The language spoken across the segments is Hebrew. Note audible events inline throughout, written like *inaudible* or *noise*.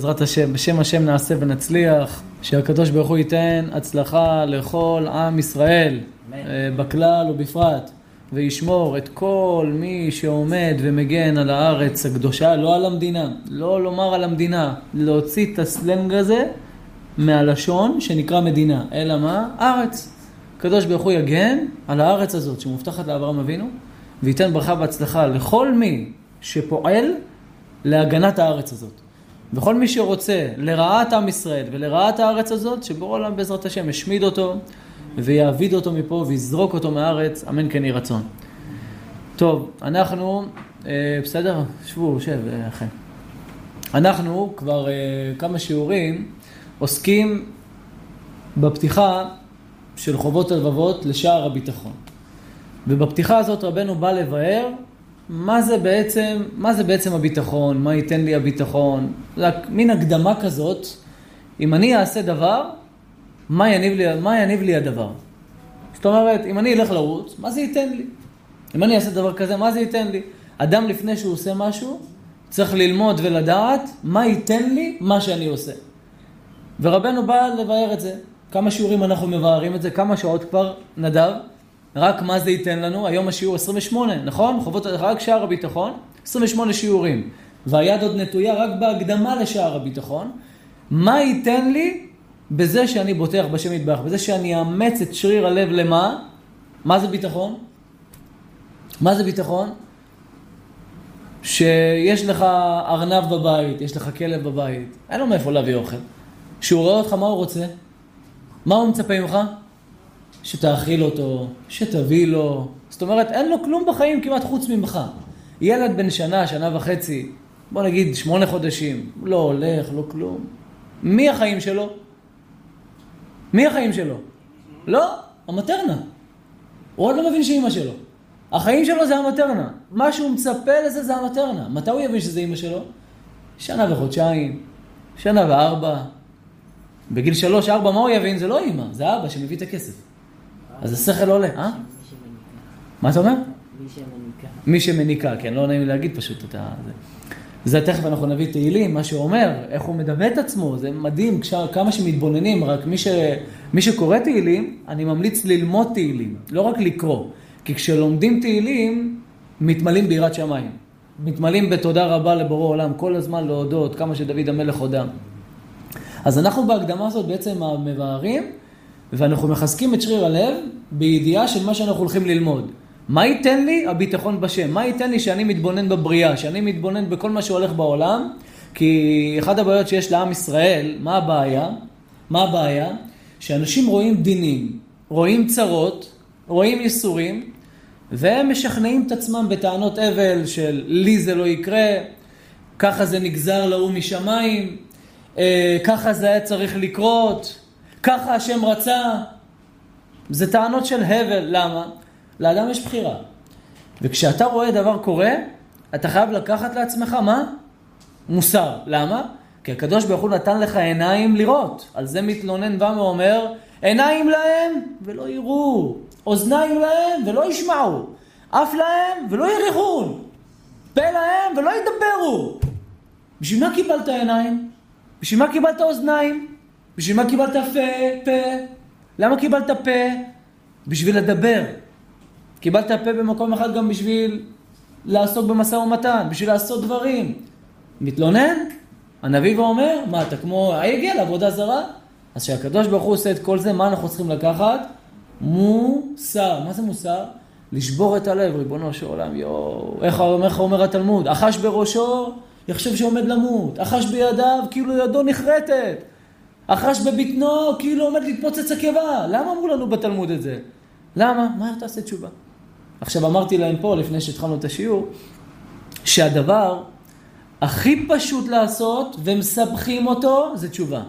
בעזרת השם, בשם השם נעשה ונצליח, שהקדוש ברוך הוא ייתן הצלחה לכל עם ישראל, בכלל ובפרט, וישמור את כל מי שעומד ומגן על הארץ הקדושה, לא על המדינה, לא לומר על המדינה, להוציא את הסלנג הזה מהלשון שנקרא מדינה, אלא מה? ארץ. הקדוש ברוך הוא יגן על הארץ הזאת שמובטחת לאברהם אבינו, וייתן ברכה והצלחה לכל מי שפועל להגנת הארץ הזאת. וכל מי שרוצה לרעת עם ישראל ולרעת הארץ הזאת, שבורא עולם בעזרת השם ישמיד אותו ויעביד אותו מפה ויזרוק אותו מהארץ, אמן כן יהי רצון. טוב, אנחנו, אה, בסדר? שבו, שב, אחי. אנחנו כבר אה, כמה שיעורים עוסקים בפתיחה של חובות הלבבות לשער הביטחון. ובפתיחה הזאת רבנו בא לבאר מה זה בעצם, מה זה בעצם הביטחון, מה ייתן לי הביטחון, רק מין הקדמה כזאת, אם אני אעשה דבר, מה יניב לי, מה יניב לי הדבר? זאת אומרת, אם אני אלך לרוץ, מה זה ייתן לי? אם אני אעשה דבר כזה, מה זה ייתן לי? אדם לפני שהוא עושה משהו, צריך ללמוד ולדעת מה ייתן לי מה שאני עושה. ורבנו בא לבאר את זה. כמה שיעורים אנחנו מבארים את זה, כמה שעות כבר, נדב? רק מה זה ייתן לנו? היום השיעור 28, נכון? חובות, רק שער הביטחון, 28 שיעורים. והיד עוד נטויה רק בהקדמה לשער הביטחון. מה ייתן לי בזה שאני בוטח בשם יתברך? בזה שאני אאמץ את שריר הלב למה? מה זה ביטחון? מה זה ביטחון? שיש לך ארנב בבית, יש לך כלב בבית, אין לו מאיפה להביא אוכל. כשהוא רואה אותך, מה הוא רוצה? מה הוא מצפה ממך? שתאכיל אותו, שתביא לו. זאת אומרת, אין לו כלום בחיים כמעט חוץ ממך. ילד בן שנה, שנה וחצי, בוא נגיד שמונה חודשים, לא הולך, לא כלום. מי החיים שלו? מי החיים שלו? לא, המטרנה. הוא עוד לא מבין שאימא שלו. החיים שלו זה המטרנה. מה שהוא מצפה לזה זה המטרנה. מתי הוא יבין שזה אימא שלו? שנה וחודשיים, שנה וארבע. בגיל שלוש, ארבע, מה הוא יבין? זה לא אימא, זה אבא שמביא את הכסף. אז השכל עולה, אה? מה אתה אומר? מי שמניקה. כן, לא נעים לי להגיד פשוט את ה... זה תכף אנחנו נביא תהילים, מה שהוא אומר, איך הוא מדמה את עצמו, זה מדהים, כמה שמתבוננים, רק מי, ש, מי שקורא תהילים, אני ממליץ ללמוד תהילים, לא רק לקרוא. כי כשלומדים תהילים, מתמלאים ביראת שמיים. מתמלאים בתודה רבה לבורא עולם, כל הזמן להודות, כמה שדוד המלך הודה. אז אנחנו בהקדמה הזאת בעצם מבארים, ואנחנו מחזקים את שריר הלב בידיעה של מה שאנחנו הולכים ללמוד. מה ייתן לי? הביטחון בשם. מה ייתן לי שאני מתבונן בבריאה, שאני מתבונן בכל מה שהולך בעולם? כי אחת הבעיות שיש לעם ישראל, מה הבעיה? מה הבעיה? שאנשים רואים דינים, רואים צרות, רואים ייסורים, והם משכנעים את עצמם בטענות אבל של לי זה לא יקרה, ככה זה נגזר להוא משמיים, אה, ככה זה היה צריך לקרות, ככה השם רצה. זה טענות של הבל, למה? לאדם יש בחירה. וכשאתה רואה דבר קורה, אתה חייב לקחת לעצמך מה? מוסר. למה? כי הקדוש ברוך הוא נתן לך עיניים לראות. על זה מתלונן בא ואומר, עיניים להם ולא יראו, אוזניים להם ולא ישמעו, אף להם ולא יריחון, פה להם ולא ידברו. בשביל מה קיבלת עיניים? בשביל מה קיבלת אוזניים? בשביל מה קיבלת פה? פה? למה קיבלת פה? בשביל לדבר. קיבלת פה במקום אחד גם בשביל לעסוק במשא ומתן, בשביל לעשות דברים. מתלונן? הנביא ואומר, מה אתה כמו העגל, עבודה זרה? אז כשהקדוש ברוך הוא עושה את כל זה, מה אנחנו צריכים לקחת? מוסר. מה זה מוסר? לשבור את הלב, ריבונו של עולם, יואו. איך, איך אומר התלמוד? החש בראשו, יחשב שעומד למות. החש בידיו, כאילו ידו נחרטת. החש בבטנו, כאילו עומד להתפוצץ הקיבה. למה אמרו לנו בתלמוד את זה? למה? מהר תעשה תשובה. עכשיו אמרתי להם פה, לפני שהתחלנו את השיעור, שהדבר הכי פשוט לעשות ומסבכים אותו זה תשובה.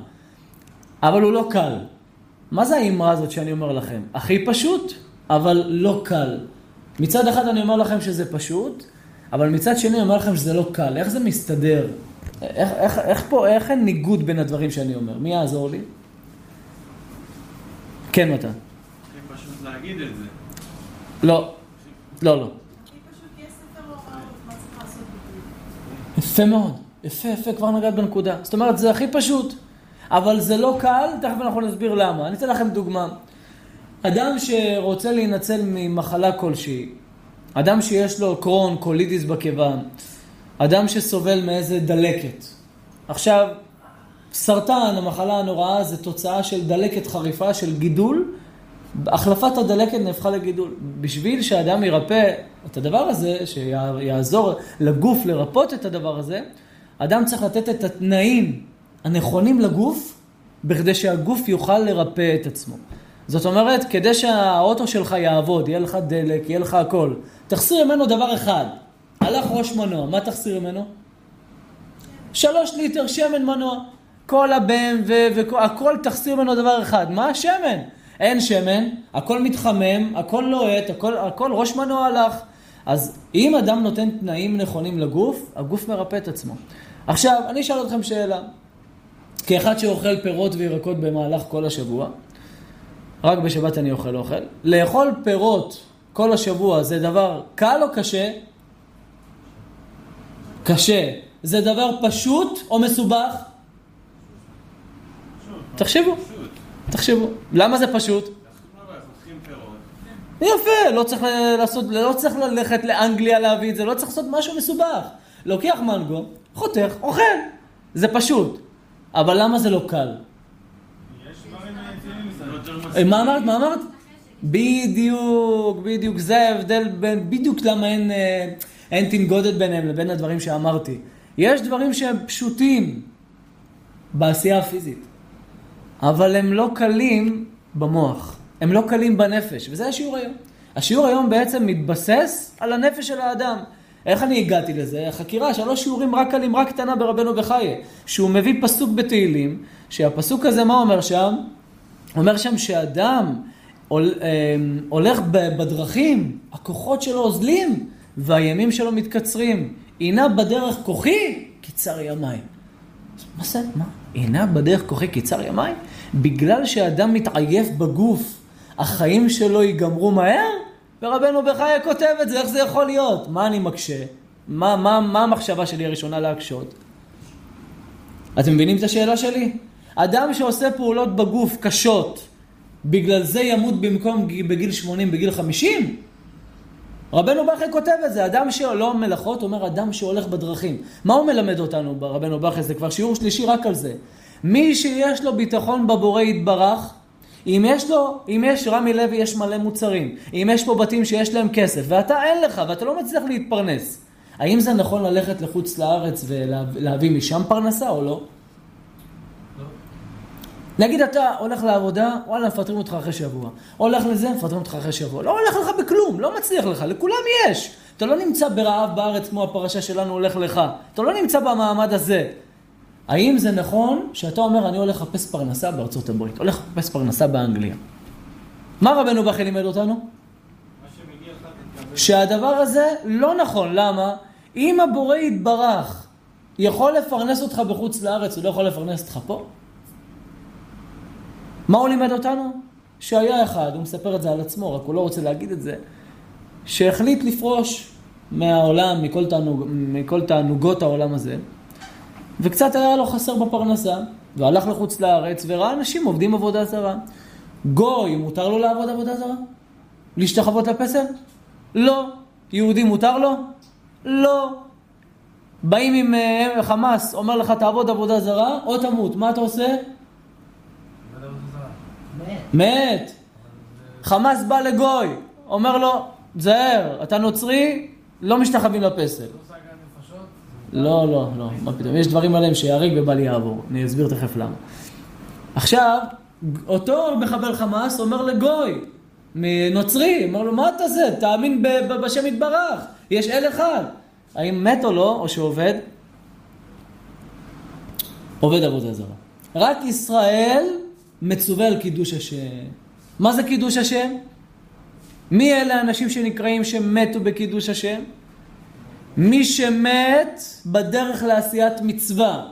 אבל הוא לא קל. מה זה האמרה הזאת שאני אומר לכם? הכי פשוט, אבל לא קל. מצד אחד אני אומר לכם שזה פשוט, אבל מצד שני אני אומר לכם שזה לא קל. איך זה מסתדר? איך, איך, איך פה, איך אין ניגוד בין הדברים שאני אומר? מי יעזור לי? כן, מתן. הכי פשוט להגיד את זה. לא. לא, לא. בדיוק. יפה מאוד. יפה, יפה, כבר נגעת בנקודה. זאת אומרת, זה הכי פשוט. אבל זה לא קל, תכף אנחנו נסביר למה. אני אתן לכם דוגמה. אדם שרוצה להינצל ממחלה כלשהי, אדם שיש לו קרון, קולידיס בקיבה, אדם שסובל מאיזה דלקת. עכשיו, סרטן, המחלה הנוראה, זה תוצאה של דלקת חריפה, של גידול. החלפת הדלקת נהפכה לגידול. בשביל שאדם ירפא את הדבר הזה, שיעזור לגוף לרפות את הדבר הזה, אדם צריך לתת את התנאים הנכונים לגוף, בכדי שהגוף יוכל לרפא את עצמו. זאת אומרת, כדי שהאוטו שלך יעבוד, יהיה לך דלק, יהיה לך הכל, תחסיר ממנו דבר אחד. הלך ראש מנוע, מה תחסיר ממנו? שלוש ליטר שמן מנוע. כל הבן והכל תחסיר ממנו דבר אחד. מה השמן? אין שמן, הכל מתחמם, הכל לוהט, הכל, הכל ראש מנוע הלך. אז אם אדם נותן תנאים נכונים לגוף, הגוף מרפא את עצמו. עכשיו, אני אשאל אתכם שאלה. כאחד שאוכל פירות וירקות במהלך כל השבוע, רק בשבת אני אוכל אוכל, לאכול פירות כל השבוע זה דבר קל או קשה? קשה. זה דבר פשוט או מסובך? תחשבו, תחשבו. למה זה פשוט? יפה, לא צריך, לעשות, לא צריך ללכת לאנגליה להביא את זה, לא צריך לעשות משהו מסובך. לוקח מנגו, חותך, אוכל. זה פשוט. אבל למה זה לא קל? אה, מה אמרת? מה אמרת? בדיוק, בדיוק. זה ההבדל בין, בדיוק למה אין, אה, אין תנגודת ביניהם לבין הדברים שאמרתי. יש דברים שהם פשוטים בעשייה הפיזית, אבל הם לא קלים במוח, הם לא קלים בנפש, וזה השיעור היום. השיעור היום בעצם מתבסס על הנפש של האדם. איך אני הגעתי לזה? החקירה, שלוש שיעורים רק על אמרה קטנה ברבנו בחיי, שהוא מביא פסוק בתהילים, שהפסוק הזה, מה אומר שם? אומר שם שאדם אה, הולך בדרכים, הכוחות שלו אוזלים, והימים שלו מתקצרים. הנה בדרך כוחי, קיצר ימיים. מה זה? מה? הנה בדרך כוחי קיצר ימיים? בגלל שאדם מתעייף בגוף, החיים שלו ייגמרו מהר? ורבנו בחיי כותב את זה, איך זה יכול להיות? מה אני מקשה? מה, מה, מה המחשבה שלי הראשונה להקשות? אתם מבינים את השאלה שלי? אדם שעושה פעולות בגוף קשות, בגלל זה ימות במקום בגיל 80, בגיל 50? רבנו בכי כותב את זה, אדם שלא מלאכות, אומר אדם שהולך בדרכים. מה הוא מלמד אותנו, רבנו בכי? זה כבר שיעור שלישי רק על זה. מי שיש לו ביטחון בבורא יתברך, אם יש לו, אם יש, רמי לוי יש מלא מוצרים, אם יש פה בתים שיש להם כסף, ואתה אין לך, ואתה לא מצליח להתפרנס, האם זה נכון ללכת לחוץ לארץ ולהביא משם פרנסה או לא? נגיד אתה הולך לעבודה, וואלה, מפטרים אותך אחרי שבוע. הולך לזה, מפטרים אותך אחרי שבוע. לא הולך לך בכלום, לא מצליח לך, לכולם יש. אתה לא נמצא ברעב בארץ כמו הפרשה שלנו הולך לך. אתה לא נמצא במעמד הזה. האם זה נכון שאתה אומר, אני הולך לחפש פרנסה בארצות הברית, הולך לחפש פרנסה באנגליה? מה רבנו בכי לימד אותנו? שהדבר הזה לא נכון. למה? אם הבורא יתברך יכול לפרנס אותך בחוץ לארץ, הוא לא יכול לפרנס אותך פה? מה הוא לימד אותנו? שהיה אחד, הוא מספר את זה על עצמו, רק הוא לא רוצה להגיד את זה, שהחליט לפרוש מהעולם, מכל, תענוג, מכל תענוגות העולם הזה, וקצת היה לו חסר בפרנסה, והלך לחוץ לארץ וראה אנשים עובדים עבודה זרה. גוי, מותר לו לעבוד עבודה זרה? להשתחוות לפסל? לא. יהודי מותר לו? לא. באים עם uh, חמאס, אומר לך תעבוד עבודה זרה, או תמות. מה אתה עושה? מת. חמאס בא לגוי, אומר לו, זהר, אתה נוצרי, לא משתחווים לפסל. לא, לא, לא, מה פתאום, יש דברים עליהם שיהרג ובל יעבור, אני אסביר תכף למה. עכשיו, אותו מחבל חמאס אומר לגוי, נוצרי, אומר לו, מה אתה זה? תאמין בשם יתברך, יש אל אחד. האם מת או לא, או שעובד? עובד עבודה זרה. רק ישראל מצווה על קידוש השם. מה זה קידוש השם? מי אלה האנשים שנקראים שמתו בקידוש השם? מי שמת בדרך לעשיית מצווה.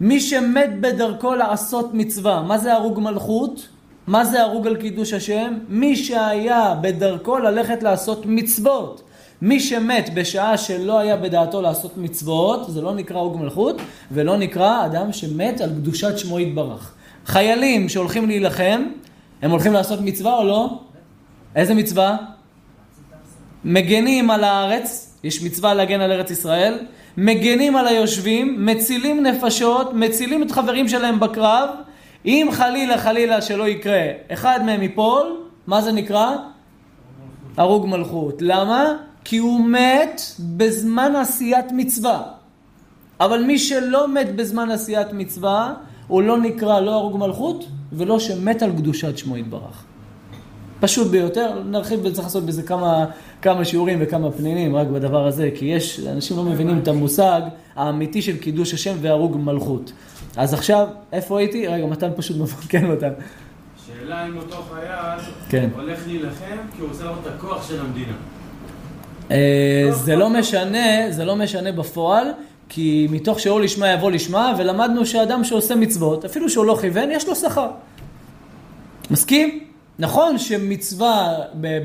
מי שמת בדרכו לעשות מצווה. מה זה הרוג מלכות? מה זה הרוג על קידוש השם? מי שהיה בדרכו ללכת לעשות מצוות. מי שמת בשעה שלא היה בדעתו לעשות מצוות, זה לא נקרא הרוג מלכות, ולא נקרא אדם שמת על קדושת שמו יתברך. חיילים שהולכים להילחם, הם הולכים לעשות מצווה או לא? איזה מצווה? מגנים על הארץ, יש מצווה להגן על ארץ ישראל, מגנים על היושבים, מצילים נפשות, מצילים את חברים שלהם בקרב, אם חלילה חלילה שלא יקרה, אחד מהם ייפול, מה זה נקרא? הרוג מלכות. למה? כי הוא מת בזמן עשיית מצווה. אבל מי שלא מת בזמן עשיית מצווה, הוא לא נקרא לא הרוג מלכות ולא שמת על קדושת שמו יתברך. פשוט ביותר, נרחיב וצריך לעשות בזה כמה, כמה שיעורים וכמה פנינים רק בדבר הזה, כי יש, אנשים לא מבינים את המושג האמיתי של קידוש השם והרוג מלכות. אז עכשיו, איפה הייתי? רגע, מתן פשוט מפקן אותם. שאלה אם אותו חייל כן. הולך להילחם כי הוא עושה לו את הכוח של המדינה. אה, זה לא משנה, זה לא משנה בפועל, כי מתוך שאור לשמה יבוא לשמה, ולמדנו שאדם שעושה מצוות, אפילו שהוא לא כיוון, יש לו שכר. מסכים? נכון שמצווה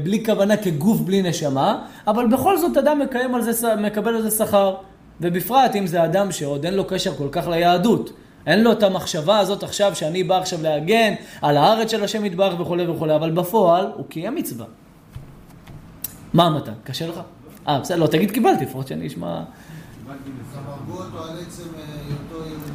בלי כוונה כגוף בלי נשמה, אבל בכל זאת אדם מקיים על זה, מקבל על זה שכר. ובפרט אם זה אדם שעוד אין לו קשר כל כך ליהדות. אין לו את המחשבה הזאת עכשיו שאני בא עכשיו להגן על הארץ של השם יתברך וכולי וכולי, אבל בפועל הוא קיים מצווה. מה המתן? קשה לך? אה, בסדר, לא, תגיד קיבלתי, לפחות שאני אשמע...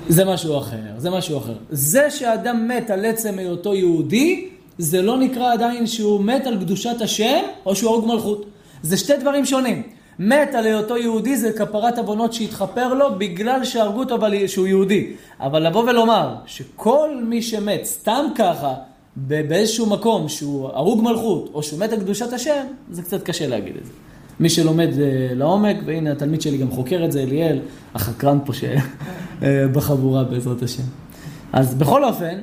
זה משהו אחר, זה משהו אחר. זה שאדם מת על עצם היותו יהודי, זה לא נקרא עדיין שהוא מת על קדושת השם, או שהוא הרוג מלכות. זה שתי דברים שונים. מת על היותו יהודי זה כפרת עוונות שהתחפר לו בגלל שהרגו אותו שהוא יהודי. אבל לבוא ולומר שכל מי שמת סתם ככה, באיזשהו מקום שהוא הרוג מלכות, או שהוא מת על קדושת השם, זה קצת קשה להגיד את זה. מי שלומד אה, לעומק, והנה התלמיד שלי גם חוקר את זה, אליאל, החקרן פה שבחבורה בעזרת השם. אז בכל אופן,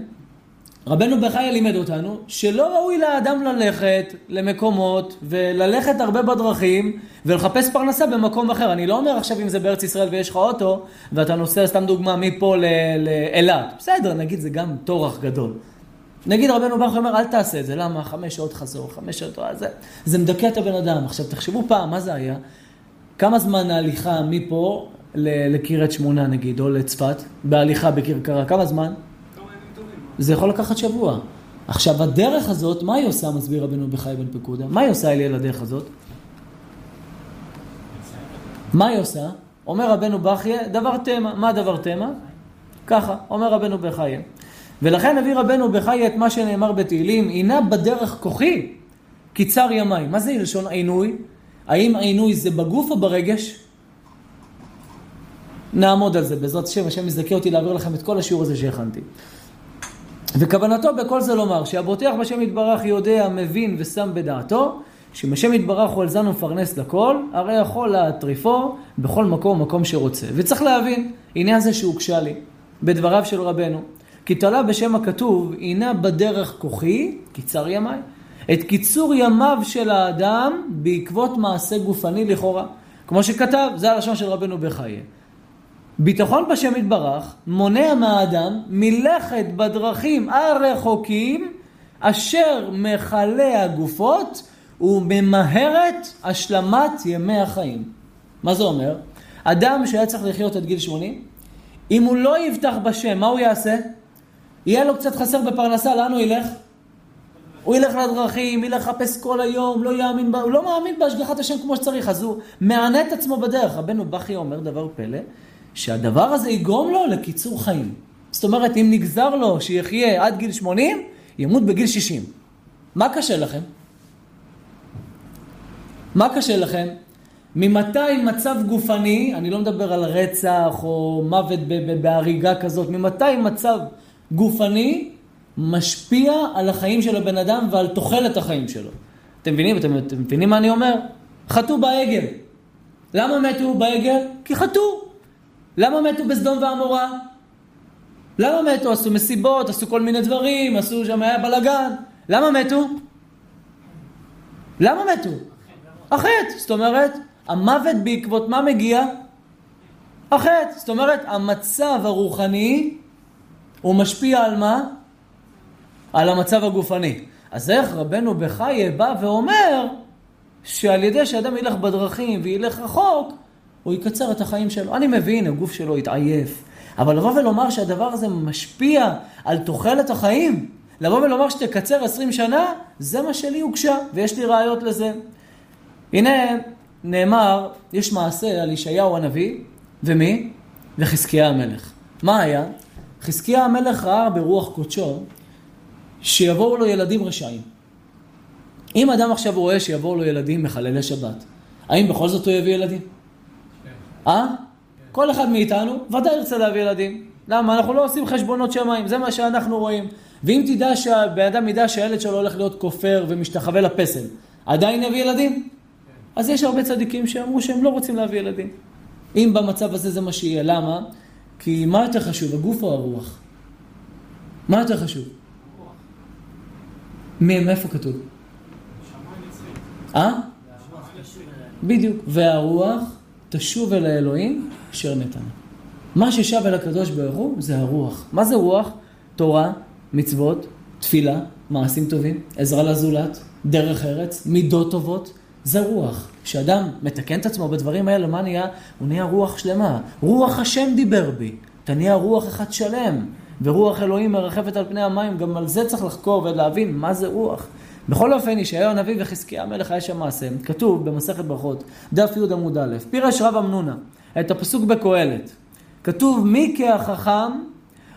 רבנו בחייה לימד אותנו שלא ראוי לאדם ללכת למקומות וללכת הרבה בדרכים ולחפש פרנסה במקום אחר. אני לא אומר עכשיו אם זה בארץ ישראל ויש לך אוטו ואתה נוסע, סתם דוגמה, מפה לאילת. בסדר, נגיד זה גם טורח גדול. נגיד רבנו ברוך אומר, אל תעשה את זה, למה? חמש שעות חזור, חמש שעות, זה, זה מדכא את הבן אדם. עכשיו, תחשבו פעם, מה זה היה? כמה זמן ההליכה מפה לקריית שמונה נגיד, או לצפת, בהליכה בכרכרה, כמה זמן? זה יכול לקחת שבוע. עכשיו, הדרך הזאת, מה היא עושה, מסביר רבנו בחי בן פקודה? מה היא עושה אליאל הדרך הזאת? מה היא עושה? אומר רבנו בחייה, דבר תמה. מה דבר תמה? ככה, אומר רבנו בחייה. ולכן הביא רבנו בחייה את מה שנאמר בתהילים, הנה בדרך כוחי, קיצר ימיי. מה זה לשון עינוי? האם עינוי זה בגוף או ברגש? נעמוד על זה, בעזרת השם, השם יזכה אותי להעביר לכם את כל השיעור הזה שהכנתי. וכוונתו בכל זה לומר שהבוטח בשם יתברך יודע, מבין ושם בדעתו, שאם השם יתברך הוא על זן ומפרנס לכל, הרי יכול להטריפו בכל מקום מקום שרוצה. וצריך להבין, עניין זה שהוגשה לי, בדבריו של רבנו, כי תלה בשם הכתוב, הנה בדרך כוחי, קיצר ימיי. את קיצור ימיו של האדם בעקבות מעשה גופני לכאורה. כמו שכתב, זה הלשון של רבנו בחיי. ביטחון בשם יתברך מונע מהאדם מלכת בדרכים הרחוקים אשר מכלה הגופות וממהרת השלמת ימי החיים. מה זה אומר? אדם שהיה צריך לחיות עד גיל 80, אם הוא לא יבטח בשם, מה הוא יעשה? יהיה לו קצת חסר בפרנסה, לאן הוא ילך? הוא ילך לדרכים, ילך לחפש כל היום, לא יאמין, הוא לא מאמין בהשגחת השם כמו שצריך, אז הוא מענה את עצמו בדרך. רבנו בכי אומר דבר פלא, שהדבר הזה יגרום לו לקיצור חיים. זאת אומרת, אם נגזר לו שיחיה עד גיל 80, ימות בגיל 60. מה קשה לכם? מה קשה לכם? ממתי מצב גופני, אני לא מדבר על רצח או מוות בהריגה כזאת, ממתי מצב גופני משפיע על החיים של הבן אדם ועל תוחלת החיים שלו? אתם מבינים? אתם, אתם מבינים מה אני אומר? חטאו בעגל. למה מתו בעגל? כי חטאו. למה מתו בסדום ועמורה? למה מתו? עשו מסיבות, עשו כל מיני דברים, עשו שם היה בלאגן. למה מתו? למה מתו? החטא. זאת אומרת, המוות בעקבות מה מגיע? החטא. זאת אומרת, המצב הרוחני הוא משפיע על מה? על המצב הגופני. אז איך רבנו בחיי בא ואומר שעל ידי שאדם ילך בדרכים וילך רחוק, הוא יקצר את החיים שלו. אני מבין, הגוף שלו יתעייף. אבל לבוא ולומר שהדבר הזה משפיע על תוחלת החיים, לבוא ולומר שתקצר 20 שנה, זה מה שלי הוגשה, ויש לי ראיות לזה. הנה, נאמר, יש מעשה על ישעיהו הנביא, ומי? וחזקיה המלך. מה היה? חזקיה המלך ראה ברוח קודשו שיבואו לו ילדים רשעים. אם אדם עכשיו רואה שיבואו לו ילדים מחללי שבת, האם בכל זאת הוא יביא ילדים? אה? כל אחד מאיתנו ודאי ירצה להביא ילדים. למה? אנחנו לא עושים חשבונות שמיים, זה מה שאנחנו רואים. ואם תדע שהבן אדם ידע שהילד שלו הולך להיות כופר ומשתחווה לפסל, עדיין יביא ילדים? אז יש הרבה צדיקים שאמרו שהם לא רוצים להביא ילדים. אם במצב הזה זה מה שיהיה, למה? כי מה יותר חשוב, הגוף או הרוח? מה יותר חשוב? מי- מאיפה כתוב? אה? בדיוק. והרוח תשוב אל האלוהים אשר נתנה. מה ששב אל הקדוש ברוך הוא זה הרוח. מה זה רוח? תורה, מצוות, תפילה, מעשים טובים, עזרה לזולת, דרך ארץ, מידות טובות. זה רוח. כשאדם מתקן את עצמו בדברים האלה, מה נהיה? הוא נהיה רוח שלמה. רוח השם דיבר בי. אתה נהיה רוח אחד שלם. ורוח אלוהים מרחפת על פני המים, גם על זה צריך לחקור ולהבין מה זה רוח. בכל אופן, ישעיהו הנביא וחזקיה המלך היה שם מעשה. כתוב במסכת ברכות, דף י' עמוד א', פירש רב אמנונה, את הפסוק בקהלת. כתוב, מי כהחכם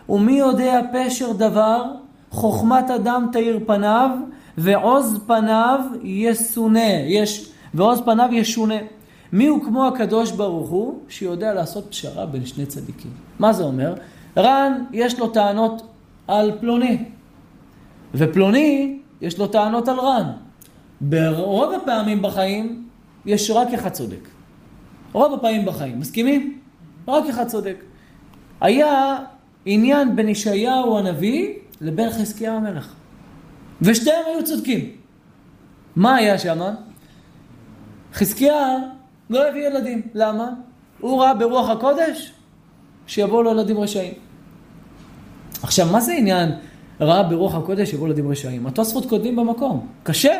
ומי יודע פשר דבר, חוכמת אדם תאיר פניו, ועוז פניו יסונה, יש, ועוז פניו ישונה. מי הוא כמו הקדוש ברוך הוא, שיודע לעשות פשרה בין שני צדיקים. מה זה אומר? רן, יש לו טענות על פלוני, ופלוני, יש לו טענות על רן. ברוב הפעמים בחיים, יש רק אחד צודק. רוב הפעמים בחיים, מסכימים? רק אחד צודק. היה עניין בין ישעיהו הנביא לבין חזקיה המלך. ושתיהם היו צודקים. מה היה שם? חזקיה לא הביא ילדים. למה? הוא ראה ברוח הקודש שיבואו לו ילדים רשעים. עכשיו, מה זה עניין ראה ברוח הקודש שיבואו ילדים רשעים? התוספות כותבים במקום. קשה.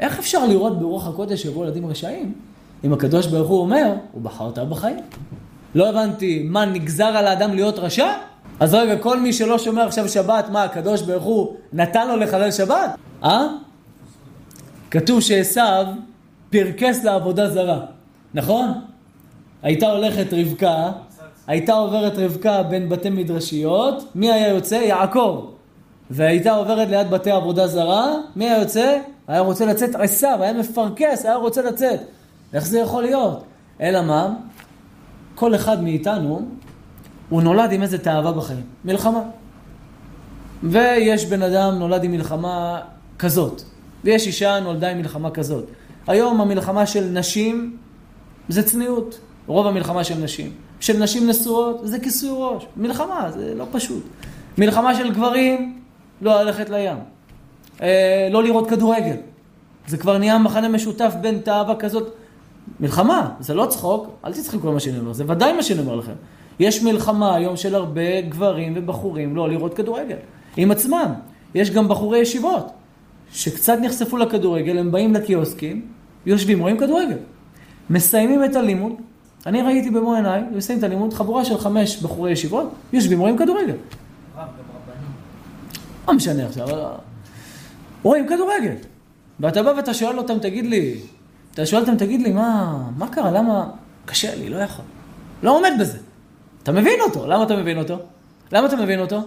איך אפשר לראות ברוח הקודש שיבואו ילדים רשעים? אם הקדוש ברוך הוא אומר, הוא בחר אותה בחיים. לא הבנתי, מה, נגזר על האדם להיות רשע? אז רגע, כל מי שלא שומר עכשיו שבת, מה, הקדוש ברוך הוא נתן לו לחלל שבת? אה? כתוב שעשו פרקס לעבודה זרה, נכון? הייתה הולכת רבקה, הייתה עוברת רבקה בין בתי מדרשיות, מי היה יוצא? יעקב. והייתה עוברת ליד בתי עבודה זרה, מי היה יוצא? היה רוצה לצאת עשו, היה מפרקס, היה רוצה לצאת. איך זה יכול להיות? אלא מה? כל אחד מאיתנו, הוא נולד עם איזה תאווה בחיים, מלחמה. ויש בן אדם נולד עם מלחמה כזאת, ויש אישה נולדה עם מלחמה כזאת. היום המלחמה של נשים זה צניעות, רוב המלחמה של נשים. של נשים נשואות זה כיסוי ראש, מלחמה, זה לא פשוט. מלחמה של גברים, לא ללכת לים. אה, לא לראות כדורגל. זה כבר נהיה מחנה משותף בין תאווה כזאת. מלחמה, זה לא צחוק, אל תצחקו כל מה שאני אומר, זה ודאי מה שאני אומר לכם. יש מלחמה היום של הרבה גברים ובחורים לא לראות כדורגל, עם עצמם. יש גם בחורי ישיבות, שקצת נחשפו לכדורגל, הם באים לקיוסקים, יושבים, רואים כדורגל. מסיימים את הלימוד, אני ראיתי במו עיניי, מסיימים את הלימוד, חבורה של חמש בחורי ישיבות, יושבים, רואים כדורגל. לא משנה עכשיו, אבל... רואים כדורגל. ואתה בא ואתה שואל אותם, תגיד לי, אתה שואל אותם, תגיד לי, מה, מה קרה? למה... קשה לי, לא יכול. לא עומד בזה. אתה מבין אותו. למה אתה מבין אותו? למה אתה מבין אותו?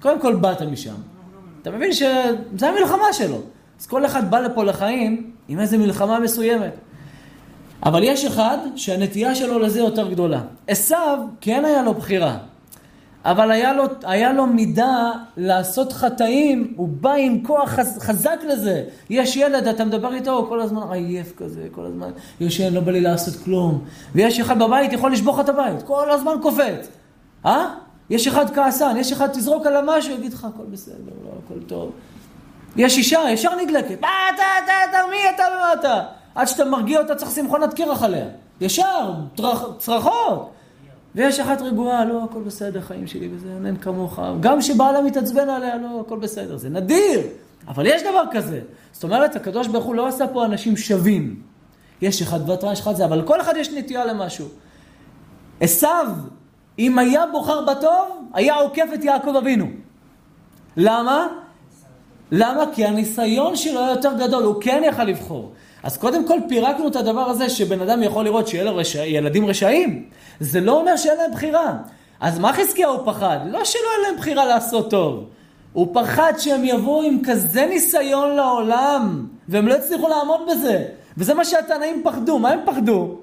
קודם כל באת משם. אתה מבין שזה המלחמה שלו. אז כל אחד בא לפה לחיים עם איזה מלחמה מסוימת. אבל יש אחד שהנטייה שלו לזה יותר גדולה. עשו, כן היה לו בחירה. אבל היה לו, היה לו מידה לעשות חטאים, הוא בא עם כוח חז, חזק לזה. יש ילד, אתה מדבר איתו, הוא כל הזמן עייף כזה, כל הזמן יושן, לא בא לי לעשות כלום. ויש אחד בבית, יכול לשבוך את הבית, כל הזמן קופץ. אה? יש אחד כעסן, יש אחד תזרוק עליו משהו, יגיד לך, הכל בסדר, לא, הכל טוב. יש אישה, ישר נדלקת. מה אתה, אתה, אתה, מי אתה ומה אתה? עד שאתה מרגיע אותה צריך לשים מכונת קרח עליה. ישר, צרחות. ויש אחת רגועה, לא, הכל בסדר, חיים שלי וזה, אין כמוך. גם שבעלה מתעצבן עליה, לא, הכל בסדר. זה נדיר. אבל יש דבר כזה. זאת אומרת, הקדוש ברוך הוא לא עשה פה אנשים שווים. יש אחד ותרן, יש אחד זה, אבל לכל אחד יש נטייה למשהו. עשו, אם היה בוחר בטוב, היה עוקף את יעקב אבינו. למה? למה? כי הניסיון שלו היה יותר גדול, הוא כן יכל לבחור. אז קודם כל פירקנו את הדבר הזה שבן אדם יכול לראות שיהיה לו רשע, ילדים רשעים. זה לא אומר שאין להם בחירה. אז מה חזקיהו פחד? לא שלא אין להם בחירה לעשות טוב. הוא פחד שהם יבואו עם כזה ניסיון לעולם, והם לא יצליחו לעמוד בזה. וזה מה שהתנאים פחדו. מה הם פחדו?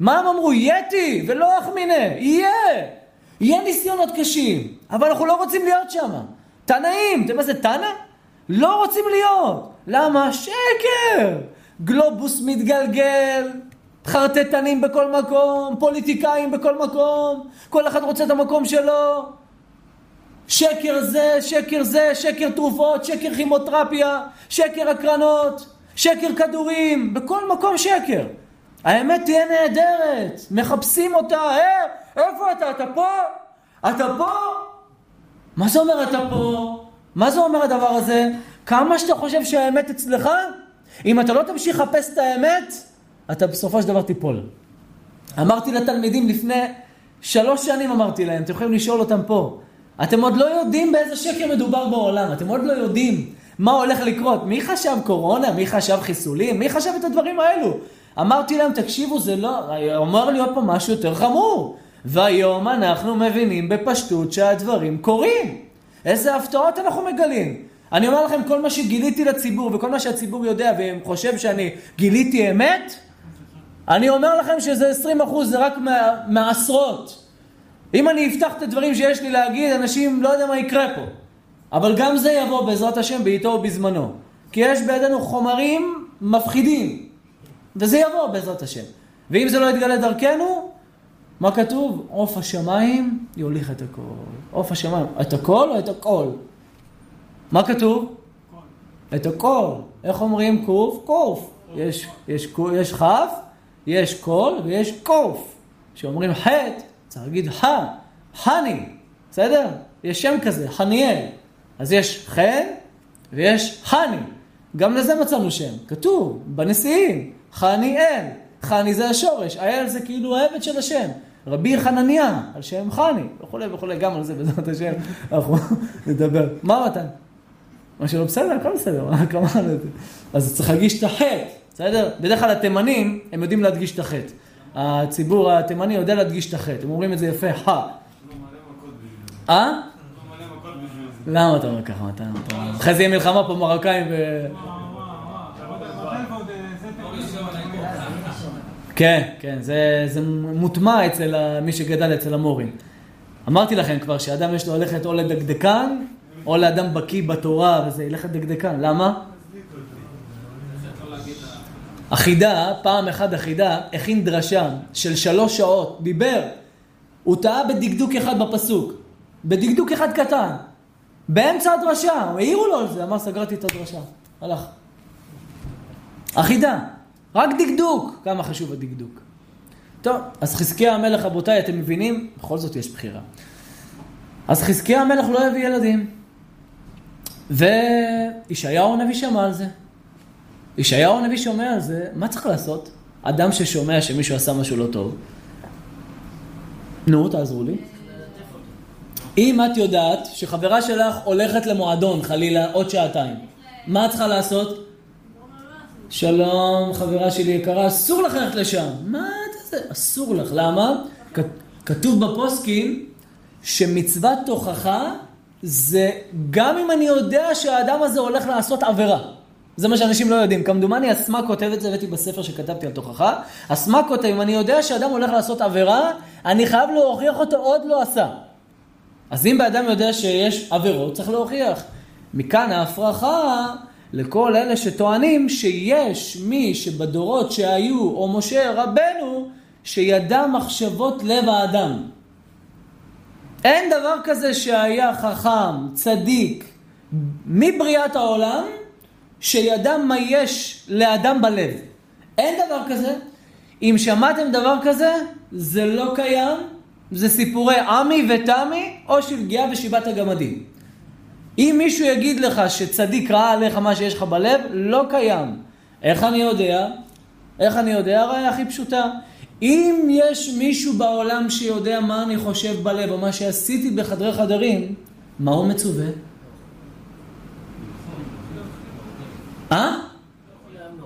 מה הם אמרו? יתי ולא אחמינה, יהיה. יהיה ניסיונות קשים, אבל אנחנו לא רוצים להיות שם. תנאים, אתה יודע מה זה תנא? לא רוצים להיות. למה? שקר. גלובוס מתגלגל, חרטטנים בכל מקום, פוליטיקאים בכל מקום, כל אחד רוצה את המקום שלו. שקר זה, שקר זה, שקר תרופות, שקר כימותרפיה, שקר הקרנות, שקר כדורים, בכל מקום שקר. האמת תהיה נהדרת, מחפשים אותה, אה, איפה אתה? אתה פה? אתה פה? מה זה אומר אתה פה? מה זה אומר הדבר הזה? כמה שאתה חושב שהאמת אצלך, אם אתה לא תמשיך לחפש את האמת, אתה בסופו של דבר תיפול. אמרתי לתלמידים לפני שלוש שנים אמרתי להם, אתם יכולים לשאול אותם פה. אתם עוד לא יודעים באיזה שקר מדובר בעולם, אתם עוד לא יודעים מה הולך לקרות. מי חשב קורונה? מי חשב חיסולים? מי חשב את הדברים האלו? אמרתי להם, תקשיבו, זה לא, אומר להיות פה משהו יותר חמור. והיום אנחנו מבינים בפשטות שהדברים קורים. איזה הפתעות אנחנו מגלים. אני אומר לכם, כל מה שגיליתי לציבור וכל מה שהציבור יודע וחושב שאני גיליתי אמת, אני אומר לכם שזה 20 אחוז, זה רק מה, מהעשרות. אם אני אפתח את הדברים שיש לי להגיד, אנשים לא יודע מה יקרה פה. אבל גם זה יבוא בעזרת השם בעיתו ובזמנו. כי יש בידינו חומרים מפחידים. וזה יבוא בעזרת השם. ואם זה לא יתגלה דרכנו, מה כתוב? עוף השמיים יוליך את הכל. עוף השמיים. את הכל או את הכל? מה כתוב? את הכל. איך אומרים קוף? קוף. יש, יש, יש כ', יש קול ויש קוף. כשאומרים חטא, צריך להגיד ח, חני, בסדר? יש שם כזה, חניאל. אז יש חן ויש חני. גם לזה מצאנו שם. כתוב, בנשיאים, חניאל. חני זה השורש, האל זה כאילו העבד של השם. רבי חנניה, על שם חני, וכולי וכולי, גם על זה בעזרת השם אנחנו נדבר. מה מתן? מה שלא בסדר, הכל בסדר, כמה *laughs* אז צריך להגיש את החטא, בסדר? בדרך כלל התימנים, הם יודעים להדגיש את החטא. הציבור התימני יודע להדגיש את החטא, הם אומרים את זה יפה, ח. אה? למה אתה אומר ככה? אחרי זה יהיה מלחמה פה מרוקאים ו... כן, כן, זה, זה מוטמע אצל מי שגדל אצל המורים. אמרתי לכם כבר שאדם יש לו ללכת או לדקדקן, או לאדם בקיא בתורה, וזה ילך לדקדקן. למה? אחידה, פעם אחת אחידה, הכין דרשה של שלוש שעות, דיבר. הוא טעה בדקדוק אחד בפסוק. בדקדוק אחד קטן. באמצע הדרשה, העירו לו על זה, אמר סגרתי את הדרשה. הלך. אחידה. רק דקדוק. כמה חשוב הדקדוק. טוב, אז חזקיה המלך, רבותיי, אתם מבינים? בכל זאת יש בחירה. אז חזקיה המלך לא הביא ילדים. וישעיהו הנביא שמע על זה. ישעיהו הנביא שומע על זה, מה צריך לעשות? אדם ששומע שמישהו עשה משהו לא טוב. נו, תעזרו לי. אם את יודעת שחברה שלך הולכת למועדון, חלילה, עוד שעתיים, מה את צריכה לעשות? שלום, חברה שלי יקרה, אסור לך ללכת לשם. מה זה? אסור לך. למה? כתוב בפוסקים שמצוות תוכחה זה גם אם אני יודע שהאדם הזה הולך לעשות עבירה. זה מה שאנשים לא יודעים. כמדומני, אסמה כותב את זה, הבאתי בספר שכתבתי על תוכחה. אסמה כותב, אם אני יודע שאדם הולך לעשות עבירה, אני חייב להוכיח אותו עוד לא עשה. אז אם באדם יודע שיש עבירות, צריך להוכיח. מכאן ההפרחה לכל אלה שטוענים שיש מי שבדורות שהיו, או משה רבנו, שידע מחשבות לב האדם. אין דבר כזה שהיה חכם, צדיק, מבריאת העולם, שידע מה יש לאדם בלב. אין דבר כזה. אם שמעתם דבר כזה, זה לא קיים, זה סיפורי עמי ותמי, או שלגיה ושיבת הגמדים. אם מישהו יגיד לך שצדיק ראה עליך מה שיש לך בלב, לא קיים. איך אני יודע? איך אני יודע? הרי הכי פשוטה. אם יש מישהו בעולם שיודע מה אני חושב בלב, או מה שעשיתי בחדרי חדרים, מה הוא מצווה? אה?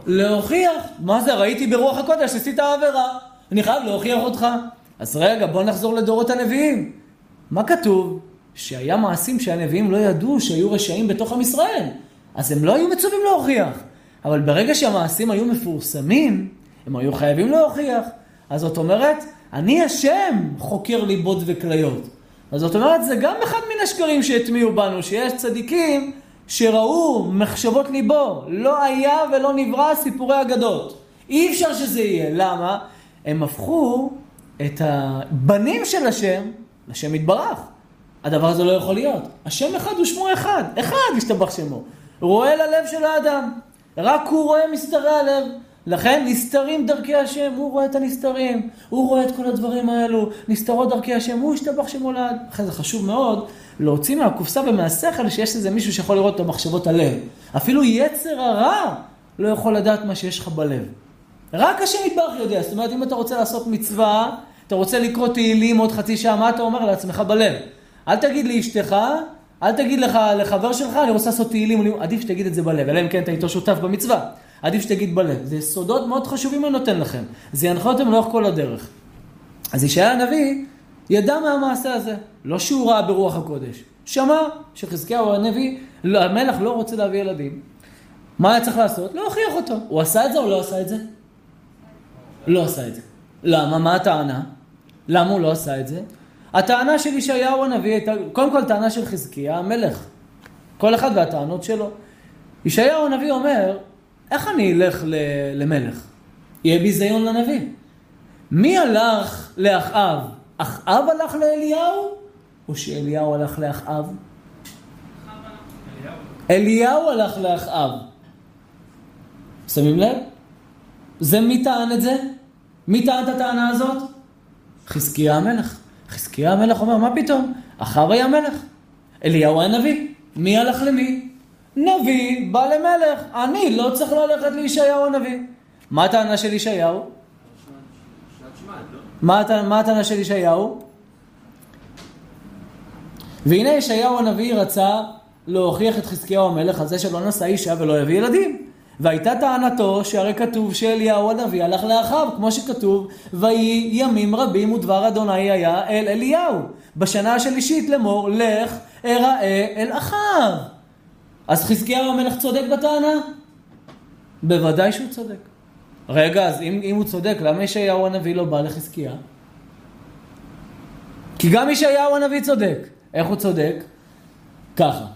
להוכיח. מה זה? ראיתי ברוח הקודש, עשית עבירה. אני חייב להוכיח אותך. אז רגע, בוא נחזור לדורות הנביאים. מה כתוב? שהיה מעשים שהנביאים לא ידעו שהיו רשעים בתוך עם ישראל. אז הם לא היו מצווים להוכיח. אבל ברגע שהמעשים היו מפורסמים, הם היו חייבים להוכיח. אז זאת אומרת, אני השם חוקר ליבות וכליות. אז זאת אומרת, זה גם אחד מן השקרים שהטמיעו בנו, שיש צדיקים שראו מחשבות ליבו. לא היה ולא נברא סיפורי אגדות. אי אפשר שזה יהיה. למה? הם הפכו את הבנים של השם לשם יתברך. הדבר הזה לא יכול להיות. השם אחד הוא שמו אחד. אחד ישתבח שמו. רואה ללב של האדם. רק הוא רואה מסתרי הלב. לכן נסתרים דרכי השם, הוא רואה את הנסתרים, הוא רואה את כל הדברים האלו, נסתרות דרכי השם, הוא השתבח שמולד. לכן זה חשוב מאוד להוציא מהקופסה ומהשכל שיש איזה מישהו שיכול לראות את המחשבות הלב. אפילו יצר הרע לא יכול לדעת מה שיש לך בלב. רק השם יתברך יודע. זאת אומרת, אם אתה רוצה לעשות מצווה, אתה רוצה לקרוא תהילים עוד חצי שעה, מה אתה אומר לעצמך בלב? אל תגיד לאשתך, אל תגיד לך, לחבר שלך, אני רוצה לעשות תהילים, עדיף שתגיד את זה בלב, אלא אם כן אתה איתו שותף במצווה. עדיף שתגיד בלב. זה סודות מאוד חשובים אני נותן לכם. זה ינחה אותם לאורך כל הדרך. אז ישעיה הנביא ידע מהמעשה הזה. לא שהוא ראה ברוח הקודש. שמע שחזקיהו הנביא, לא, המלך לא רוצה להביא ילדים. מה היה צריך לעשות? להוכיח אותו. הוא עשה את זה או לא עשה את זה? לא עשה את זה. למה? מה הטענה? למה הוא לא עשה את זה? הטענה של ישעיהו הנביא הייתה, קודם כל טענה של חזקיה המלך. כל אחד והטענות שלו. ישעיהו הנביא אומר, איך אני אלך למלך? יהיה ביזיון לנביא. מי הלך לאחאב? אחאב הלך לאליהו? או שאליהו הלך לאחאב? אליהו הלך לאחאב. שמים לב? זה מי טען את זה? מי טען את הטענה הזאת? חזקיה המלך. חזקיה המלך אומר, מה פתאום? אחאב היה מלך. אליהו היה נביא. מי הלך למי? נביא בא למלך. אני לא צריך ללכת לישעיהו הנביא. מה הטענה של ישעיהו? מה הטענה של ישעיהו? והנה ישעיהו הנביא רצה להוכיח את חזקיהו המלך על זה שלא נשא אישה ולא יביא ילדים. והייתה טענתו שהרי כתוב שאליהו הנביא הלך לאחיו, כמו שכתוב, ויהי ימים רבים ודבר אדוני היה אל אליהו. בשנה השלישית לאמור, לך אראה אל אחיו. אז חזקיהו המלך צודק בטענה? בוודאי שהוא צודק. רגע, אז אם, אם הוא צודק, למה ישעיהו הנביא לא בא לחזקיה? כי גם ישעיהו הנביא צודק. איך הוא צודק? ככה.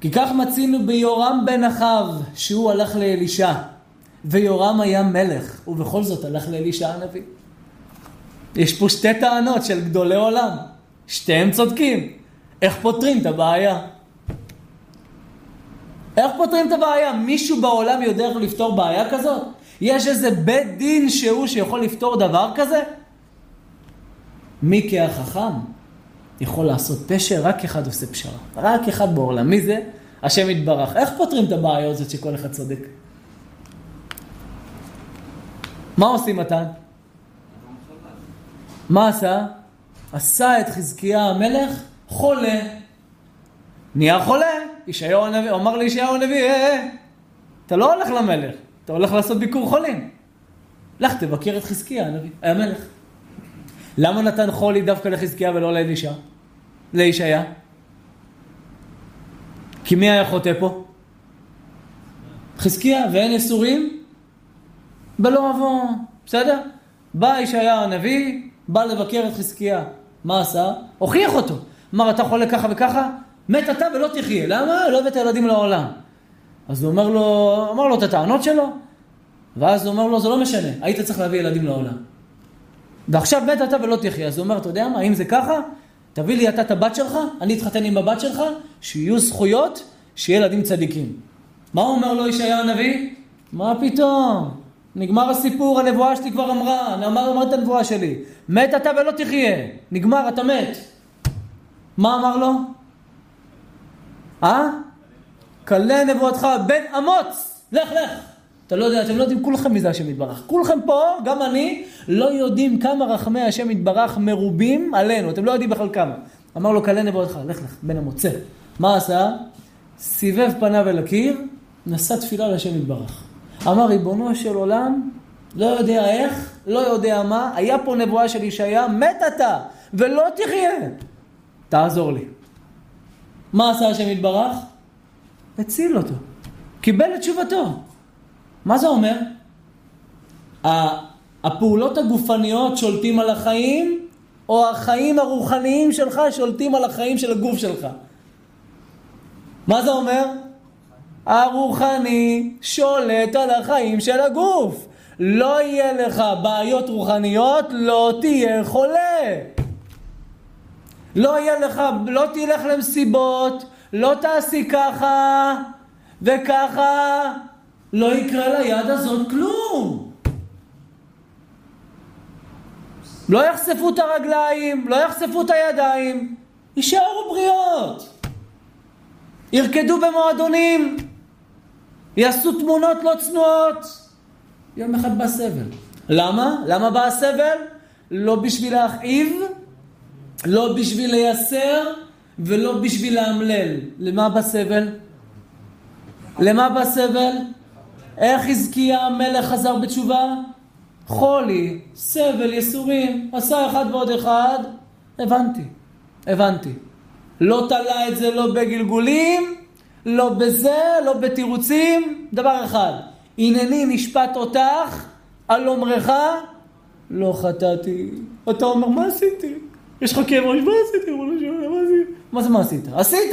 כי כך מצינו ביורם בן אחאב, שהוא הלך לאלישע, ויורם היה מלך, ובכל זאת הלך לאלישע הנביא. יש פה שתי טענות של גדולי עולם, שתיהם צודקים. איך פותרים את הבעיה? איך פותרים את הבעיה? מישהו בעולם יודע איך לפתור בעיה כזאת? יש איזה בית דין שהוא שיכול לפתור דבר כזה? מי כהחכם יכול לעשות פשע? רק אחד עושה פשרה. רק אחד בעולם. מי זה? השם יתברך. איך פותרים את הבעיה הזאת שכל אחד צודק? מה עושים מתן? מה עשה? עשה את חזקיה המלך חולה. נהיה חולה. ישעיהו הנביא, אמר לי ישעיהו הנביא, אה, אה, אתה לא הולך למלך, אתה הולך לעשות ביקור חולים. לך תבקר את חזקיה הנביא, המלך. למה נתן חולי דווקא לחזקיה ולא לאלישע? לישעיה? כי מי היה חוטא פה? חזקיה, ואין יסורים? בלא עוון, בסדר? בא ישעיה הנביא, בא לבקר את חזקיה. מה עשה? הוכיח אותו. אמר, אתה חולה ככה וככה? מת אתה ולא תחיה. למה? לא הבאת ילדים לעולם. אז הוא אומר לו, אמר לו את הטענות שלו, ואז הוא אומר לו, זה לא משנה, היית צריך להביא ילדים לעולם. ועכשיו מת אתה ולא תחיה. אז הוא אומר, אתה יודע מה, אם זה ככה, תביא לי אתה את הבת שלך, אני אתחתן עם הבת שלך, שיהיו זכויות, שיהיה ילדים צדיקים. מה אומר לו ישעיה הנביא? מה פתאום? נגמר הסיפור, הנבואה שלי כבר אמרה, נאמר אמר את הנבואה שלי. מת אתה ולא תחיה, נגמר, אתה מת. מה אמר לו? אה? כלה נבואתך בן אמוץ, לך לך. אתה לא יודע, אתם לא יודעים כולכם מי זה השם יתברך. כולכם פה, גם אני, לא יודעים כמה רחמי השם יתברך מרובים עלינו. אתם לא יודעים בכלל כמה. אמר לו, כלה נבואתך, לך לך, בן המוצא. מה עשה? סיבב פניו אל הקיר, נשא תפילה לשם יתברך. אמר, ריבונו של עולם, לא יודע איך, לא יודע מה, היה פה נבואה של ישעיה, מת אתה, ולא תחיה. תעזור לי. מה עשה השם יתברך? הציל אותו. קיבל את תשובתו. מה זה אומר? הפעולות הגופניות שולטים על החיים, או החיים הרוחניים שלך שולטים על החיים של הגוף שלך? מה זה אומר? הרוחני שולט על החיים של הגוף. לא יהיה לך בעיות רוחניות, לא תהיה חולה. לא יהיה לך, לא תלך למסיבות, לא תעשי ככה וככה, לא יקרה ליד הזאת כלום. לא יחשפו את הרגליים, לא יחשפו את הידיים, יישארו בריאות. ירקדו במועדונים, יעשו תמונות לא צנועות. יום אחד בא סבל. למה? למה בא הסבל? לא בשביל להכאיב, לא בשביל לייסר ולא בשביל לאמלל. למה בא סבל? למה בא סבל? איך חזקיה המלך חזר בתשובה? חולי, סבל, יסורים, עשה אחד ועוד אחד, הבנתי, הבנתי. לא תלה את זה לא בגלגולים, לא בזה, לא בתירוצים, דבר אחד, הנני נשפט אותך על אומרך, לא חטאתי. אתה אומר, מה עשיתי? יש לך כאב ראש, מה עשיתי? מה זה מה עשית? עשית!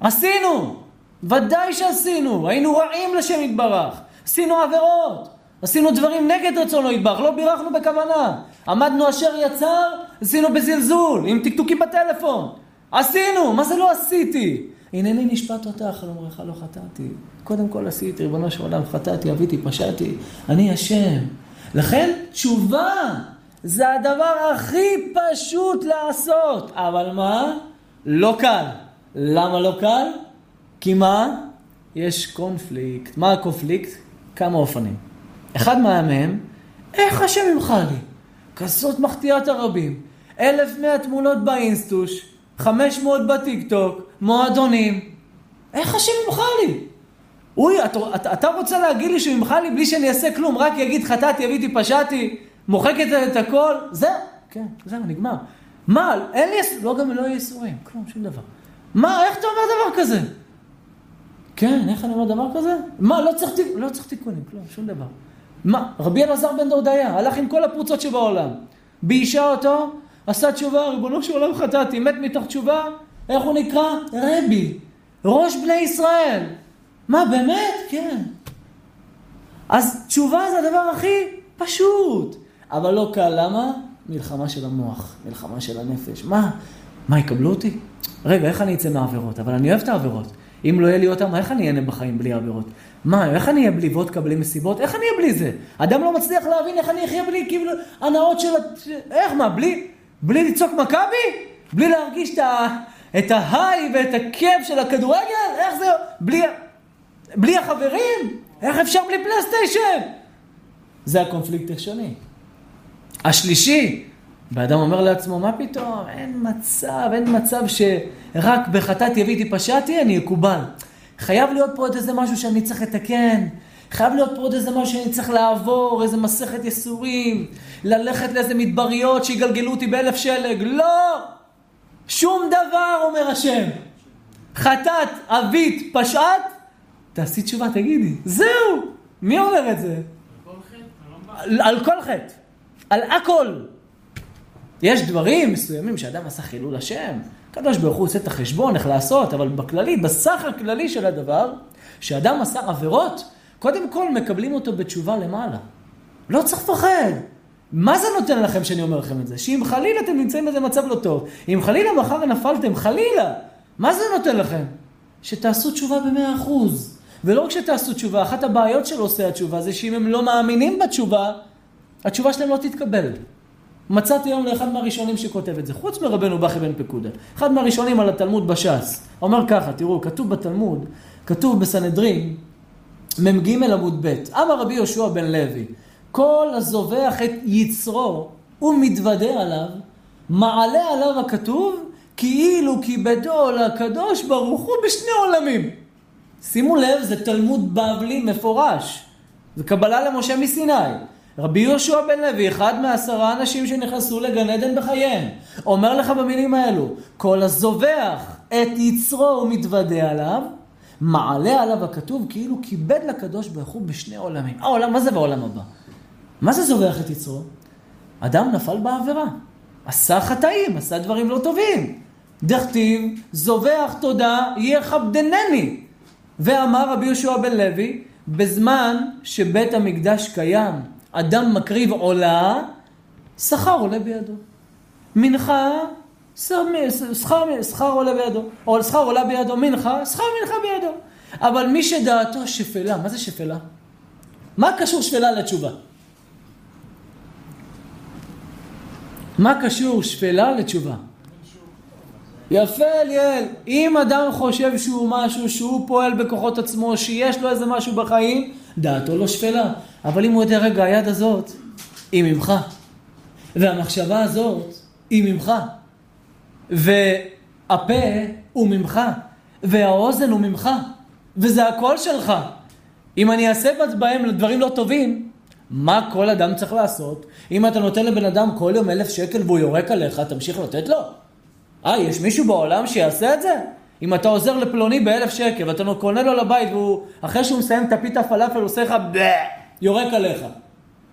עשינו! ודאי שעשינו! היינו רעים לשם יתברך. עשינו עבירות. עשינו דברים נגד רצונו יתברך, לא בירכנו בכוונה. עמדנו אשר יצר, עשינו בזלזול, עם טקטוקים בטלפון. עשינו! מה זה לא עשיתי? הנני נשפט אותך, על אומרך לא חטאתי. קודם כל עשיתי, ריבונו של עולם, חטאתי, אביתי, פשעתי, אני אשם. לכן תשובה זה הדבר הכי פשוט לעשות. אבל מה? לא קל. למה לא קל? כי מה? יש קונפליקט. מה הקונפליקט? כמה אופנים. אחד מהם, איך השם ממך לי? כזאת מחטיאת הרבים. אלף מאה תמונות באינסטוש, חמש מאות בטיקטוק, מועדונים. איך השם ממך לי? אוי, אתה, אתה, רוצה להגיד לי שהוא ימחל לי בלי שאני אעשה כלום, רק יגיד חטאתי, אביתי, פשעתי, מוחק את, את הכל, זהו, כן, זהו, נגמר. מה, אין לי, לא גם לא יהיה איסורים, כלום, שום דבר. מה, איך אתה אומר דבר כזה? כן, איך אני אומר דבר כזה? מה, לא צריך, לא צריך תיקונים, כלום, שום דבר. מה, רבי אלעזר בן דורדיה, הלך עם כל הפרוצות שבעולם. ביישה אותו, עשה תשובה, ריבונו של עולם חטאתי, מת מתוך תשובה, איך הוא נקרא? רבי, ראש בני ישראל. מה, באמת? כן. אז תשובה זה הדבר הכי פשוט, אבל לא קל. למה? מלחמה של המוח, מלחמה של הנפש. מה? מה, יקבלו אותי? רגע, איך אני אצא מהעבירות? אבל אני אוהב את העבירות. אם לא יהיה לי אותם, איך אני אהנה בחיים בלי עבירות? מה, איך אני אהיה בלי וודקה, בלי מסיבות? איך אני אהיה בלי זה? אדם לא מצליח להבין איך אני אחיה בלי כאילו הנאות של... איך, מה, בלי, בלי לצעוק מכבי? בלי להרגיש את, ה... את ההיי ואת הכיף של הכדורגל? איך זה... בלי... בלי החברים? איך אפשר בלי פלייסטיישן? זה הקונפליקט השני. השלישי, ואדם אומר לעצמו, מה פתאום, אין מצב, אין מצב שרק בחטאתי הביתי פשעתי, אני אקובל. חייב להיות פה עוד איזה משהו שאני צריך לתקן, חייב להיות פה עוד איזה משהו שאני צריך לעבור, איזה מסכת יסורים, ללכת לאיזה מדבריות שיגלגלו אותי באלף שלג. לא! שום דבר, אומר השם. חטאת, אבית, פשעת, תעשי תשובה, תגידי. זהו! מי אומר את זה? על כל חטא. על הכל. יש דברים מסוימים שאדם עשה חילול השם, הקדוש ברוך הוא עושה את החשבון איך לעשות, אבל בכללי, בסך הכללי של הדבר, שאדם עשה עבירות, קודם כל מקבלים אותו בתשובה למעלה. לא צריך לפחד. מה זה נותן לכם שאני אומר לכם את זה? שאם חלילה אתם נמצאים באיזה מצב לא טוב, אם חלילה מחר נפלתם, חלילה, מה זה נותן לכם? שתעשו תשובה במאה אחוז. ולא רק שתעשו תשובה, אחת הבעיות של עושי התשובה זה שאם הם לא מאמינים בתשובה, התשובה שלהם לא תתקבל. מצאתי היום לאחד מהראשונים שכותב את זה, חוץ מרבנו בכי בן פקודה. אחד מהראשונים על התלמוד בש"ס. אומר ככה, תראו, כתוב בתלמוד, כתוב בסנהדרין, מ"ג עמוד ב', אמר רבי יהושע בן לוי, כל הזובח את יצרו ומתוודה עליו, מעלה עליו הכתוב, כאילו כיבדו לקדוש ברוך הוא בשני עולמים. שימו לב, זה תלמוד בבלי מפורש. זה קבלה למשה מסיני. רבי יהושע בן לוי, אחד מעשרה אנשים שנכנסו לגן עדן בחייהם, אומר לך במילים האלו, כל הזובח את יצרו ומתוודה עליו, מעלה עליו הכתוב כאילו כיבד לקדוש ברוך הוא בשני עולמים. העולם, מה זה בעולם הבא? מה זה זובח את יצרו? אדם נפל בעבירה, עשה חטאים, עשה דברים לא טובים. דכתיב, זובח תודה יכבדנני. ואמר רבי יהושע בן לוי, בזמן שבית המקדש קיים, אדם מקריב עולה, שכר עולה בידו. מנחה, שכר, עולה בידו. או שכר עולה בידו, מנחה, שכר מנחה בידו. אבל מי שדעתו שפלה, מה זה שפלה? מה קשור שפלה לתשובה? מה קשור שפלה לתשובה? יפה, אליאל. אם אדם חושב שהוא משהו, שהוא פועל בכוחות עצמו, שיש לו איזה משהו בחיים, דעתו לא שפלה. אבל אם הוא יודע, רגע, היד הזאת היא ממך, והמחשבה הזאת היא ממך, והפה הוא ממך, והאוזן הוא ממך, וזה הכל שלך. אם אני אעשה בהם דברים לא טובים, מה כל אדם צריך לעשות? אם אתה נותן לבן אדם כל יום אלף שקל והוא יורק עליך, תמשיך לתת לו? אה, יש מישהו בעולם שיעשה את זה? אם אתה עוזר לפלוני באלף שקל ואתה קונה לו לבית והוא, אחרי שהוא מסיים את הפיתה פלאפל, הוא עושה לך יורק עליך.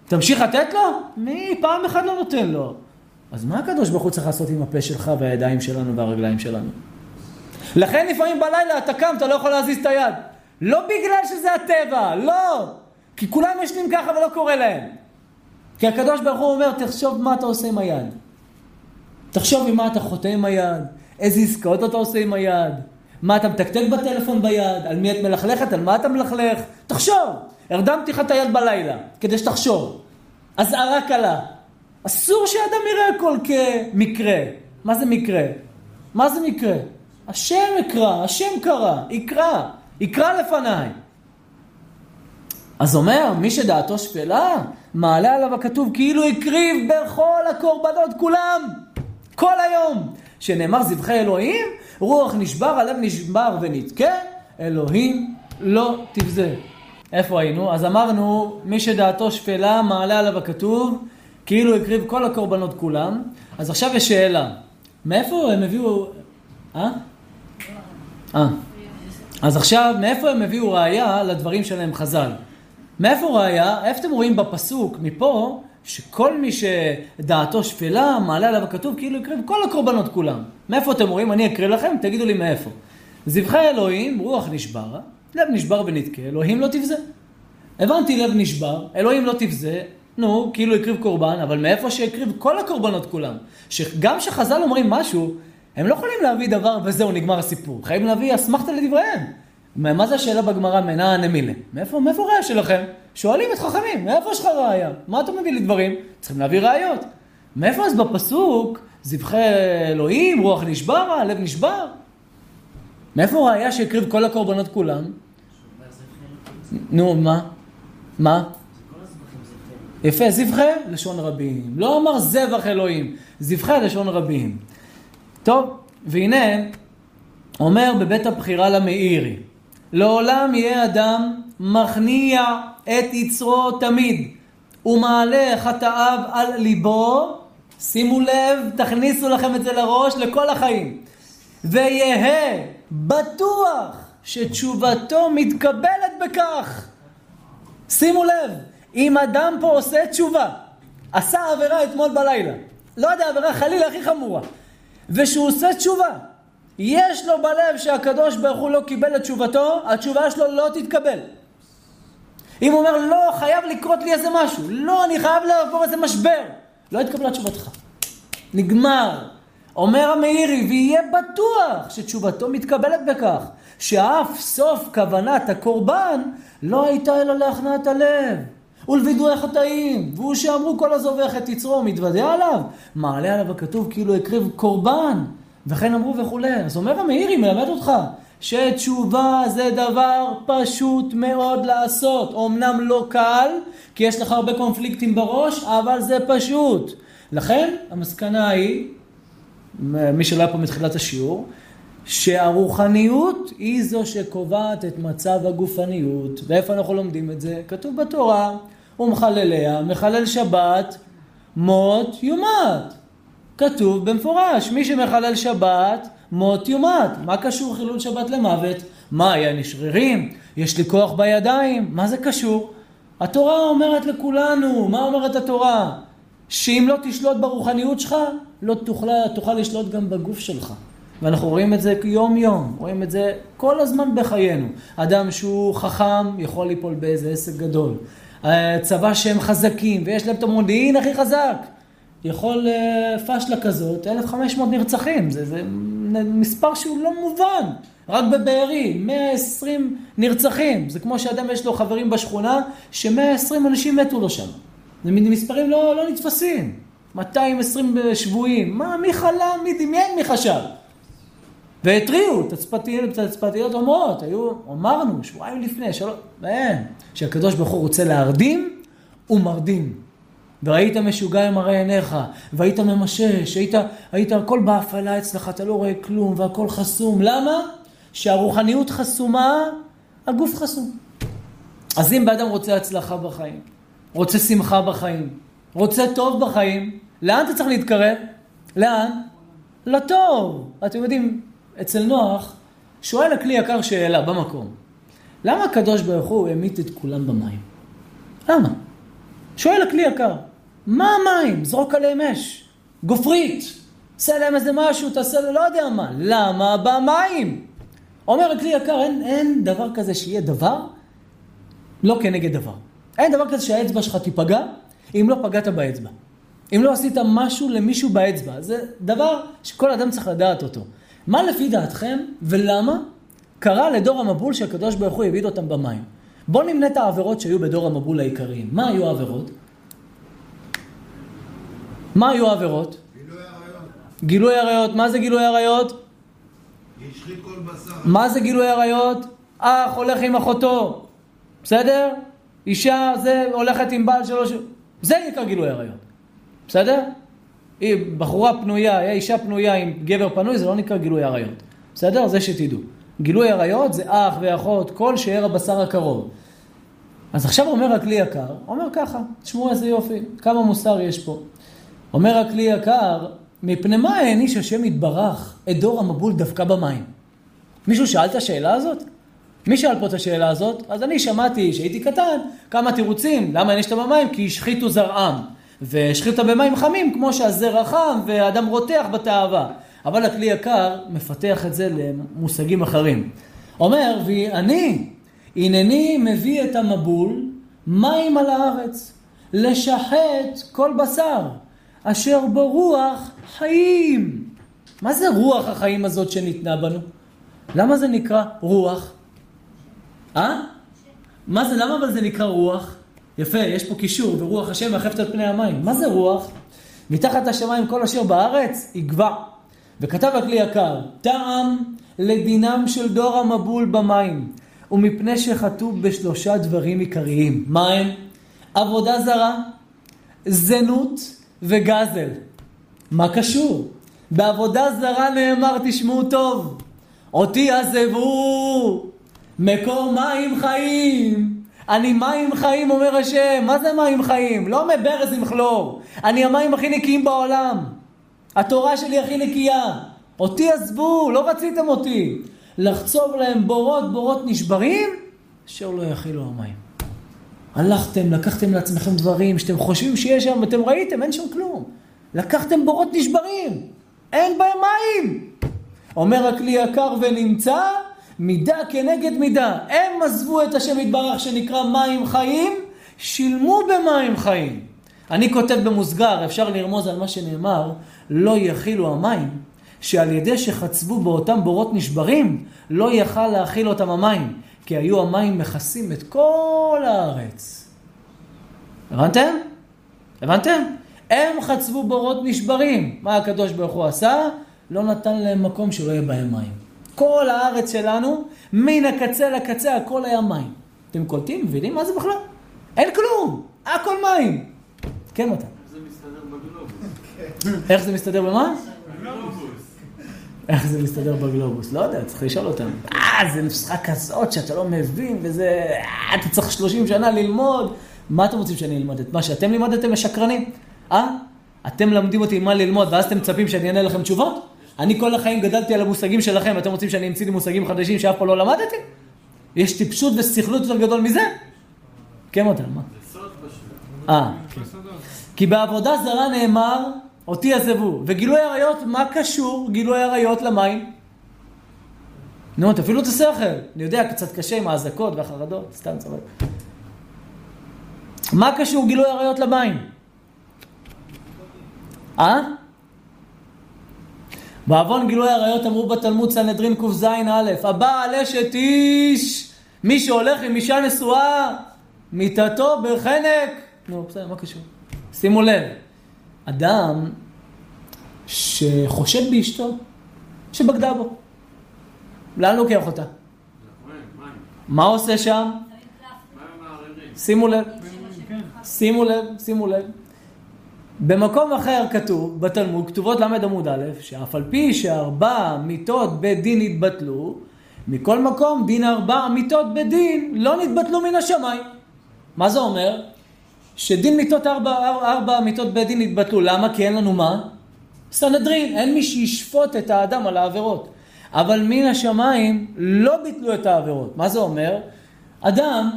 תמשיך לתת לו? מי? פעם אחת לא נותן לו. אז מה הקדוש ברוך הוא צריך לעשות עם הפה שלך והידיים שלנו והרגליים שלנו? לכן לפעמים בלילה אתה קם, אתה לא יכול להזיז את היד. לא בגלל שזה הטבע, לא. כי כולם ישנים ככה ולא קורה להם. כי הקדוש ברוך הוא אומר, תחשוב מה אתה עושה עם היד. תחשוב עם מה אתה חוטא עם היד, איזה עסקאות אתה עושה עם היד, מה אתה מתקתק בטלפון ביד, על מי את מלכלכת, על מה אתה מלכלך, תחשוב. הרדמתי לך את היד בלילה, כדי שתחשוב. אזהרה קלה. אסור שאדם יראה הכל כמקרה. מה זה מקרה? מה זה מקרה? השם יקרא, השם קרא, יקרא, יקרא לפניי. אז אומר, מי שדעתו שפלה, מעלה עליו הכתוב כאילו הקריב בכל הקורבנות כולם, כל היום. שנאמר זבחי אלוהים, רוח נשבר, הלב נשבר ונתקה, אלוהים לא תבזה. איפה היינו? אז אמרנו, מי שדעתו שפלה, מעלה עליו הכתוב, כאילו הקריב כל הקורבנות כולם. אז עכשיו יש שאלה, מאיפה הם הביאו... אה? אה. אז עכשיו, מאיפה הם הביאו ראייה לדברים שלהם חז"ל? מאיפה ראייה? איפה אתם רואים בפסוק, מפה, שכל מי שדעתו שפלה, מעלה עליו הכתוב, כאילו הקריב כל הקורבנות כולם. מאיפה אתם רואים? אני אקריא לכם, תגידו לי מאיפה. זבחי אלוהים, רוח נשברה, לב נשבר ונתקה, אלוהים לא תבזה. הבנתי לב נשבר, אלוהים לא תבזה, נו, כאילו הקריב קורבן, אבל מאיפה שהקריב כל הקורבנות כולם. שגם כשחז"ל אומרים משהו, הם לא יכולים להביא דבר וזהו, נגמר הסיפור. חייבים להביא אסמכתה לדבריהם. מה זה השאלה בגמרא מנה נמילה? מאיפה, מאיפה ראיה שלכם? שואלים את חכמים, מאיפה יש לך ראיה? מה אתה מביא לי דברים? צריכים להביא ראיות. מאיפה אז בפסוק, זבחי אלוהים, רוח נשבר, הלב נשבר? מאיפה ראיה שהקריב כל הקורבנות כולם? נו, מה? מה? יפה, זבחי לשון רבים. לא אמר זבח אלוהים, זבחי לשון רבים. טוב, והנה, אומר בבית הבחירה למאירי, לעולם יהיה אדם מכניע את יצרו תמיד, ומעלה חטאיו על ליבו, שימו לב, תכניסו לכם את זה לראש לכל החיים, ויהא בטוח שתשובתו מתקבלת בכך. שימו לב, אם אדם פה עושה תשובה, עשה עבירה אתמול בלילה, לא יודע, עבירה חלילה הכי חמורה, ושהוא עושה תשובה, יש לו בלב שהקדוש ברוך הוא לא קיבל את תשובתו, התשובה שלו לא תתקבל. אם הוא אומר, לא, חייב לקרות לי איזה משהו, לא, אני חייב לעבור איזה משבר, לא התקבלה תשובתך. נגמר. אומר המאירי, ויהיה בטוח שתשובתו מתקבלת בכך, שאף סוף כוונת הקורבן לא הייתה אלא להכנעת הלב. ולווידוי החטאים, והוא שאמרו כל הזובח את יצרו מתוודה עליו, מעלה עליו הכתוב כאילו הקריב קורבן, וכן אמרו וכולי. אז אומר המאירי, מלמד אותך, שתשובה זה דבר פשוט מאוד לעשות. אמנם לא קל, כי יש לך הרבה קונפליקטים בראש, אבל זה פשוט. לכן, המסקנה היא, מי שלא היה פה מתחילת השיעור, שהרוחניות היא זו שקובעת את מצב הגופניות. ואיפה אנחנו לומדים את זה? כתוב בתורה, ומחלליה, מחלל שבת, מות יומת. כתוב במפורש, מי שמחלל שבת, מות יומת. מה קשור חילול שבת למוות? מה, היה לי שרירים? יש לי כוח בידיים? מה זה קשור? התורה אומרת לכולנו, מה אומרת התורה? שאם לא תשלוט ברוחניות שלך, לא תוכל, תוכל לשלוט גם בגוף שלך. ואנחנו רואים את זה יום יום, רואים את זה כל הזמן בחיינו. אדם שהוא חכם יכול ליפול באיזה עסק גדול. צבא שהם חזקים ויש להם את המודיעין הכי חזק. יכול אה, פשלה כזאת, 1,500 נרצחים, זה, זה מספר שהוא לא מובן. רק בבארי, 120 נרצחים. זה כמו שאדם יש לו חברים בשכונה, ש-120 אנשים מתו לו שם. זה מספרים לא, לא נתפסים. 220 שבויים. מה, מי חלם, מי דמיין, מי חשב? והתריעו, תצפתיות, תצפתיות אומרות, היו, אמרנו, שבועיים לפני, שלוש, ואין, שהקדוש ברוך הוא רוצה להרדים, הוא מרדים. והיית משוגע עם הרי עיניך, והיית ממשש, היית, היית הכל בהפעלה אצלך, אתה לא רואה כלום, והכל חסום. למה? שהרוחניות חסומה, הגוף חסום. אז אם באדם רוצה הצלחה בחיים, רוצה שמחה בחיים, רוצה טוב בחיים, לאן אתה צריך להתקרב? לאן? לטוב. אתם יודעים, אצל נוח, שואל הכלי יקר שאלה במקום. למה הקדוש ברוך הוא המית את כולם במים? למה? שואל הכלי יקר, מה המים? זרוק עליהם אש, גופרית, עשה להם איזה משהו, תעשה לו לא יודע מה. למה במים? אומר הכלי יקר, אין, אין דבר כזה שיהיה דבר לא כנגד דבר. אין דבר כזה שהאצבע שלך תיפגע אם לא פגעת באצבע. אם לא עשית משהו למישהו באצבע. זה דבר שכל אדם צריך לדעת אותו. מה לפי דעתכם ולמה קרה לדור המבול שהקדוש ברוך הוא העביד אותם במים? בואו נמנה את העבירות שהיו בדור המבול העיקריים. מה היו העבירות? מה היו העבירות? גילוי עריות. גילוי עריות. מה זה גילוי עריות? השחית כל בשר. מה זה גילוי עריות? אח הולך עם אחותו, בסדר? אישה זה הולכת עם בעל שלו, זה נקרא גילוי עריות, בסדר? היא בחורה פנויה, אישה פנויה עם גבר פנוי, זה לא נקרא גילוי עריות, בסדר? זה שתדעו. גילוי עריות זה אח ואחות, כל שאר הבשר הקרוב. אז עכשיו אומר הכלי יקר, אומר ככה, תשמעו איזה יופי, כמה מוסר יש פה. אומר הכלי יקר, מפני מה העניש השם יתברך את דור המבול דווקא במים? מישהו שאל את השאלה הזאת? מי שאל פה את השאלה הזאת? אז אני שמעתי, כשהייתי קטן, כמה תירוצים, למה הענישת במים? כי השחיתו זרעם. והשחית במים חמים, כמו שהזרע חם והאדם רותח בתאווה. אבל הכלי יקר מפתח את זה למושגים אחרים. אומר, ואני, הנני מביא את המבול, מים על הארץ, לשחט כל בשר, אשר בו רוח חיים. מה זה רוח החיים הזאת שניתנה בנו? למה זה נקרא רוח? אה? מה זה, למה אבל זה נקרא רוח? יפה, יש פה קישור, ורוח השם מאחפת על פני המים. מה זה רוח? מתחת השמיים כל אשר בארץ יגבע. וכתב הכלי יקר, טעם לדינם של דור המבול במים, ומפני שחטאו בשלושה דברים עיקריים. מה הם? עבודה זרה, זנות וגזל. מה קשור? בעבודה זרה נאמר, תשמעו טוב, אותי עזבו, מקור מים חיים. אני מים חיים, אומר השם. מה זה מים חיים? לא מברז עם כלור. אני המים הכי נקיים בעולם. התורה שלי הכי נקייה. אותי עזבו, לא רציתם אותי. לחצוב להם בורות, בורות נשברים, אשר לא יכילו המים. הלכתם, לקחתם לעצמכם דברים שאתם חושבים שיש שם, אתם ראיתם, אין שם כלום. לקחתם בורות נשברים, אין בהם מים. אומר הכלי יקר ונמצא, מידה כנגד מידה. הם עזבו את השם יתברך שנקרא מים חיים, שילמו במים חיים. אני כותב במוסגר, אפשר לרמוז על מה שנאמר, לא יכילו המים, שעל ידי שחצבו באותם בורות נשברים, לא יכל להכיל אותם המים, כי היו המים מכסים את כל הארץ. הבנתם? הבנתם? הם חצבו בורות נשברים. מה הקדוש ברוך הוא עשה? לא נתן להם מקום שלא יהיה בהם מים. כל הארץ שלנו, מן הקצה לקצה, הכל היה מים. אתם קולטים? מבינים מה זה בכלל? אין כלום, הכל מים. כן, מתן. איך זה מסתדר בגלובוס? איך זה מסתדר במה? איך זה מסתדר בגלובוס? לא יודע, צריך לשאול אותם. אה, זה נוסחה כזאת שאתה לא מבין, וזה... אה, אתה צריך 30 שנה ללמוד. מה אתם רוצים שאני אלמד? את מה שאתם לימדתם משקרנים? אה? אתם מלמדים אותי מה ללמוד, ואז אתם מצפים שאני אענה לכם תשובות? אני כל החיים גדלתי על המושגים שלכם, אתם רוצים שאני אמציא לי מושגים חדשים שאף פעם לא למדתי? יש טיפשות וסכלות יותר גדול מזה? כן, מתן, מה? זה סוד פשוט. אה, כן. כי בעבודה זרה נאמר, אותי עזבו. וגילוי עריות, מה קשור גילוי עריות למים? נו, תפעילו את השכל. אני יודע, קצת קשה עם האזעקות והחרדות, סתם צוחק. מה קשור גילוי עריות למים? אה? בעוון גילוי עריות אמרו בתלמוד סנהדרין קז א', הבעל אשת איש, מי שהולך עם אישה נשואה, מיתתו בחנק. נו, בסדר, מה קשור? שימו לב, אדם שחושד באשתו, שבגדה בו, לאן לוקח אותה? מה עושה שם? שימו לב, שימו לב, שימו לב. במקום אחר כתוב, בתלמוד, כתובות ל' עמוד א', שאף על פי שארבע מיתות בית דין נתבטלו, מכל מקום דין ארבע מיתות בית דין לא נתבטלו מן השמיים. מה זה אומר? שדין מיתות ארבע, ארבע, ארבע מיתות בית דין נתבטלו. למה? כי אין לנו מה? סנהדרין. אין מי שישפוט את האדם על העבירות. אבל מן השמיים לא ביטלו את העבירות. מה זה אומר? אדם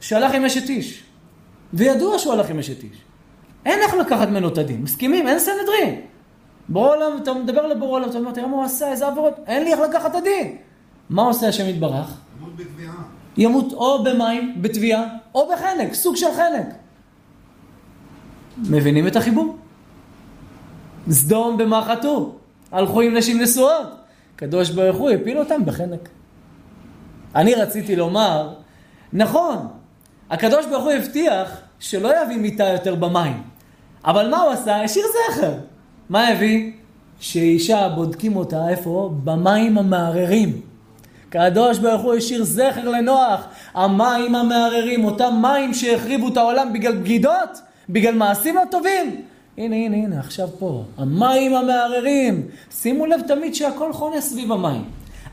שהלך עם אשת איש, וידוע שהוא הלך עם אשת איש. אין איך לקחת ממנו את הדין. מסכימים? אין סנהדרין. בורא עולם, אתה מדבר לבורא עולם, אתה אומר, תראה מה הוא עשה, איזה עבירות, אין לי איך לקחת את הדין. מה עושה השם יתברך? עמוד בתביעה. ימות או במים, בתביעה, או בחנק, סוג של חנק. מבינים את החיבור? סדום במה? הלכו עם נשים נשואות. קדוש ברוך הוא הפיל אותם בחנק. אני רציתי לומר, נכון, הקדוש ברוך הוא הבטיח שלא יביא מיטה יותר במים. אבל מה הוא עשה? השאיר זכר. מה הביא? שאישה בודקים אותה, איפה? במים המערערים. הקדוש ברוך הוא השאיר זכר לנוח, המים המערערים, אותם מים שהחריבו את העולם בגלל בגידות, בגלל מעשים לא טובים. הנה, הנה, הנה, עכשיו פה. המים המערערים. שימו לב תמיד שהכל חונה סביב המים.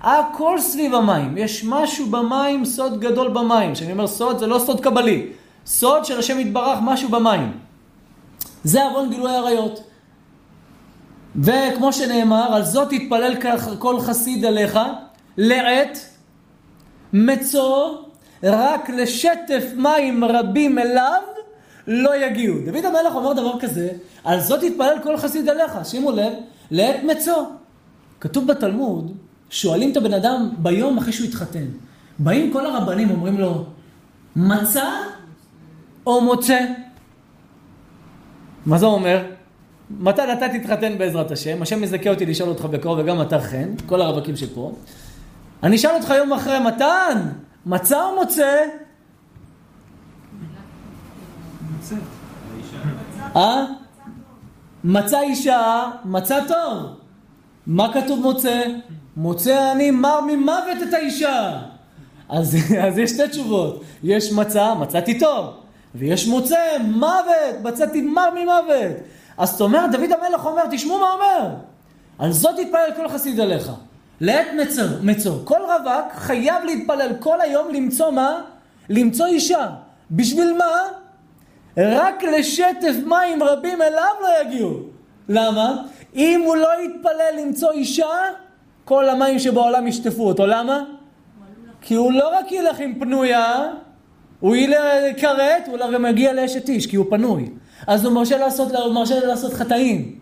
הכל סביב המים. יש משהו במים, סוד גדול במים. כשאני אומר סוד, זה לא סוד קבלי. סוד של השם יתברך, משהו במים. זה עוון גילוי עריות. וכמו שנאמר, על זאת תתפלל כל חסיד עליך, לעת, מצוא, רק לשטף מים רבים אליו, לא יגיעו. דוד המלך אומר דבר כזה, על זאת תתפלל כל חסיד עליך. שימו לב, לעת מצוא. כתוב בתלמוד, שואלים את הבן אדם ביום אחרי שהוא התחתן. באים כל הרבנים, אומרים לו, מצא או מוצא? מה זה אומר? מתן אתה תתחתן בעזרת השם, השם מזכה אותי לשאול אותך בקרוב וגם אתה חן, כל הרווקים שפה. אני אשאל אותך יום אחרי, מתן, מצא או מוצא? אה? מצא אישה, מצא טוב. מה כתוב מוצא? מוצא אני מר ממוות את האישה. אז, אז יש שתי תשובות. יש מצא, מצאתי טוב. ויש מוצא, מוות, מצאתי מר ממוות. אז זאת אומרת, דוד המלך אומר, תשמעו מה אומר. על זאת תתפלל כל חסיד עליך. לעת מצוא, מצוא. כל רווק חייב להתפלל כל היום למצוא מה? למצוא אישה. בשביל מה? רק לשטף מים רבים אליו לא יגיעו. למה? אם הוא לא יתפלל למצוא אישה, כל המים שבעולם ישטפו אותו. למה? כי הוא לא רק ילך עם פנויה, הוא ילך כרת, הוא גם יגיע לאשת איש, כי הוא פנוי. אז הוא מרשה לעשות, הוא מרשה לעשות חטאים.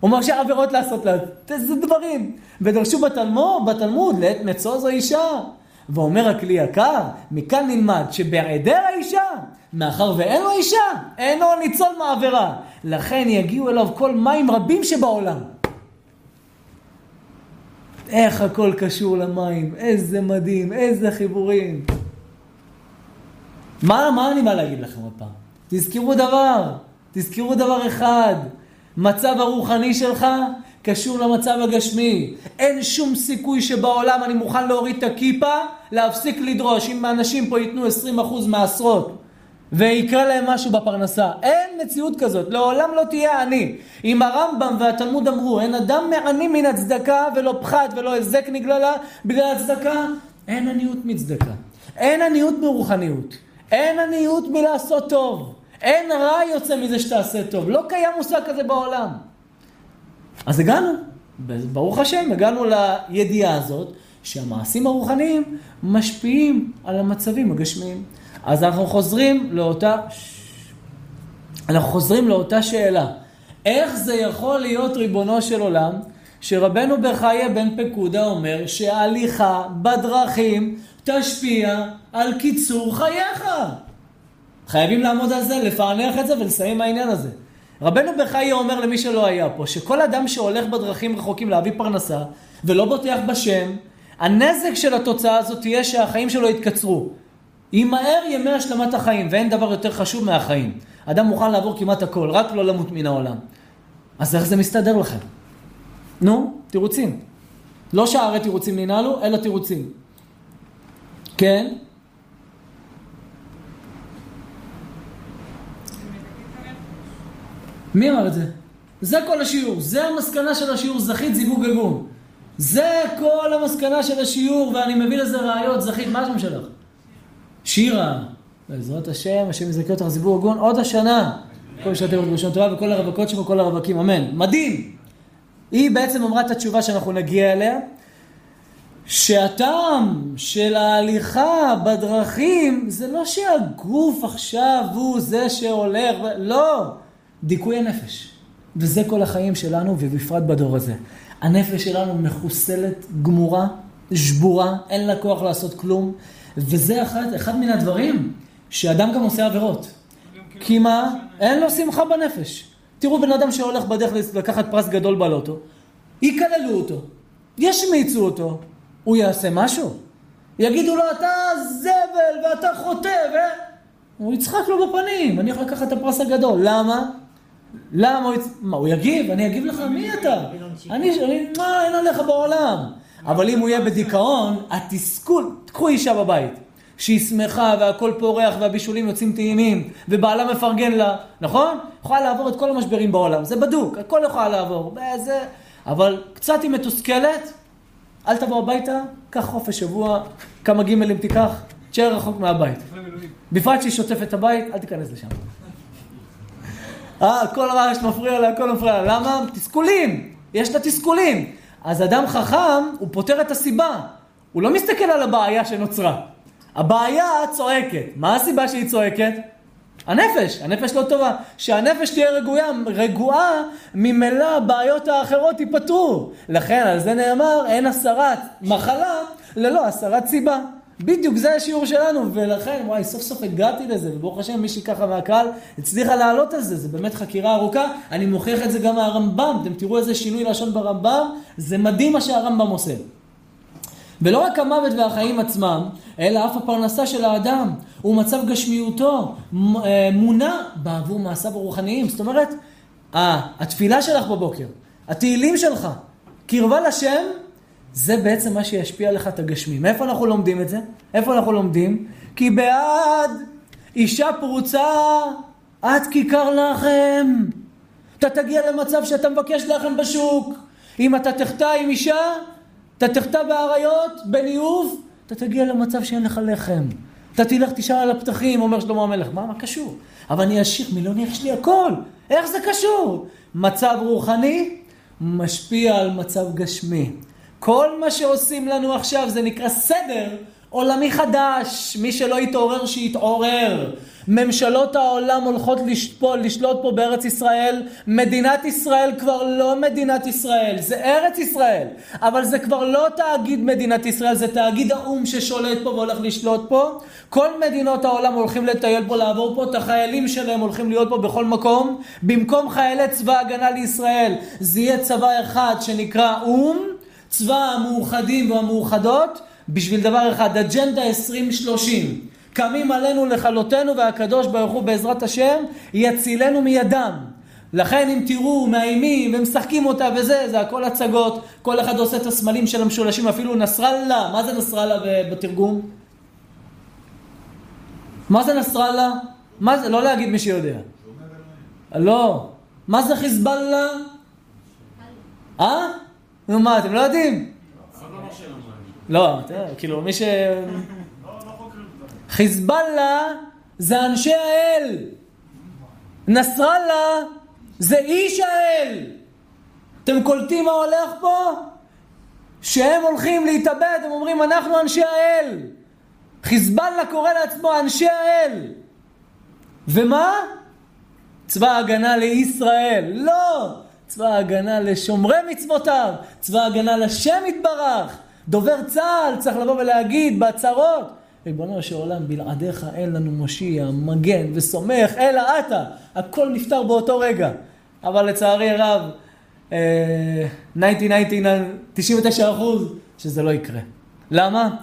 הוא מרשה עבירות לעשות לה, איזה דברים. ודרשו בתלמוד, בתלמוד, לעת מצוא זו אישה. ואומר הכלי יקר, מכאן נלמד שבהיעדר האישה, מאחר ואין לו אישה, אינו ניצול מעבירה. לכן יגיעו אליו כל מים רבים שבעולם. איך הכל קשור למים, איזה מדהים, איזה חיבורים. מה, מה אני בא להגיד לכם עוד פעם? תזכרו דבר, תזכרו דבר אחד, מצב הרוחני שלך קשור למצב הגשמי. אין שום סיכוי שבעולם אני מוכן להוריד את הכיפה, להפסיק לדרוש. אם האנשים פה ייתנו 20% מהעשרות ויקרה להם משהו בפרנסה. אין מציאות כזאת, לעולם לא תהיה עני. אם הרמב"ם והתלמוד אמרו, אין אדם מעני מן הצדקה ולא פחד ולא היזק נגללה בגלל הצדקה, אין עניות מצדקה. אין עניות מרוחניות. אין עניות מלעשות טוב. אין רע יוצא מזה שתעשה טוב. לא קיים מושג כזה בעולם. אז הגענו, ברוך השם, הגענו לידיעה הזאת שהמעשים הרוחניים משפיעים על המצבים הגשמיים. אז אנחנו חוזרים לאותה, אנחנו חוזרים לאותה שאלה. איך זה יכול להיות ריבונו של עולם, שרבנו בחייה בן פקודה אומר שההליכה בדרכים תשפיע על קיצור חייך. חייבים לעמוד על זה, לפענח את זה ולסיים העניין הזה. רבנו בחייה אומר למי שלא היה פה, שכל אדם שהולך בדרכים רחוקים להביא פרנסה ולא בוטח בשם, הנזק של התוצאה הזאת תהיה שהחיים שלו יתקצרו. ימהר ימי השלמת החיים, ואין דבר יותר חשוב מהחיים. אדם מוכן לעבור כמעט הכל, רק לא למות מן העולם. אז איך זה מסתדר לכם? נו, תירוצים. לא שערי תירוצים ננעלו, אלא תירוצים. כן? מי אמר את זה? זה כל השיעור, זה המסקנה של השיעור, זכית זיווג הגון. זה כל המסקנה של השיעור, ואני מביא לזה ראיות, זכית, מה השם שלך? שירה, בעזרת השם, השם יזכה אותך זיווג הגון עוד השנה. כל שאתם בראשון תורה וכל הרווקות שבו, כל הרווקים, אמן. מדהים. היא בעצם אמרה את התשובה שאנחנו נגיע אליה, שהטעם של ההליכה בדרכים זה לא שהגוף עכשיו הוא זה שהולך, לא. דיכוי הנפש. וזה כל החיים שלנו, ובפרט בדור הזה. הנפש שלנו מחוסלת, גמורה, שבורה, אין לה כוח לעשות כלום, וזה אחד, אחד מן הדברים שאדם גם עושה עבירות. כי מה? אין לו שמחה בנפש. תראו בן אדם שהולך בדרך לקחת פרס גדול בלוטו, יקללו אותו, ישמיצו אותו, הוא יעשה משהו? יגידו לו, אתה זבל ואתה חוטא, ו... הוא יצחק לו בפנים, אני יכול לקחת את הפרס הגדול. למה? למה הוא... מה, הוא יגיב? אני אגיב לך, מי אתה? אני, מה, אין עליך בעולם. אבל אם הוא יהיה בדיכאון, התסכול, קחו אישה בבית, שהיא שמחה והכל פורח והבישולים יוצאים טעימים, ובעלה מפרגן לה, נכון? יכולה לעבור את כל המשברים בעולם, זה בדוק, הכל יכולה לעבור, וזה... אבל קצת היא מתוסכלת, אל תבוא הביתה, קח חופש שבוע, כמה גימלים תיקח, תשאר רחוק מהבית. בפרט שהיא שוטפת את הבית, אל תיכנס לשם. אה, כל הרעש מפריע לה, הכל מפריע לה. למה? תסכולים. יש לה תסכולים. אז אדם חכם, הוא פותר את הסיבה. הוא לא מסתכל על הבעיה שנוצרה. הבעיה צועקת. מה הסיבה שהיא צועקת? הנפש, הנפש לא טובה. שהנפש תהיה רגועה, רגועה, ממילא הבעיות האחרות ייפתרו. לכן על זה נאמר, אין הסרת מחלה ללא הסרת סיבה. בדיוק זה השיעור שלנו, ולכן, וואי, סוף סוף הגעתי לזה, וברוך השם, מישהי ככה מהקהל הצליחה לעלות על זה, זה באמת חקירה ארוכה, אני מוכיח את זה גם מהרמב"ם, אתם תראו איזה שינוי לשון ברמב"ם, זה מדהים מה שהרמב"ם עושה. ולא רק המוות והחיים עצמם, אלא אף הפרנסה של האדם ומצב גשמיותו אה, מונע בעבור מעשיו הרוחניים. זאת אומרת, התפילה שלך בבוקר, התהילים שלך, קרבה לשם, זה בעצם מה שישפיע לך את הגשמי. מאיפה אנחנו לומדים את זה? איפה אנחנו לומדים? כי בעד אישה פרוצה עד כיכר לחם. אתה תגיע למצב שאתה מבקש לחם בשוק. אם אתה תחטא עם אישה, אתה תחטא באריות, בניאוף, אתה תגיע למצב שאין לך לחם. אתה תלך תשאל על הפתחים, אומר שלמה המלך, מה, מה קשור? אבל אני עשיר, מיליוני, יש לי הכל. איך זה קשור? מצב רוחני משפיע על מצב גשמי. כל מה שעושים לנו עכשיו זה נקרא סדר עולמי חדש. מי שלא יתעורר, שיתעורר. ממשלות העולם הולכות לשפול, לשלוט פה בארץ ישראל. מדינת ישראל כבר לא מדינת ישראל, זה ארץ ישראל. אבל זה כבר לא תאגיד מדינת ישראל, זה תאגיד האו"ם ששולט פה והולך לשלוט פה. כל מדינות העולם הולכים לטייל פה, לעבור פה, את החיילים שלהם הולכים להיות פה בכל מקום. במקום חיילי צבא הגנה לישראל, זה יהיה צבא אחד שנקרא או"ם. צבא המאוחדים והמאוחדות בשביל דבר אחד, אג'נדה 2030. קמים עלינו לכלותנו והקדוש ברוך הוא בעזרת השם יצילנו מידם. לכן אם תראו, מאיימים ומשחקים אותה וזה, זה הכל הצגות, כל אחד עושה את הסמלים של המשולשים, אפילו נסראללה, מה זה נסראללה בתרגום? מה זה נסראללה? מה זה, לא להגיד מי שיודע. לא. מה זה חיזבאללה? אה? נו מה, אתם לא יודעים? לא. לא, כאילו מי ש... חיזבאללה זה אנשי האל. נסראללה זה איש האל. אתם קולטים מה הולך פה? שהם הולכים להתאבד, הם אומרים אנחנו אנשי האל. חיזבאללה קורא לעצמו אנשי האל. ומה? צבא ההגנה לישראל. לא! צבא ההגנה לשומרי מצוותיו. צבא ההגנה לשם יתברך. דובר צה"ל צריך לבוא ולהגיד בהצהרות, ריבונו של עולם, בלעדיך אין לנו מושיע, מגן וסומך, אלא אתה. הכל נפתר באותו רגע. אבל לצערי הרב, אה, 99 אחוז, שזה לא יקרה. למה?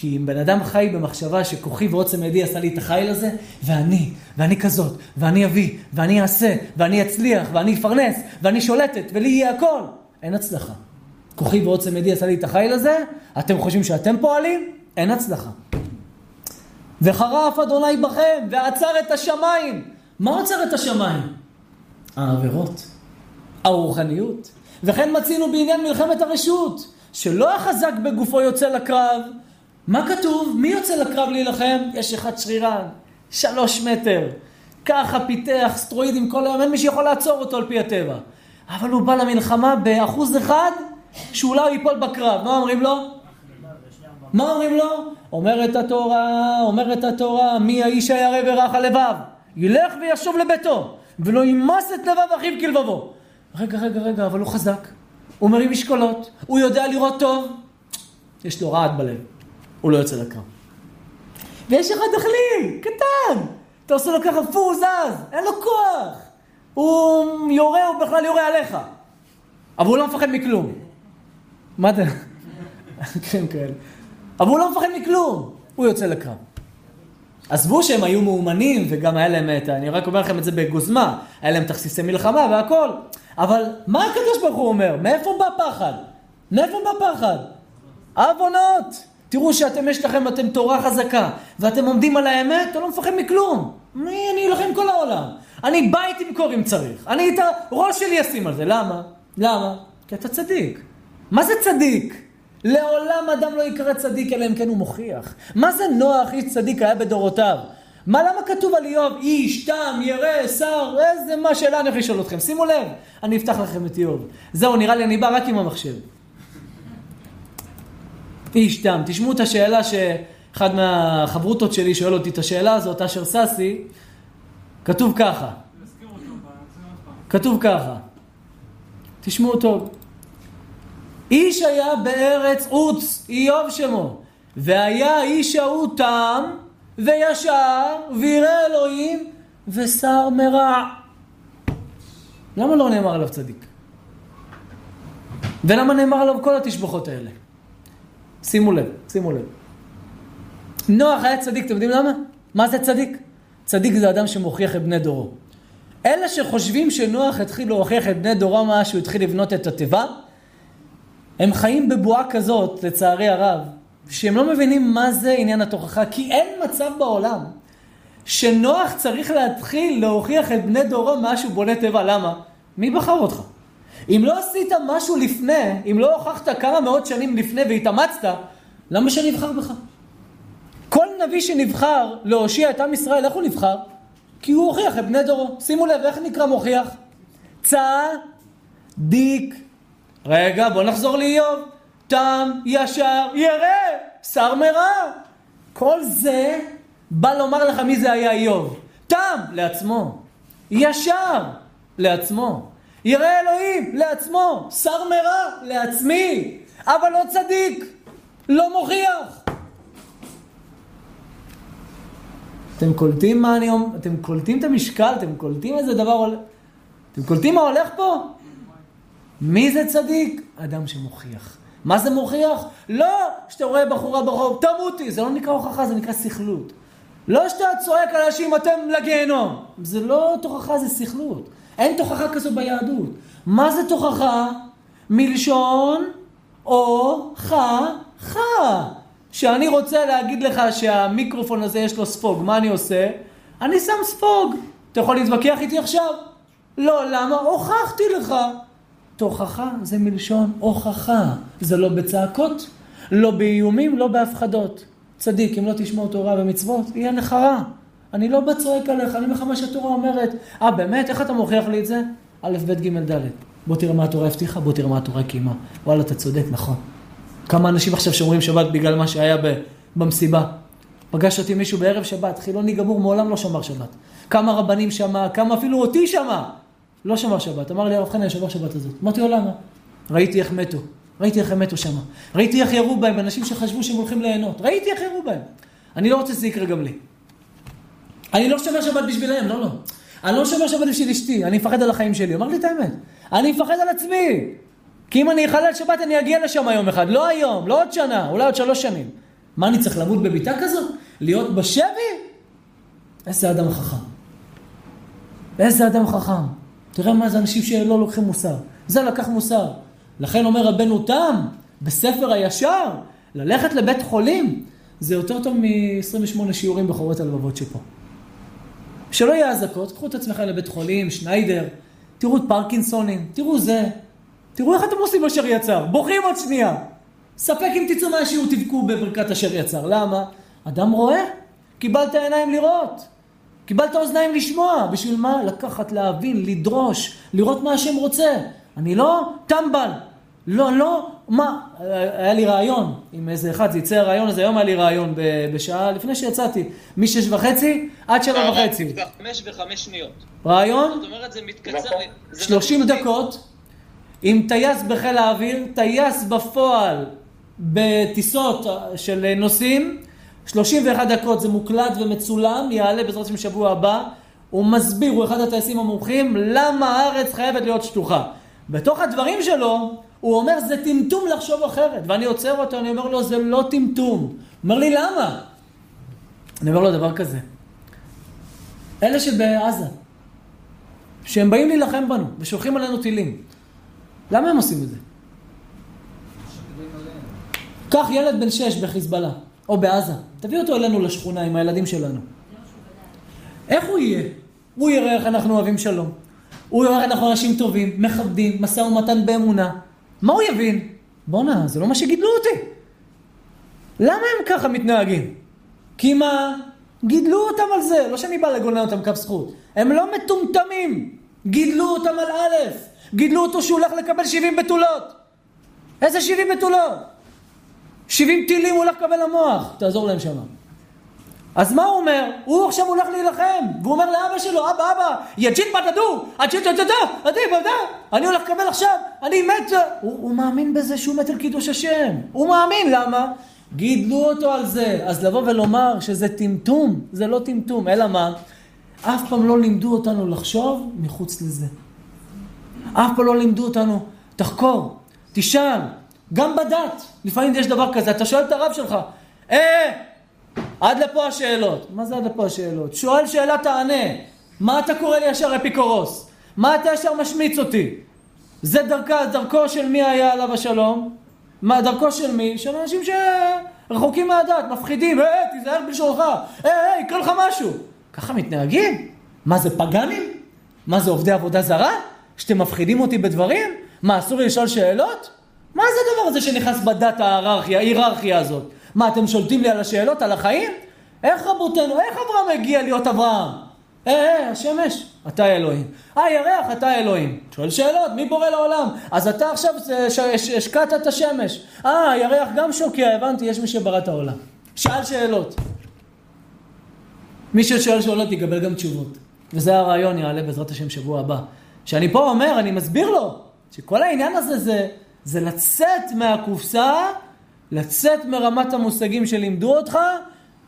כי אם בן אדם חי במחשבה שכוחי ועוצם ידי עשה לי את החיל הזה, ואני, ואני כזאת, ואני אביא, ואני אעשה, ואני אצליח, ואני אפרנס, ואני שולטת, ולי יהיה הכל, אין הצלחה. כוחי ועוצם ידי עשה לי את החיל הזה, אתם חושבים שאתם פועלים? אין הצלחה. וחרף אדוני בכם, ועצר את השמיים. מה עצר את השמיים? העבירות, הרוחניות. וכן מצינו בעניין מלחמת הרשות, שלא החזק בגופו יוצא לקרב. מה כתוב? מי יוצא לקרב להילחם? יש אחד שרירן, שלוש מטר. ככה פיתח סטרואידים כל היום, אין מי שיכול לעצור אותו על פי הטבע. אבל הוא בא למלחמה באחוז אחד, שאולי הוא ייפול בקרב. מה אומרים לו? מה אומרים לו? אומרת התורה, אומרת התורה, מי האיש הירא ורך הלבב? ילך וישוב לביתו, ולא ימס את לבב אחיו כלבבו. רגע, רגע, רגע, אבל הוא חזק. הוא מרים משקולות, הוא יודע לראות טוב. יש לו רעד בלב, הוא לא יוצא לקרב. ויש אחד דחליל, קטן. אתה עושה לו ככה, פו, הוא זז, אין לו כוח. הוא יורה, הוא בכלל יורה עליך. אבל הוא לא מפחד מכלום. מה אתה... כן, כן. אבל הוא לא מפחד מכלום, הוא יוצא לקרב. עזבו שהם היו מאומנים וגם היה להם את, אני רק אומר לכם את זה בגוזמה, היה להם תכסיסי מלחמה והכל, אבל מה הקדוש ברוך הוא אומר? מאיפה בא פחד? מאיפה בא פחד? עוונות. תראו שאתם, יש לכם, אתם תורה חזקה, ואתם עומדים על האמת, אתה לא מפחד מכלום. מי, אני אלחם כל העולם. אני בית אמכור אם צריך. אני את הראש שלי אשים על זה. למה? למה? כי אתה צדיק. מה זה צדיק? לעולם אדם לא יקרא צדיק אלא אם כן הוא מוכיח. מה זה נוח איש צדיק היה בדורותיו? מה למה כתוב על איוב איש, תם, ירא, שר, איזה מה שאלה אני הולך לשאול אתכם. שימו לב, אני אפתח לכם את איוב. זהו, נראה לי אני בא רק עם המחשב. איש תם, תשמעו את השאלה שאחד מהחברותות שלי שואל אותי את השאלה הזאת, אשר ססי, כתוב ככה. כתוב ככה. תשמעו טוב. איש היה בארץ עוץ, איוב שמו, והיה איש ההוא תם וישר וירא אלוהים ושר מרע. למה לא נאמר עליו צדיק? ולמה נאמר עליו כל התשבחות האלה? שימו לב, שימו לב. נוח היה צדיק, אתם יודעים למה? מה זה צדיק? צדיק זה אדם שמוכיח את בני דורו. אלה שחושבים שנוח התחיל להוכיח את בני דורו מאז שהוא התחיל לבנות את התיבה, הם חיים בבועה כזאת, לצערי הרב, שהם לא מבינים מה זה עניין התוכחה, כי אין מצב בעולם שנוח צריך להתחיל להוכיח את בני דורו מאז שהוא בונה טבע. למה? מי בחר אותך? אם לא עשית משהו לפני, אם לא הוכחת כמה מאות שנים לפני והתאמצת, למה שנבחר בך? כל נביא שנבחר להושיע את עם ישראל, איך הוא נבחר? כי הוא הוכיח את בני דורו. שימו לב, איך נקרא מוכיח? צדיק. רגע, בוא נחזור לאיוב. תם, ישר, ירא, שר מרע. כל זה בא לומר לך מי זה היה איוב. תם, לעצמו. ישר, לעצמו. ירא אלוהים, לעצמו. שר מרע, לעצמי. אבל לא צדיק, לא מוכיח. אתם קולטים מה אני אומר? אתם קולטים את המשקל? אתם קולטים איזה דבר הולך? אתם קולטים מה הולך פה? מי זה צדיק? אדם שמוכיח. מה זה מוכיח? לא שאתה רואה בחורה ברחוב, תמותי, זה לא נקרא הוכחה, זה נקרא סכלות. לא שאתה צועק על אנשים, אתם לגיהנום. זה לא תוכחה, זה סכלות. אין תוכחה כזו ביהדות. מה זה תוכחה? מלשון ח. שאני רוצה להגיד לך שהמיקרופון הזה יש לו ספוג, מה אני עושה? אני שם ספוג. אתה יכול להתווכח איתי עכשיו? לא, למה? הוכחתי לך. תוכחה זה מלשון הוכחה. זה לא בצעקות, לא באיומים, לא בהפחדות. צדיק, אם לא תשמור תורה ומצוות, יהיה רע. אני לא בצועק עליך, אני אומר לך מה שהתורה אומרת. אה, באמת? איך אתה מוכיח לי את זה? א', ב', ג', ד'. בוא תראה מה התורה הבטיחה, בוא תראה מה התורה קיימה. וואלה, אתה צודק, נכון. כמה אנשים עכשיו שומרים שבת בגלל מה שהיה במסיבה. פגש אותי מישהו בערב שבת, חילוני גמור, מעולם לא שמר שבת. כמה רבנים שמע, כמה אפילו אותי שמע. לא שמר שבת. אמר לי הרב חנן, שומר שבת הזאת. אמרתי לו, למה? ראיתי איך מתו. ראיתי איך הם מתו שמה. ראיתי איך ירו בהם, אנשים שחשבו שהם הולכים ליהנות. ראיתי איך ירו בהם. אני לא רוצה שזה יקרה גם לי. אני לא שומר שבת בשבילם, לא, לא. אני לא שומר שבת בשביל אשתי, אני מפחד על החיים שלי. אמר לי את האמת. אני מפחד על עצמי. כי אם אני אחלל שבת אני אגיע לשם יום אחד. לא היום, לא עוד שנה, אולי עוד שלוש שנים. מה, אני צריך למות בביתה כזאת? להיות בשבי? איזה אדם חכם. איזה אדם חכם. תראה מה זה אנשים שלא לוקחים מוסר. זה לקח מוסר. לכן אומר רבנו תם, בספר הישר, ללכת לבית חולים, זה יותר טוב מ-28 שיעורים בחורות הלבבות שפה. שלא יהיה אזעקות, קחו את עצמכם לבית חולים, שניידר, תראו את פרקינסונים, תראו זה. תראו איך אתם עושים אשר יצר, בוכים עוד שנייה. ספק אם תצאו מהשיעור תבכו בברכת אשר יצר. למה? אדם רואה, קיבלת עיניים לראות. קיבלת אוזניים לשמוע. בשביל מה? לקחת, להבין, לדרוש, לראות מה השם רוצה. אני לא טמבל. לא, לא, מה? היה לי רעיון עם איזה אחד, זה יצא הרעיון הזה, היום היה לי רעיון בשעה, לפני שיצאתי, משש וחצי עד שבע וחצי. חמש וחמש שניות. רעיון? זאת אומרת, זה מתקצר. זה שלושים. דקות, עם טייס בחיל האוויר, טייס בפועל בטיסות של נוסעים, 31 דקות, זה מוקלט ומצולם, יעלה בעזרת השם בשבוע הבא. הוא מסביר, הוא אחד הטייסים המומחים, למה הארץ חייבת להיות שטוחה. בתוך הדברים שלו, הוא אומר, זה טמטום לחשוב אחרת. ואני עוצר אותו, אני אומר לו, זה לא טמטום. הוא אומר לי, למה? אני אומר לו דבר כזה. אלה שבעזה, שהם באים להילחם בנו, ושולחים עלינו טילים, למה הם עושים את זה? קח ילד בן שש בחיזבאללה, או בעזה, תביא אותו אלינו לשכונה עם הילדים שלנו. איך הוא יהיה? הוא יראה איך אנחנו אוהבים שלום. הוא יראה איך אנחנו אנשים טובים, מכבדים, משא ומתן באמונה. מה הוא יבין? בואנה, זה לא מה שגידלו אותי. למה הם ככה מתנהגים? כי מה? גידלו אותם על זה, לא שאני בא לגונן אותם כף זכות. הם לא מטומטמים. גידלו אותם על א', גידלו אותו שהוא הולך לקבל 70 בתולות. איזה 70 בתולות? 70 טילים הוא הולך לקבל למוח. תעזור להם שם. אז מה הוא אומר? הוא עכשיו הולך להילחם, והוא אומר לאבא שלו, אבא, אבא, עדי בדדו, אני הולך לקבל עכשיו, אני מת. הוא, הוא מאמין בזה שהוא מת על קידוש השם. הוא מאמין, למה? גידלו אותו על זה. אז לבוא ולומר שזה טמטום, זה לא טמטום, אלא מה? אף פעם לא לימדו אותנו לחשוב מחוץ לזה. אף פעם לא לימדו אותנו, תחקור, תשאל, גם בדת, לפעמים יש דבר כזה, אתה שואל את הרב שלך, אה, עד לפה השאלות. מה זה עד לפה השאלות? שואל שאלה תענה. מה אתה קורא לי ישר אפיקורוס? מה אתה ישר משמיץ אותי? זה דרכה, דרכו של מי היה עליו השלום? מה, דרכו של מי? של אנשים שרחוקים מהדת, מפחידים, היי, תיזהר בלשונך, היי, היי, יקרה לך משהו. ככה מתנהגים? מה זה פגאנים? מה זה עובדי עבודה זרה? שאתם מפחידים אותי בדברים? מה, אסור לי לשאול שאלות? מה זה הדבר הזה שנכנס בדת ההיררכיה, ההיררכיה הזאת? מה, אתם שולטים לי על השאלות, על החיים? איך רבותינו, איך אברהם הגיע להיות אברהם? אה, אה, השמש, אתה אלוהים. אה, ירח, אתה אלוהים. שואל שאלות, מי בורא לעולם? אז אתה עכשיו השקעת את השמש. אה, הירח גם שוקע, הבנתי, יש מי שברא את העולם. שאל שאלות. מי ששואל שאלות יקבל גם תשובות. וזה הרעיון, יעלה בעזרת השם שבוע הבא. שאני פה אומר, אני מסביר לו, שכל העניין הזה זה, זה לצאת מהקופסה לצאת מרמת המושגים שלימדו אותך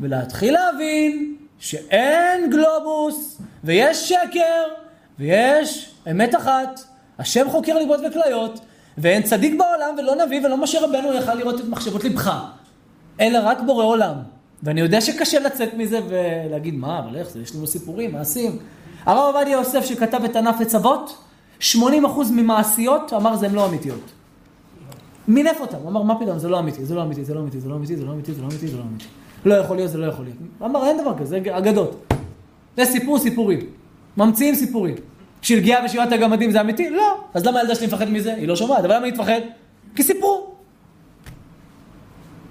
ולהתחיל להבין שאין גלובוס ויש שקר ויש אמת אחת, השם חוקר ליבות וכליות ואין צדיק בעולם ולא נביא ולא משה רבנו יכל לראות את מחשבות לבך אלא רק בורא עולם. ואני יודע שקשה לצאת מזה ולהגיד מה אבל איך זה? יש לנו סיפורים מעשים. הרב עובדיה יוסף שכתב את ענף עצבות, 80% ממעשיות, אמר זה הן לא אמיתיות. מינף אותם, הוא אמר מה פתאום, זה לא אמיתי, זה לא אמיתי, זה לא אמיתי, זה לא אמיתי, זה לא אמיתי, זה לא אמיתי, זה לא אמיתי. לא יכול להיות, זה לא יכול להיות. הוא אמר אין דבר כזה, זה אגדות. זה סיפור סיפורים. ממציאים סיפורים. שלגיה ושירת הגמדים זה אמיתי? לא. אז למה הילדה שלי מפחדת מזה? היא לא שומעת, אבל למה היא תפחד? כי סיפור.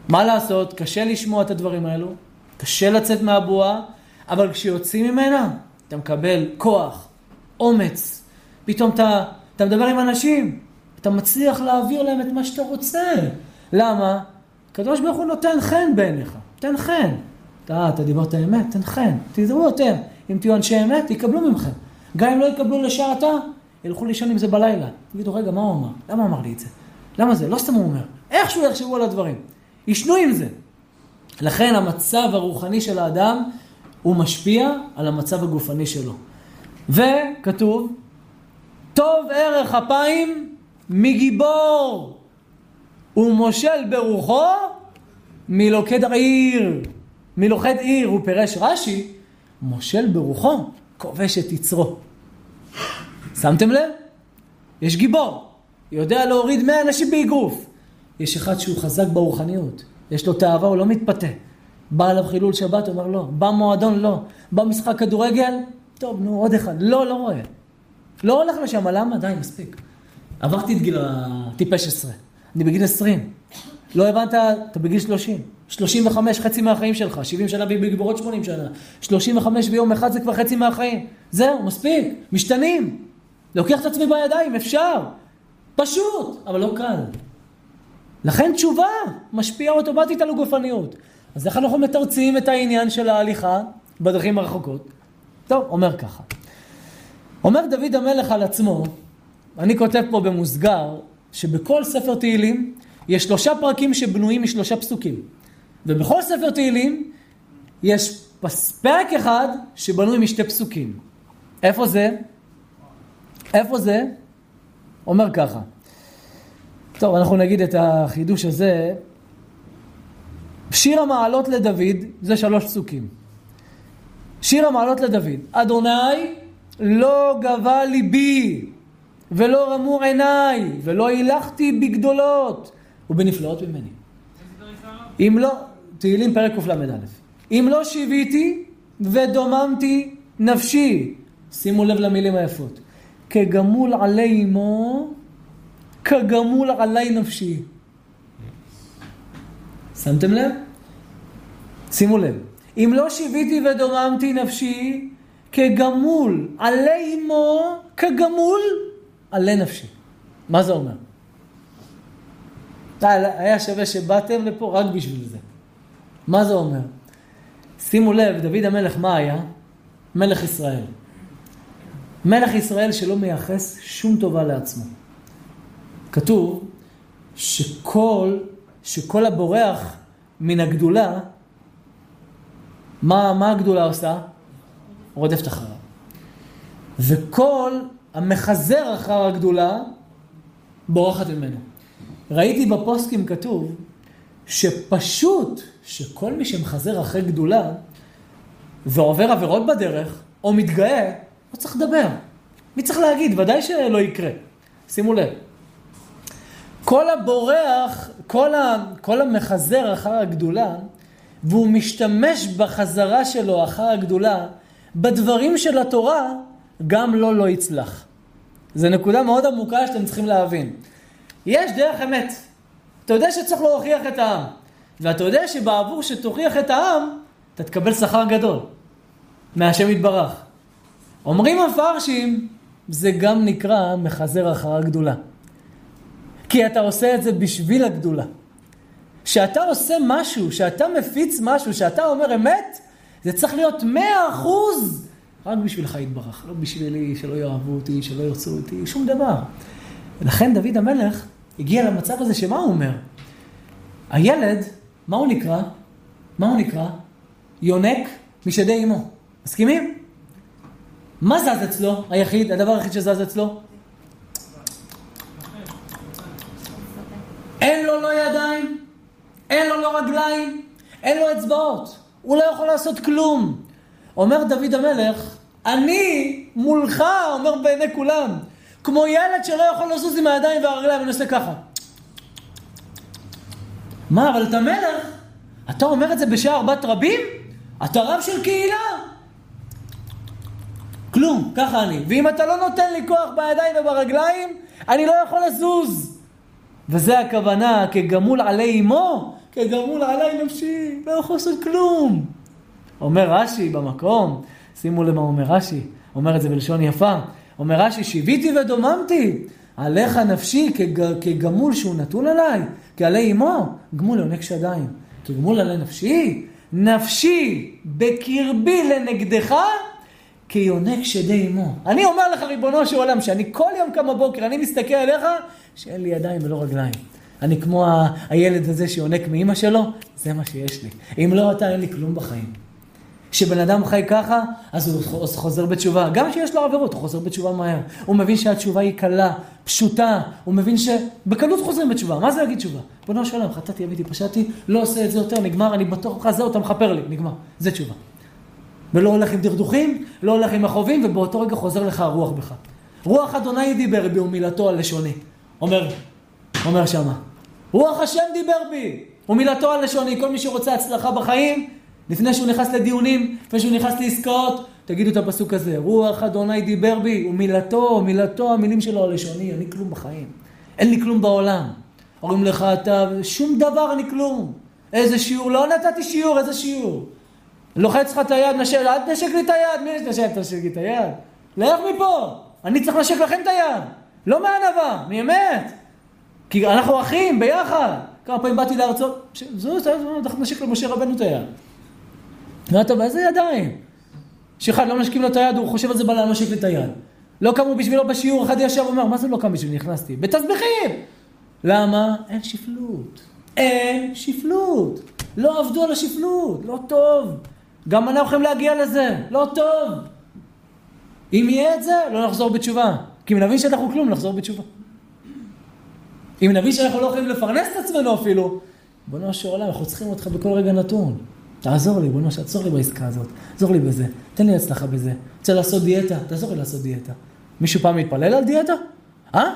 מה לעשות? קשה לשמוע את הדברים האלו, קשה לצאת מהבועה, אבל כשיוצאים ממנה, אתה מקבל כוח, אומץ, פתאום אתה, אתה מדבר עם אנשים, אתה מצליח להעביר להם את מה שאתה רוצה. למה? הקדוש ברוך הוא נותן חן בעיניך, תן חן. אתה, אתה דיברת אמת, תן חן. תדעו אתם, אם תהיו אנשי אמת, יקבלו ממכם. גם אם לא יקבלו לשעתה, ילכו לישון עם זה בלילה. תגידו, רגע, מה הוא אמר? למה הוא אמר לי את זה? למה זה? לא סתם הוא אומר. איכשהו יחשבו על הדברים. יישנו עם זה. לכן המצב הרוחני של האדם, הוא משפיע על המצב הגופני שלו. וכתוב, טוב ערך אפיים מגיבור, ומושל ברוחו מלוכד עיר. מלוכד עיר, הוא פירש רש"י, מושל ברוחו, כובש את יצרו. שמתם לב? יש גיבור, יודע להוריד 100 אנשים באגרוף. יש אחד שהוא חזק ברוחניות, יש לו תאווה, הוא לא מתפתה. בא עליו חילול שבת, אומר לא. בא מועדון, לא. בא משחק כדורגל, טוב, נו, עוד אחד. לא, לא רואה. לא הולך לשם, למה? די, מספיק. עברתי את גיל הטיפש עשרה. אני בגיל עשרים. לא הבנת, אתה בגיל שלושים. שלושים וחמש, חצי מהחיים שלך. שבעים שנה ובגבורות שמונים שנה. שלושים וחמש ביום אחד זה כבר חצי מהחיים. זהו, מספיק. משתנים. לוקח את עצמי בידיים, אפשר. פשוט, אבל לא קל. לכן תשובה משפיעה אוטומטית על הגופניות. אז איך אנחנו מתרצים את העניין של ההליכה בדרכים הרחוקות? טוב, אומר ככה. אומר דוד המלך על עצמו, אני כותב פה במוסגר, שבכל ספר תהילים יש שלושה פרקים שבנויים משלושה פסוקים. ובכל ספר תהילים יש פרק אחד שבנוי משתי פסוקים. איפה זה? איפה זה? אומר ככה. טוב, אנחנו נגיד את החידוש הזה. שיר המעלות לדוד, זה שלוש פסוקים. שיר המעלות לדוד, אדוני לא גבה ליבי ולא רמו עיניי ולא הילכתי בגדולות ובנפלאות ממני. אם לא, תהילים פרק קל"א. אם לא שיוויתי ודוממתי נפשי, שימו לב למילים היפות, כגמול עלי אמו, כגמול עלי נפשי. שמתם לב? שימו לב. אם לא שיוויתי ודוממתי נפשי, כגמול עלי אמו, כגמול עלי נפשי. מה זה אומר? היה שווה שבאתם לפה רק בשביל זה. מה זה אומר? שימו לב, דוד המלך מה היה? מלך ישראל. מלך ישראל שלא מייחס שום טובה לעצמו. כתוב שכל, שכל הבורח מן הגדולה, מה, מה הגדולה עושה? רודפת אחריו. וכל המחזר אחר הגדולה, בורחת ממנו. ראיתי בפוסקים כתוב שפשוט שכל מי שמחזר אחרי גדולה ועובר עבירות בדרך, או מתגאה, לא צריך לדבר. מי צריך להגיד? ודאי שלא יקרה. שימו לב. כל הבורח, כל, ה, כל המחזר אחר הגדולה, והוא משתמש בחזרה שלו אחר הגדולה, בדברים של התורה, גם לו לא, לא יצלח. זו נקודה מאוד עמוקה שאתם צריכים להבין. יש דרך אמת. אתה יודע שצריך להוכיח את העם. ואתה יודע שבעבור שתוכיח את העם, אתה תקבל שכר גדול. מהשם יתברך. אומרים המפרשים, זה גם נקרא מחזר אחר הגדולה. כי אתה עושה את זה בשביל הגדולה. כשאתה עושה משהו, כשאתה מפיץ משהו, כשאתה אומר אמת, זה צריך להיות מאה אחוז רק בשבילך יתברך, לא בשבילי, שלא יאהבו אותי, שלא ירצו אותי, שום דבר. ולכן דוד המלך הגיע למצב הזה שמה הוא אומר? הילד, מה הוא נקרא? מה הוא נקרא? יונק משדי אמו. מסכימים? מה זז אצלו, היחיד, הדבר היחיד שזז אצלו? אין לו לא ידיים, אין לו לא רגליים, אין לו אצבעות, הוא לא יכול לעשות כלום. אומר דוד המלך, אני מולך, אומר בעיני כולם, כמו ילד שלא יכול לזוז עם הידיים והרגליים, אני עושה ככה. מה, אבל אתה מלך? אתה אומר את זה בשער בת רבים? אתה רב של קהילה? כלום, ככה אני. ואם אתה לא נותן לי כוח בידיים וברגליים, אני לא יכול לזוז. וזה הכוונה, כגמול עלי אמו, כגמול עלי נפשי, לא יכול לעשות כלום. אומר רש"י במקום, שימו לב מה אומר רש"י, אומר את זה בלשון יפה, אומר רש"י, שיוויתי ודוממתי, עליך נפשי כג, כגמול שהוא נתון עליי, כעלי אמו, גמול יונק שדיים. כגמול עלי נפשי, נפשי בקרבי לנגדך, כיונק שדי אמו. אני אומר לך, ריבונו של עולם, שאני כל יום קם בבוקר, אני מסתכל עליך, שאין לי ידיים ולא רגליים. אני כמו ה- הילד הזה שיונק מאימא שלו, זה מה שיש לי. אם לא אתה, אין לי כלום בחיים. כשבן אדם חי ככה, אז הוא חוזר בתשובה. גם כשיש לו עבירות, הוא חוזר בתשובה מהר. הוא מבין שהתשובה היא קלה, פשוטה. הוא מבין שבקלות חוזרים בתשובה. מה זה להגיד תשובה? בנו של עולם, חטאתי, אביתי, פשעתי, לא עושה את זה יותר, נגמר, אני בתוך לך, זהו, אתה מכפר לי, נגמר. זה תשובה. ולא הולך עם דכדוכים, לא הולך עם מכאובים, ובאותו רגע חוזר לך הרוח בך. רוח אדוני דיבר בי ומילתו על לשוני. אומר, אומר שמה. רוח השם דיבר בי ומילתו על לשוני. כל מי שרוצה הצלחה בחיים, לפני שהוא נכנס לדיונים, לפני שהוא נכנס לעסקאות, תגידו את הפסוק הזה. רוח אדוני דיבר בי ומילתו, מילתו, המילים שלו על לשוני. אני כלום בחיים. אין לי כלום בעולם. אומרים לך אתה, שום דבר אני כלום. איזה שיעור? לא נתתי שיעור, איזה שיעור? לוחץ לך את היד, נשק, אל תנשק לי את היד, מי נשק תנשק לי את היד? לך מפה, אני צריך לנשק לכם את היד, לא מענווה, מאמת. כי אנחנו אחים, ביחד. כמה פעמים באתי זו, זו, אנחנו נשק למשה רבנו את היד. ואתה באיזה ידיים? שאחד לא מנשקים לו את היד, הוא חושב על זה בא לנשק לי את היד. לא קמו בשבילו בשיעור, אחד ישב ואומר, מה זה לא קם בשבילי, נכנסתי? בתסביכים! למה? אין שפלות. אין שפלות. לא עבדו על השפלות, לא טוב. גם אנחנו יכולים להגיע לזה, לא טוב. אם יהיה את זה, לא נחזור בתשובה. כי אם נבין שאנחנו כלום, נחזור בתשובה. אם נבין שאנחנו לא יכולים לפרנס את עצמנו אפילו, בונו של עולם, אנחנו צריכים אותך בכל רגע נתון. תעזור לי, בונו, תעזור לי בעסקה הזאת. תעזור לי בזה. תן לי הצלחה בזה. רוצה לעשות דיאטה? תעזור לי לעשות דיאטה. מישהו פעם מתפלל על דיאטה? אה?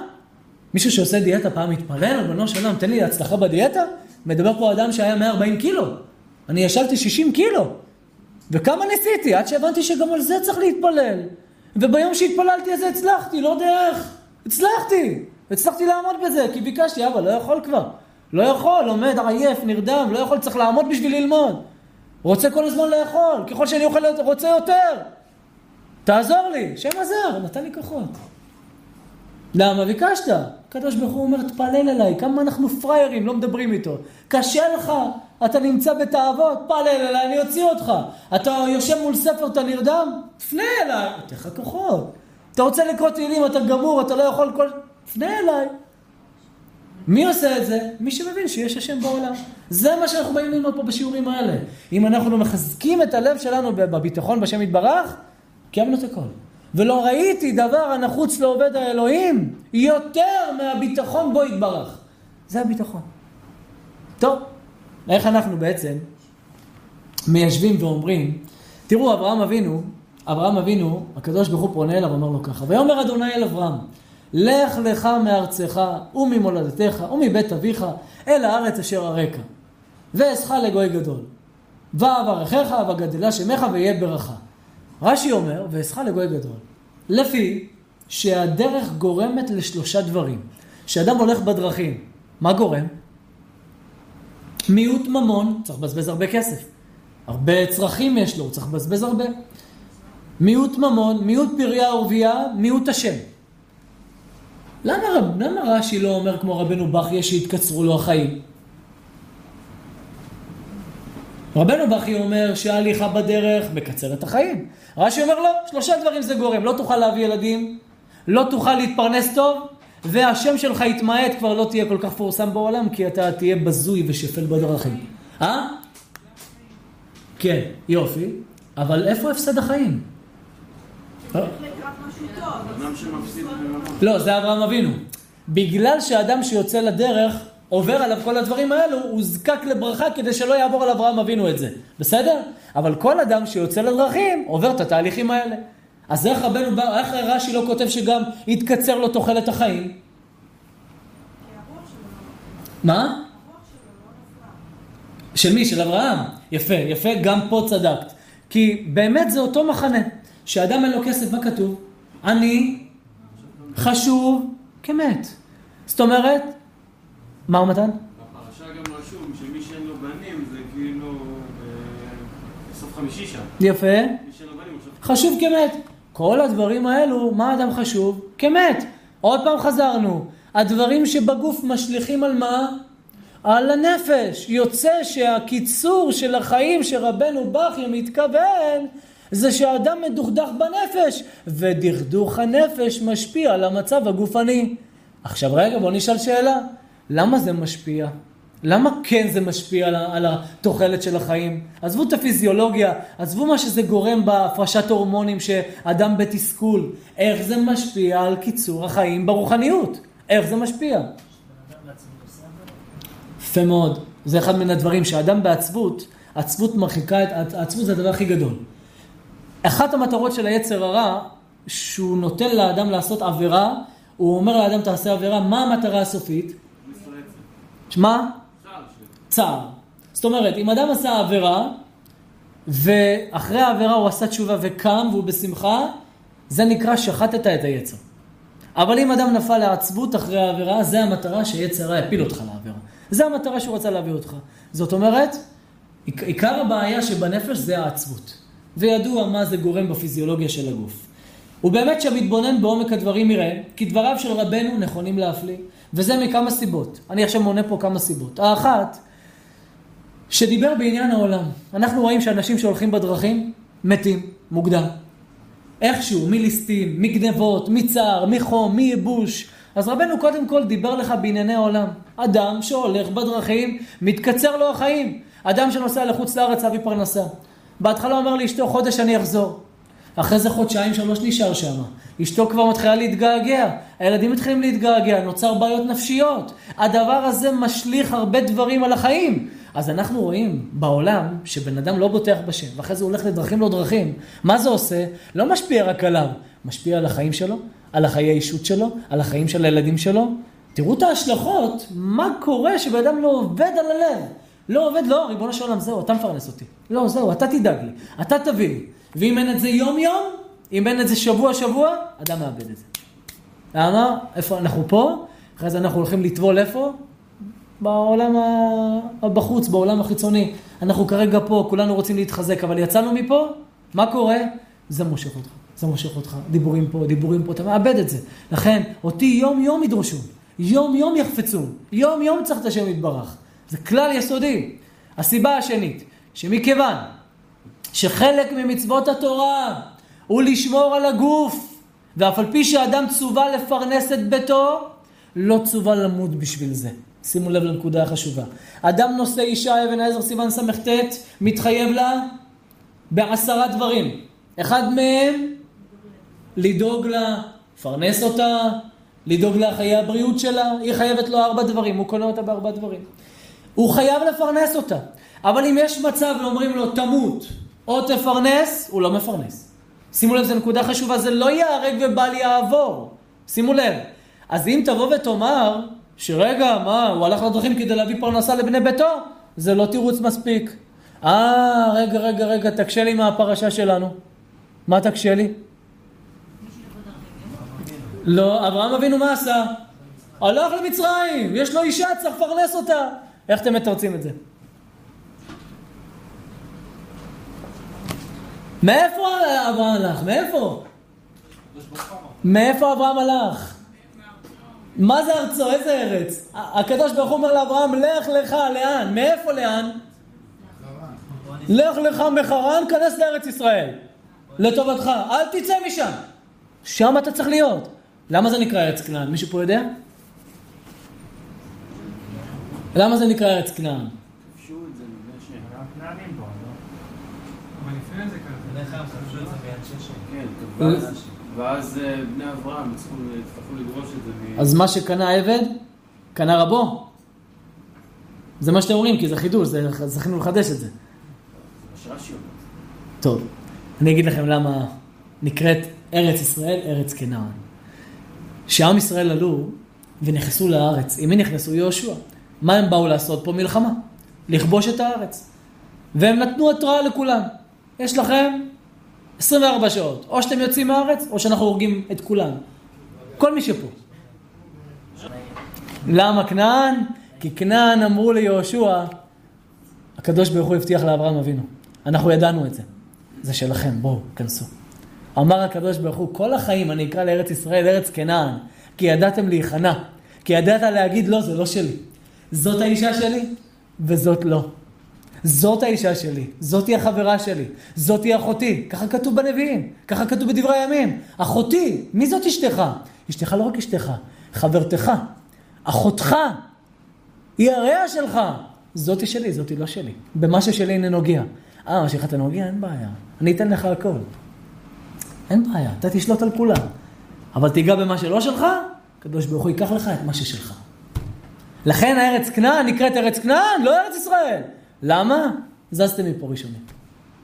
מישהו שעושה דיאטה פעם מתפלל על בונו של עולם, תן לי הצלחה בדיאטה? מדבר פה אדם שהיה 140 קילו. אני ישבתי 60 קילו. וכמה ניסיתי, עד שהבנתי שגם על זה צריך להתפלל. וביום שהתפללתי על זה הצלחתי, לא יודע איך. הצלחתי. הצלחתי לעמוד בזה, כי ביקשתי, אבא, לא יכול כבר. לא יכול, עומד, עייף, נרדם, לא יכול, צריך לעמוד בשביל ללמוד. רוצה כל הזמן לאכול, ככל שאני אוכל, רוצה יותר. תעזור לי, שם עזר, נתן לי כוחות. למה? ביקשת. הקדוש ברוך הוא אומר, תפלל אליי, כמה אנחנו פראיירים, לא מדברים איתו. קשה לך, אתה נמצא בתאוות, תפלל אליי, אני אוציא אותך. אתה יושב מול ספר, אתה נרדם, תפנה אליי, אתן לך כוחות. אתה רוצה לקרוא תהילים, אתה גמור, אתה לא יכול כל... תפנה אליי. מי עושה את זה? מי שמבין שיש השם בעולם. זה מה שאנחנו באים ללמוד פה בשיעורים האלה. אם אנחנו מחזקים את הלב שלנו בביטחון בשם יתברך, קיימנו את הכל. ולא ראיתי דבר הנחוץ לעובד האלוהים יותר מהביטחון בו יתברך. זה הביטחון. טוב, איך אנחנו בעצם מיישבים ואומרים, תראו, אברהם אבינו, אברהם אבינו, הקדוש ברוך הוא פונה אליו ואומר לו ככה, ויאמר אדוני אל אברהם, לך לך מארצך וממולדתך ומבית אביך אל הארץ אשר אראך, ואעשך לגוי גדול, ואברכך וגדלה שמך ויהיה ברכה. רש"י אומר, ואעשך לגוי גדול, לפי שהדרך גורמת לשלושה דברים. כשאדם הולך בדרכים, מה גורם? מיעוט ממון, צריך לבזבז הרבה כסף. הרבה צרכים יש לו, הוא צריך לבזבז הרבה. מיעוט ממון, מיעוט פריה ורבייה, מיעוט השם. למה, רב- למה רש"י לא אומר כמו רבנו בכיה שהתקצרו לו החיים? רבנו בכי אומר שההליכה בדרך מקצר את החיים. רש"י אומר לא, שלושה דברים זה גורם. לא תוכל להביא ילדים, לא תוכל להתפרנס טוב, והשם שלך יתמעט, כבר לא תהיה כל כך פורסם בעולם, כי אתה תהיה בזוי ושפל בדרכים. אה? כן, יופי. אבל איפה הפסד החיים? אה? אדם שמפסיד ברמות. לא, זה אברהם אבינו. בגלל שאדם שיוצא לדרך, עובר עליו כל הדברים האלו, הוא זקק לברכה כדי שלא יעבור על אברהם אבינו את זה. בסדר? אבל כל אדם שיוצא לדרכים, עובר את התהליכים האלה. אז איך רבנו בא, איך רש"י לא כותב שגם יתקצר לו תוחלת החיים? מה? של מי? של אברהם. יפה, יפה, גם פה צדקת. כי באמת זה אותו מחנה. שאדם אין לו כסף, מה כתוב? אני חשוב כמת. זאת אומרת, מה מתן? בפרשה גם רשום שמי שאין לו בנים זה כאילו אה, בסוף חמישי שם. יפה. מי שאין לו בנים עכשיו... חשוב כמת. כל הדברים האלו, מה אדם חשוב? כמת. עוד פעם חזרנו. הדברים שבגוף משליכים על מה? על הנפש. יוצא שהקיצור של החיים שרבנו בכיה מתכוון זה שהאדם מדוכדך בנפש, ודכדוך הנפש משפיע על המצב הגופני. עכשיו רגע, בוא נשאל שאלה. למה זה משפיע? למה כן זה משפיע על, על התוחלת של החיים? עזבו את הפיזיולוגיה, עזבו מה שזה גורם בהפרשת הורמונים שאדם בתסכול. איך זה משפיע על קיצור החיים ברוחניות? איך זה משפיע? יפה מאוד. זה אחד מן הדברים שאדם בעצבות, עצבות מרחיקה את, עצבות זה הדבר הכי גדול. אחת המטרות של היצר הרע, שהוא נותן לאדם לעשות עבירה, הוא אומר לאדם תעשה עבירה, מה המטרה הסופית? מה? צער. זאת אומרת, אם אדם עשה עבירה, ואחרי העבירה הוא עשה תשובה וקם והוא בשמחה, זה נקרא שחטת את היצר. אבל אם אדם נפל לעצבות אחרי העבירה, זה המטרה שיצר הרע יפיל אותך לעבירה. זה המטרה שהוא רצה להביא אותך. זאת אומרת, עיק- עיקר הבעיה שבנפש זה העצבות. וידוע מה זה גורם בפיזיולוגיה של הגוף. ובאמת שהמתבונן בעומק הדברים יראה, כי דבריו של רבנו נכונים להפליא, וזה מכמה סיבות. אני עכשיו מונה פה כמה סיבות. האחת, שדיבר בעניין העולם. אנחנו רואים שאנשים שהולכים בדרכים, מתים, מוקדם. איכשהו, מליסטים, מגנבות, מצער, מחום, מייבוש. אז רבנו קודם כל דיבר לך בענייני העולם. אדם שהולך בדרכים, מתקצר לו החיים. אדם שנוסע לחוץ לארץ להביא פרנסה. בהתחלה אומר לאשתו, חודש אני אחזור. אחרי זה חודשיים, שלוש נשאר שם. אשתו כבר מתחילה להתגעגע, הילדים מתחילים להתגעגע, נוצר בעיות נפשיות. הדבר הזה משליך הרבה דברים על החיים. אז אנחנו רואים בעולם שבן אדם לא בוטח בשם, ואחרי זה הוא הולך לדרכים לא דרכים. מה זה עושה? לא משפיע רק עליו, משפיע על החיים שלו, על החיי האישות שלו, על החיים של הילדים שלו. תראו את ההשלכות, מה קורה שבן אדם לא עובד על הלב. לא עובד, לא, ריבונו של עולם, זהו, אתה מפרנס אותי. לא, זהו, אתה תדאג לי, אתה תביא לי. ואם אין את זה יום-יום, אם אין את זה שבוע-שבוע, אדם מאבד את זה. למה? איפה אנחנו פה? אחרי זה אנחנו הולכים לטבול איפה? בעולם בחוץ, בעולם החיצוני. אנחנו כרגע פה, כולנו רוצים להתחזק, אבל יצאנו מפה, מה קורה? זה מושך אותך, זה מושך אותך. דיבורים פה, דיבורים פה, אתה מאבד את זה. לכן, אותי יום-יום ידרשו, יום-יום יחפצו, יום-יום צריך את השם יתברך. זה כלל יסודי. הסיבה השנית, שמכיוון שחלק ממצוות התורה הוא לשמור על הגוף, ואף על פי שאדם צווה לפרנס את ביתו, לא צווה למות בשביל זה. שימו לב לנקודה החשובה. אדם נושא אישה, אבן העזר סימן סט, מתחייב לה בעשרה דברים. אחד מהם, לדאוג לה, לפרנס אותה, לדאוג לה חיי הבריאות שלה, היא חייבת לו ארבע דברים, הוא קונה אותה בארבע דברים. הוא חייב לפרנס אותה. אבל אם יש מצב ואומרים לו תמות או תפרנס, הוא לא מפרנס. שימו לב, זו נקודה חשובה, זה לא ייהרג ובל יעבור. שימו לב. אז אם תבוא ותאמר, שרגע, מה, הוא הלך לדרכים כדי להביא פרנסה לבני ביתו, זה לא תירוץ מספיק. אה, רגע, רגע, רגע, תקשה לי מהפרשה שלנו. מה תקשה לי? לא, אברהם אבינו מה עשה? הלך למצרים, יש לו אישה, צריך לפרנס אותה. איך אתם מתרצים את זה? מאיפה אברהם הלך? מאיפה? מאיפה אברהם הלך? מה זה ארצו? איזה ארץ? הקדוש ברוך הוא אומר לאברהם, לך לך, לאן? מאיפה לאן? לך לך מחרן, כנס לארץ ישראל. לטובתך, אל תצא משם. שם אתה צריך להיות. למה זה נקרא ארץ כנען? מישהו פה יודע? למה זה נקרא ארץ כנען? כבשו את זה מבני שם. הכנענים פה, לא? אבל לפני זה כזה. בדרך כלל כבשו את זה ביד ששם. כן, ואז- ואז אה, בני אברהם יצטרכו לדרוש את זה. אז מה שקנה עבד, קנה רבו. זה מה שאתם אומרים, כי זה חידוש, זה- זכינו לחדש את זה. מה שרש"י אומר. טוב, אני אגיד לכם למה, נקראת ארץ ישראל, ארץ כנען. כשעם ישראל עלו ונכנסו לארץ, עם מי נכנסו? יהושע. מה הם באו לעשות פה? מלחמה. לכבוש את הארץ. והם נתנו התראה לכולם. יש לכם 24 שעות. או שאתם יוצאים מהארץ, או שאנחנו הורגים את כולם. כל מי שפה. למה כנען? כי כנען אמרו ליהושע, הקדוש ברוך הוא הבטיח לאברהם אבינו. אנחנו ידענו את זה. זה שלכם, בואו, כנסו. אמר הקדוש ברוך הוא, כל החיים אני אקרא לארץ ישראל ארץ כנען, כי ידעתם להיכנע, כי ידעת להגיד לא, זה לא שלי. זאת האישה שלי, וזאת לא. זאת האישה שלי, זאתי החברה שלי, זאתי אחותי, ככה כתוב בנביאים, ככה כתוב בדברי הימים. אחותי, מי זאת אשתך? אשתך לא רק אשתך, חברתך, אחותך, היא הרע שלך. זאתי שלי, זאתי לא שלי. במה ששלי אינו נוגע. אה, מה שלך אתה נוגע? אין בעיה. אני אתן לך הכל. אין בעיה, אתה תשלוט על כולם. אבל תיגע במה שלא שלך, הקדוש ברוך הוא ייקח לך את מה ששלך. לכן הארץ כנען נקראת ארץ כנען, לא ארץ ישראל. למה? זזתם מפה ראשונים.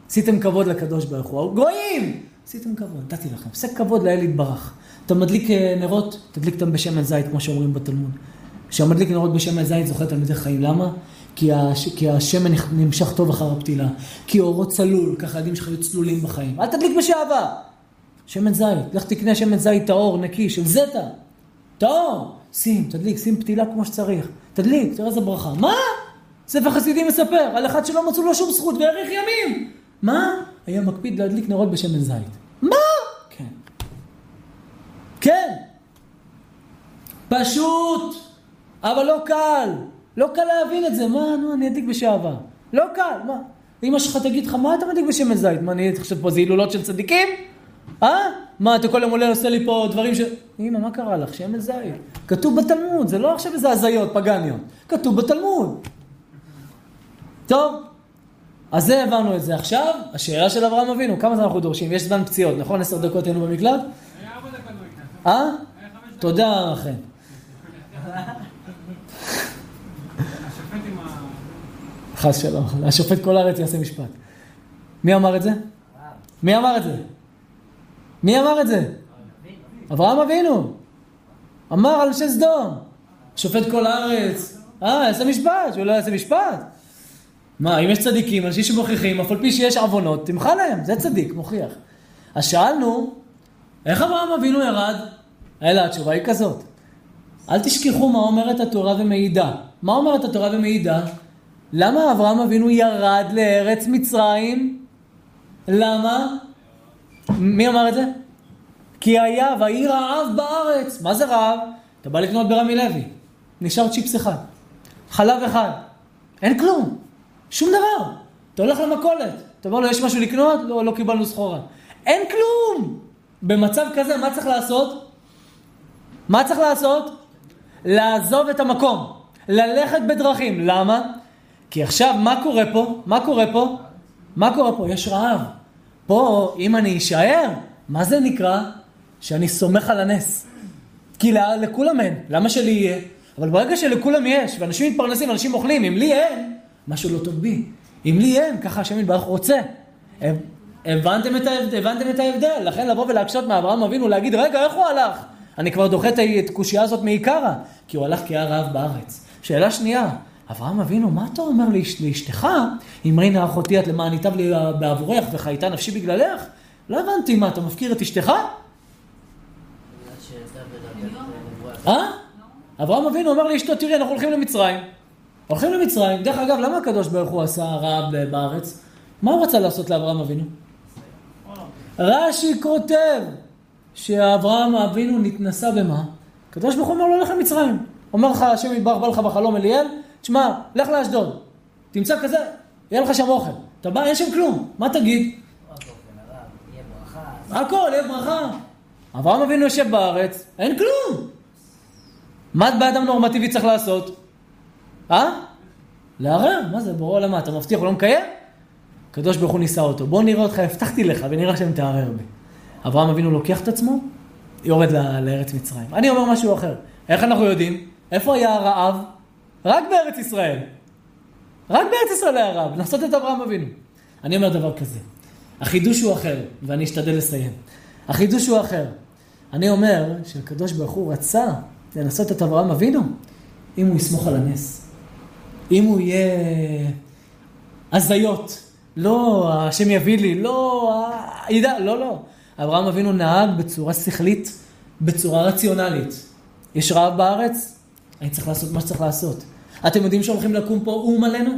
עשיתם כבוד לקדוש ברוך הוא. גויים! עשיתם כבוד, נתתי לכם. עושה כבוד לאל יתברך. אתה מדליק אה, נרות, תדליק אותם בשמן זית, כמו שאומרים בתלמוד. כשהמדליק נרות בשמן זית זוכה תלמידי חיים. למה? כי, הש... כי השמן נמשך טוב אחר הפתילה. כי אורו צלול, ככה הילדים שלך היו צלולים בחיים. אל תדליק בשעבה. שמן זית, לך תקנה שמן זית טהור, נקי, של זטה. טהור. שים, תדליק, שים פתילה כמו שצריך. תדליק, תראה איזה ברכה. מה? ספר חסידים מספר על אחד שלא מצאו לו שום זכות והאריך ימים. מה? היה מקפיד להדליק נרות בשמן זית. מה? כן. כן. פשוט, אבל לא קל. לא קל להבין את זה. מה, נו, אני אדליק בשעבר. לא קל, מה? אמא שלך תגיד לך, מה אתה מדליק בשמן זית? מה, אני חושב פה זה הילולות של צדיקים? אה? מה, אתה כל יום עולה עושה לי פה דברים ש... אמא, מה קרה לך? שמן זית. כתוב בתלמוד, זה לא עכשיו איזה הזיות פגניות. כתוב בתלמוד. טוב, אז זה הבנו את זה. עכשיו, השאלה של אברהם אבינו, כמה זמן אנחנו דורשים? יש זמן פציעות, נכון? עשר דקות היינו במקלט? היה ארבע דקות במקלט. אה? תודה לכם. חס שלום. השופט כל הארץ יעשה משפט. מי אמר את זה? מי אמר את זה? מי אמר את זה? אברהם אבינו. אמר על אנשי סדום. שופט כל הארץ. אה, יעשה משפט, שהוא לא יעשה משפט. מה, אם יש צדיקים, אנשים שמוכיחים, אף על פי שיש עוונות, תמחה להם, זה צדיק, מוכיח. אז שאלנו, איך אברהם אבינו ירד? אלא התשובה היא כזאת. אל תשכחו מה אומרת התורה ומעידה. מה אומרת התורה ומעידה? למה אברהם אבינו ירד לארץ מצרים? למה? מי אמר את זה? כי היה ויהי רעב בארץ. מה זה רעב? אתה בא לקנות ברמי לוי, נשאר צ'יפס אחד, חלב אחד, אין כלום, שום דבר. אתה הולך למכולת, אתה אומר לו, יש משהו לקנות? לא, לא קיבלנו סחורה. אין כלום! במצב כזה, מה צריך לעשות? מה צריך לעשות? לעזוב את המקום, ללכת בדרכים. למה? כי עכשיו, מה קורה פה? מה קורה פה? מה קורה פה? יש רעב. פה, אם אני אשאר, מה זה נקרא? שאני סומך על הנס. כי לה- לכולם אין, למה שלי יהיה? אבל ברגע שלכולם יש, ואנשים מתפרנסים, אנשים אוכלים, אם לי אין, משהו לא טוב בי. אם לי אין, ככה השם יתברך רוצה. הב- הבנתם את, ההבדל, הבנתם את ההבדל, לכן לבוא ולהקשות מאברהם אבינו, להגיד, רגע, איך הוא הלך? אני כבר דוחה את הקושייה הזאת מעיקרה, כי הוא הלך כי היה רעב בארץ. שאלה שנייה, אברהם אבינו, מה אתה אומר לאש, לאשתך, אמרי נא אחותי את למען ייטב לי בעבורך וחייתה נפשי בגללך? לא הבנתי, מה, אתה מפקיר את אשתך? אה? אברהם אבינו אומר לאשתו, תראי, אנחנו הולכים למצרים. הולכים למצרים. דרך אגב, למה הקדוש ברוך הוא עשה רעב בארץ? מה הוא רצה לעשות לאברהם אבינו? רש"י כותב שאברהם אבינו נתנסה במה? הקדוש ברוך הוא אומר לו, לך למצרים. אומר לך, השם יתברך בא לך בחלום אליאל, תשמע, לך לאשדוד. תמצא כזה, יהיה לך שם אוכל. אתה בא, אין שם כלום. מה תגיד? הכל, יהיה ברכה. אברהם אבינו יושב בארץ, אין כלום. מה באדם נורמטיבי צריך לעשות? אה? לערער, מה זה, בורא עולמה, אתה מבטיח, הוא לא מקיים? הקדוש ברוך הוא ניסה אותו, בוא נראה אותך, הבטחתי לך, ונראה שהם תערער בי. אברהם אבינו לוקח את עצמו, יורד לארץ מצרים. אני אומר משהו אחר, איך אנחנו יודעים? איפה היה הרעב? רק בארץ ישראל. רק בארץ ישראל היה רעב, לעשות את אברהם אבינו. אני אומר דבר כזה, החידוש הוא אחר, ואני אשתדל לסיים. החידוש הוא אחר. אני אומר שהקדוש ברוך הוא רצה לנסות את אברהם אבינו, אם הוא יסמוך על הנס. אם הוא יהיה הזיות, לא השם יביא לי, לא, ידע, לא, לא. אברהם אבינו נהג בצורה שכלית, בצורה רציונלית. יש רעב בארץ, אני צריך לעשות מה שצריך לעשות. אתם יודעים שהולכים לקום פה אום עלינו?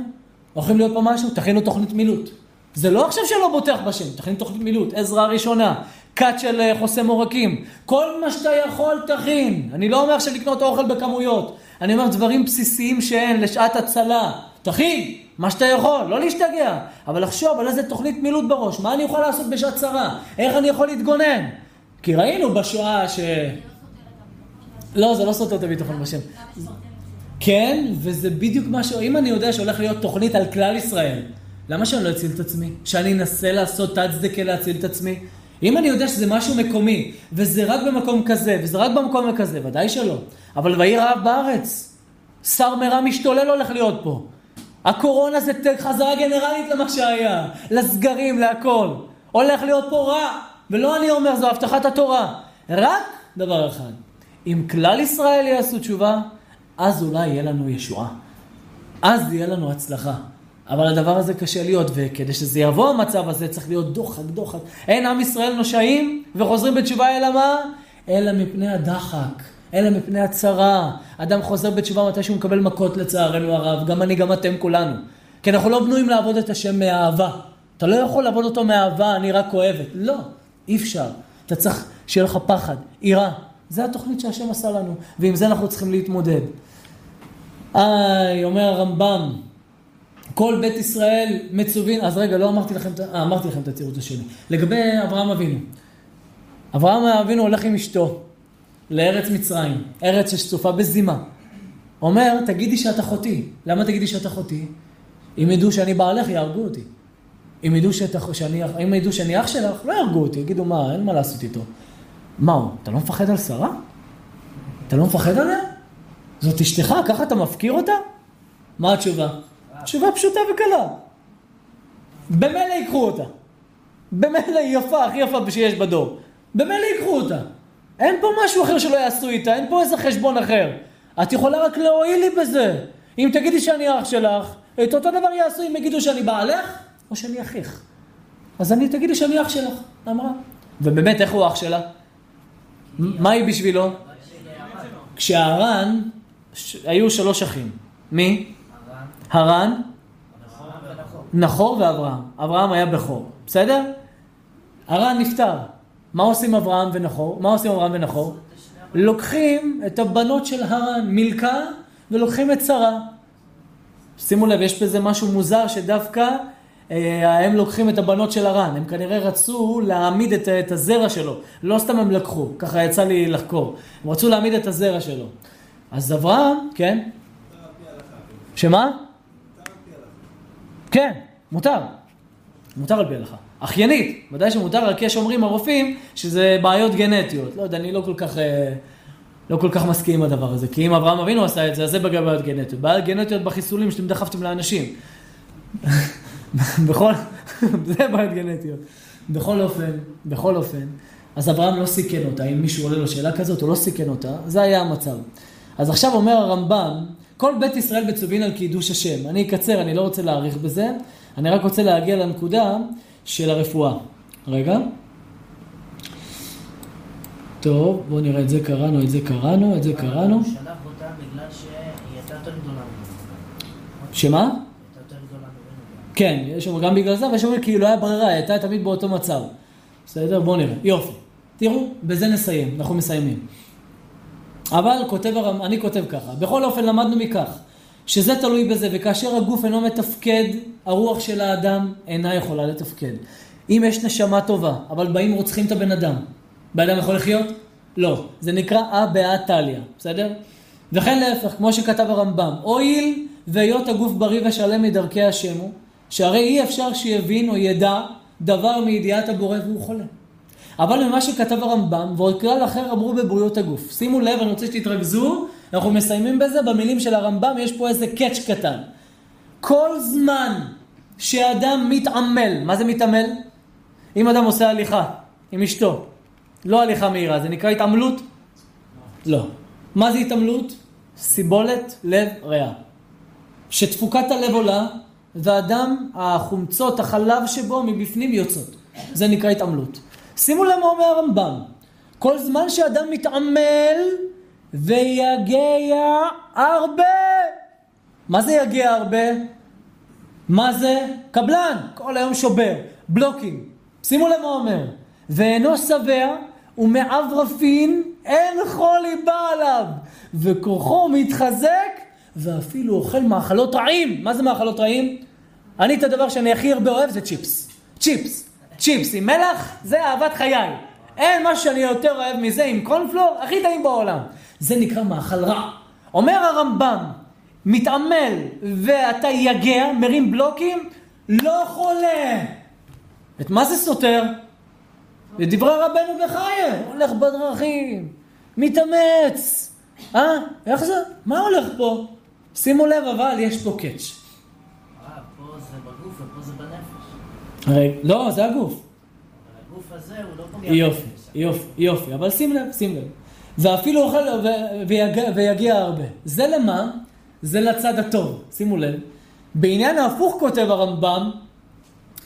הולכים להיות פה משהו? תכינו תוכנית מילוט. זה לא עכשיו שלא בוטח בשם, תכין תוכנית מילוט, עזרה ראשונה, כת של אה, חוסם עורקים, כל מה שאתה יכול תכין. אני לא אומר עכשיו לקנות אוכל בכמויות, אני אומר דברים בסיסיים שאין לשעת הצלה. תכין, מה שאתה יכול, לא להשתגע, אבל לחשוב על איזה תוכנית מילוט בראש, מה אני יכול לעשות בשעת צרה, איך אני יכול להתגונן. כי ראינו בשואה ש... לא, זה לא סותר את הביטחון בשם. כן, וזה בדיוק מה ש... אם אני יודע שהולך להיות תוכנית על כלל ישראל, למה שאני לא אציל את עצמי? שאני אנסה לעשות תת צדקה להציל את עצמי? אם אני יודע שזה משהו מקומי, וזה רק במקום כזה, וזה רק במקום כזה, ודאי שלא. אבל ויהי רעב בארץ. שר מרע משתולל הולך להיות פה. הקורונה זה חזרה גנרלית למה שהיה, לסגרים, להכל. הולך להיות פה רע, ולא אני אומר, זו הבטחת התורה. רק דבר אחד, אם כלל ישראל יעשו תשובה, אז אולי יהיה לנו ישועה. אז יהיה לנו הצלחה. אבל הדבר הזה קשה להיות, וכדי שזה יבוא המצב הזה, צריך להיות דוחק, דוחק. אין עם ישראל נושעים וחוזרים בתשובה אלא מה? אלא מפני הדחק, אלא מפני הצרה. אדם חוזר בתשובה מתי שהוא מקבל מכות לצערנו הרב, גם אני, גם אתם כולנו. כי אנחנו לא בנויים לעבוד את השם מאהבה. אתה לא יכול לעבוד אותו מאהבה, אני רק אוהבת. לא, אי אפשר. אתה צריך שיהיה לך פחד, יראה. זה התוכנית שהשם עשה לנו, ועם זה אנחנו צריכים להתמודד. איי, אומר הרמב"ם, כל בית ישראל מצווין, אז רגע, לא אמרתי לכם, אה, אמרתי לכם את הצירות השני. לגבי אברהם אבינו. אברהם אבינו הולך עם אשתו לארץ מצרים, ארץ שצופה בזימה. אומר, תגידי שאת אחותי. למה תגידי שאת אחותי? אם ידעו שאני בעלך, יהרגו אותי. אם ידעו, שאת, שאני, אם ידעו שאני אח שלך, לא יהרגו אותי, יגידו, מה, אין מה לעשות איתו. מה הוא, אתה לא מפחד על שרה? אתה לא מפחד עליה? זאת אשתך, ככה אתה מפקיר אותה? מה התשובה? תשובה פשוטה וקלה. במילא ייקחו אותה. במילא היא יפה, הכי יפה שיש בדור. במילא ייקחו אותה. אין פה משהו אחר שלא יעשו איתה, אין פה איזה חשבון אחר. את יכולה רק להועיל לי בזה. אם תגידי שאני אח שלך, את אותו דבר יעשו אם יגידו שאני בעלך, או שאני אחיך. אז אני, תגידי שאני אח שלך, אמרה. ובאמת, איך הוא אח שלה? מה היא בשבילו? כשהרן, היו שלוש אחים. מי? הרן, נחור ואברהם. אברהם היה בכור, בסדר? הרן נפטר. מה עושים אברהם ונחור? מה עושים אברהם ונחור? לוקחים את הבנות של הרן, מילכה, ולוקחים את שרה. שימו לב, יש בזה משהו מוזר שדווקא הם לוקחים את הבנות של הרן. הם כנראה רצו להעמיד את, את הזרע שלו. לא סתם הם לקחו, ככה יצא לי לחקור. הם רצו להעמיד את הזרע שלו. אז אברהם, כן? שמה? כן, מותר. מותר על פי הלכה. אחיינית, ודאי שמותר, רק יש אומרים הרופאים שזה בעיות גנטיות. לא יודע, אני לא כל כך, אה, לא כל כך מסכים עם הדבר הזה. כי אם אברהם אבינו עשה את זה, אז זה בגלל בעיות גנטיות. בעיות גנטיות בחיסולים שאתם דחפתם לאנשים. *laughs* בכל, זה בעיות גנטיות. בכל אופן, בכל אופן, אז אברהם לא סיכן אותה. אם מישהו עולה לו שאלה כזאת, הוא לא סיכן אותה. זה היה המצב. אז עכשיו אומר הרמב"ם, כל בית ישראל מצווין על קידוש השם. אני אקצר, אני לא רוצה להאריך בזה. אני רק רוצה להגיע לנקודה של הרפואה. רגע. טוב, בואו נראה, את זה קראנו, את זה קראנו, את זה קראנו. הוא כן, יש שם גם בגלל זה, ויש שם כאילו לא היה ברירה, היא הייתה תמיד באותו מצב. בסדר? בואו נראה. יופי. תראו, בזה נסיים, אנחנו מסיימים. אבל כותב הרמ... אני כותב ככה, בכל אופן למדנו מכך, שזה תלוי בזה, וכאשר הגוף אינו מתפקד, הרוח של האדם אינה יכולה לתפקד. אם יש נשמה טובה, אבל באים רוצחים את הבן אדם, בן אדם יכול לחיות? לא. זה נקרא אה באה טליה, בסדר? וכן להפך, כמו שכתב הרמב"ם, הואיל והיות הגוף בריא ושלם מדרכי השם הוא, שהרי אי אפשר שיבין או ידע דבר מידיעת הבורא והוא חולה. אבל ממה שכתב הרמב"ם, ועוד כלל אחר אמרו בבריאות הגוף. שימו לב, אני רוצה שתתרכזו, אנחנו מסיימים בזה, במילים של הרמב"ם יש פה איזה קאץ' קטן. כל זמן שאדם מתעמל, מה זה מתעמל? אם אדם עושה הליכה עם אשתו, לא הליכה מהירה, זה נקרא התעמלות? לא. מה זה התעמלות? סיבולת לב ריאה. שתפוקת הלב עולה, והדם, החומצות, החלב שבו מבפנים יוצאות. זה נקרא התעמלות. שימו לב מה אומר הרמב"ם. כל זמן שאדם מתעמל ויגע הרבה. מה זה יגע הרבה? מה זה? קבלן, כל היום שובר, בלוקים. שימו לב מה אומר. ואינו שבע ומעב רפין אין חולי בא עליו וכוחו מתחזק ואפילו אוכל מאכלות רעים. מה זה מאכלות רעים? אני את הדבר שאני הכי הרבה אוהב זה צ'יפס. צ'יפס. צ'יפס עם מלח זה אהבת חיי. אין משהו שאני יותר אוהב מזה עם קורנפלור, הכי טעים בעולם. זה נקרא מאכל רע. אומר הרמב"ם, מתעמל ואתה יגע, מרים בלוקים, לא חולה. את מה זה סותר? את דברי רבנו בחייה, הולך בדרכים, מתאמץ. אה? איך זה? מה הולך פה? שימו לב אבל, יש פה קאץ'. אה, פה זה בגוף ופה זה בנפש. הרי, לא, זה הגוף. הגוף הזה הוא לא פוגע יופי. יופי, יופי, אבל שים לב, שים לב. ואפילו אוכל ו- ויגיע, ויגיע הרבה. זה למה? זה לצד הטוב, שימו לב. בעניין ההפוך כותב הרמב"ם,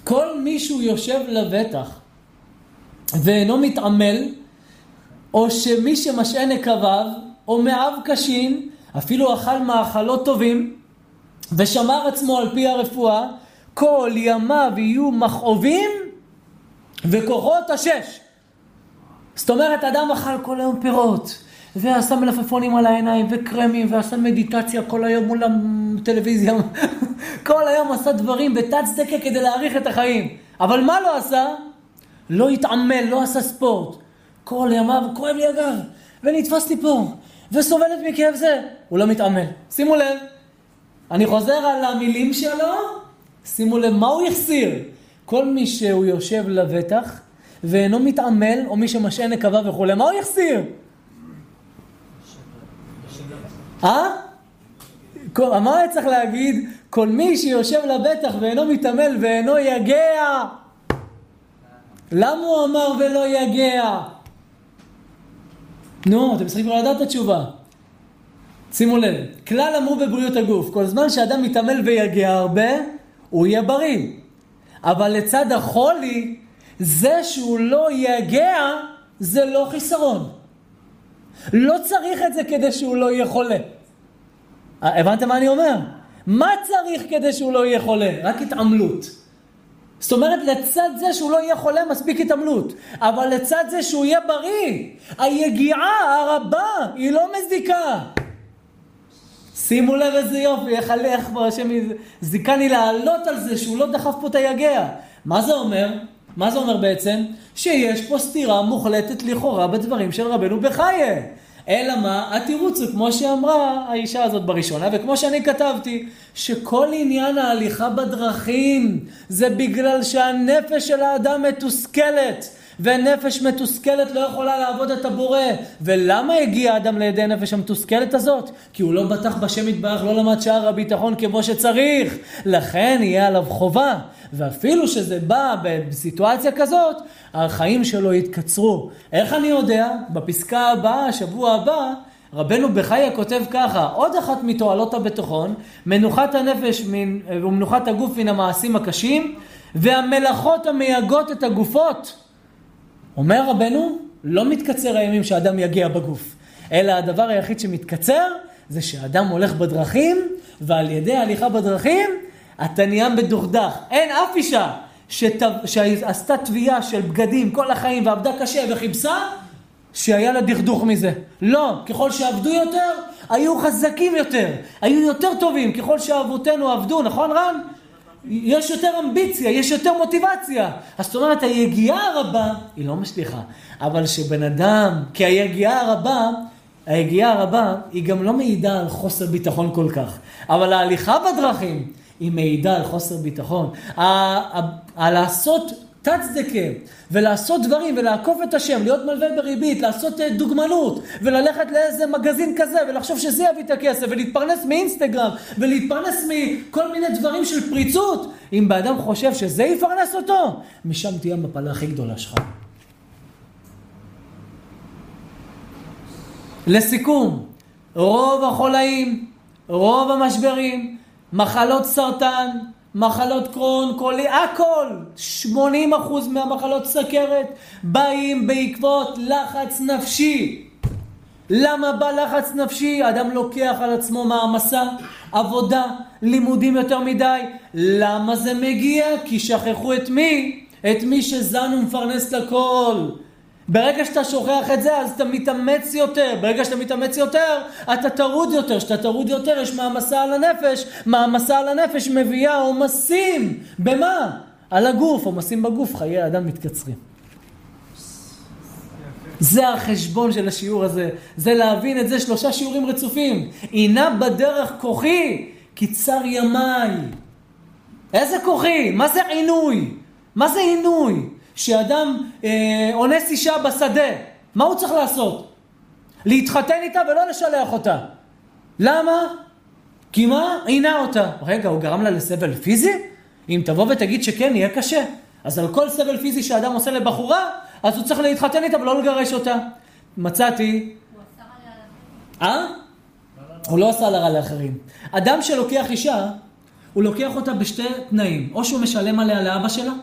כל מי שהוא יושב לבטח ואינו מתעמל, או שמי שמשעה נקביו, או מאב קשים, אפילו אכל מאכלות טובים, ושמר עצמו על פי הרפואה, כל ימיו יהיו מכאובים וכוחות השש. זאת אומרת, אדם אכל כל היום פירות, ועשה מלפפונים על העיניים, וקרמים, ועשה מדיטציה כל היום מול הטלוויזיה. *laughs* כל היום עשה דברים בתת צדקה כדי להאריך את החיים. אבל מה לא עשה? לא התעמל, לא עשה ספורט. כל ימיו, כואב לי הגב, ונתפסתי פה, וסובלת מכאב זה. הוא לא מתעמל. שימו לב, אני חוזר על המילים שלו, שימו לב מה הוא החסיר. כל מי שהוא יושב לבטח ואינו מתעמל, או מי שמשעה נקבה וכולי, מה הוא יחסיר? אה? מה היה צריך להגיד? כל מי שיושב לבטח ואינו מתעמל ואינו יגע. למה הוא אמר ולא יגע? נו, אתם צריכים כבר לדעת את התשובה. שימו לב, כלל אמרו בבריאות הגוף, כל זמן שאדם מתעמל ויגע הרבה, הוא יהיה בריא. אבל לצד החולי, זה שהוא לא יגע, זה לא חיסרון. לא צריך את זה כדי שהוא לא יהיה חולה. אה, הבנתם מה אני אומר? מה צריך כדי שהוא לא יהיה חולה? רק התעמלות. זאת אומרת, לצד זה שהוא לא יהיה חולה, מספיק התעמלות. אבל לצד זה שהוא יהיה בריא, היגיעה הרבה היא לא מזיקה. שימו לב איזה יופי, איך הלך בו השם זיכני לעלות על זה שהוא לא דחף פה את היגע. מה זה אומר? מה זה אומר בעצם? שיש פה סתירה מוחלטת לכאורה בדברים של רבנו בחייה. אלא מה? התירוץ הוא כמו שאמרה האישה הזאת בראשונה, וכמו שאני כתבתי, שכל עניין ההליכה בדרכים זה בגלל שהנפש של האדם מתוסכלת. ונפש מתוסכלת לא יכולה לעבוד את הבורא. ולמה הגיע האדם לידי הנפש המתוסכלת הזאת? כי הוא לא בטח בשם יתברך, לא למד שער הביטחון כמו שצריך. לכן יהיה עליו חובה. ואפילו שזה בא בסיטואציה כזאת, החיים שלו יתקצרו. איך אני יודע? בפסקה הבאה, השבוע הבא, רבנו בחייה כותב ככה, עוד אחת מתועלות הביטחון, מנוחת הנפש מן, ומנוחת הגוף מן המעשים הקשים, והמלאכות המייגות את הגופות. אומר רבנו, לא מתקצר הימים שאדם יגיע בגוף, אלא הדבר היחיד שמתקצר זה שאדם הולך בדרכים, ועל ידי ההליכה בדרכים אתה נהיה מדוכדך. אין אף אישה שת... שעשתה תביעה של בגדים כל החיים ועבדה קשה וחיפשה, שהיה לה דכדוך מזה. לא, ככל שעבדו יותר, היו חזקים יותר, היו יותר טובים, ככל שאבותינו עבדו, נכון רן? יש יותר אמביציה, יש יותר מוטיבציה. אז זאת אומרת, היגיעה הרבה, היא לא משליכה. אבל שבן אדם, כי היגיעה הרבה, היגיעה הרבה, היא גם לא מעידה על חוסר ביטחון כל כך. אבל ההליכה בדרכים, היא מעידה על חוסר ביטחון. ה- ה- ה- לעשות תת צדקה, ולעשות דברים, ולעקוף את השם, להיות מלווה בריבית, לעשות אה, דוגמנות, וללכת לאיזה מגזין כזה, ולחשוב שזה יביא את הכסף, ולהתפרנס מאינסטגרם, ולהתפרנס מכל מיני דברים של פריצות. אם באדם חושב שזה יפרנס אותו, משם תהיה המפלה הכי גדולה שלך. לסיכום, רוב החולאים, רוב המשברים, מחלות סרטן, מחלות קרוהן, קוליטיס, הכל, 80% מהמחלות סכרת, באים בעקבות לחץ נפשי. למה בא לחץ נפשי? אדם לוקח על עצמו מעמסה, עבודה, לימודים יותר מדי. למה זה מגיע? כי שכחו את מי? את מי שזן ומפרנס לכל. ברגע שאתה שוכח את זה, אז אתה מתאמץ יותר. ברגע שאתה מתאמץ יותר, אתה טרוד יותר. כשאתה טרוד יותר, יש מעמסה על הנפש. מעמסה על הנפש מביאה עומסים. במה? על הגוף. עומסים בגוף, חיי האדם מתקצרים. זה החשבון של השיעור הזה. זה להבין את זה שלושה שיעורים רצופים. עינה בדרך כוחי, כי צר ימיי. איזה כוחי? מה זה עינוי? מה זה עינוי? שאדם אה, אונס אישה בשדה, מה הוא צריך לעשות? להתחתן איתה ולא לשלח אותה. למה? כי מה? עינה אותה. רגע, הוא גרם לה לסבל פיזי? אם תבוא ותגיד שכן, יהיה קשה. אז על כל סבל פיזי שאדם עושה לבחורה, אז הוא צריך להתחתן איתה ולא לגרש אותה. מצאתי... הוא אסר עליה להביא. אה? הוא לא עשה לה רע לאחרים. אדם שלוקח אישה, הוא לוקח אותה בשתי תנאים. או שהוא משלם עליה לאבא שלה,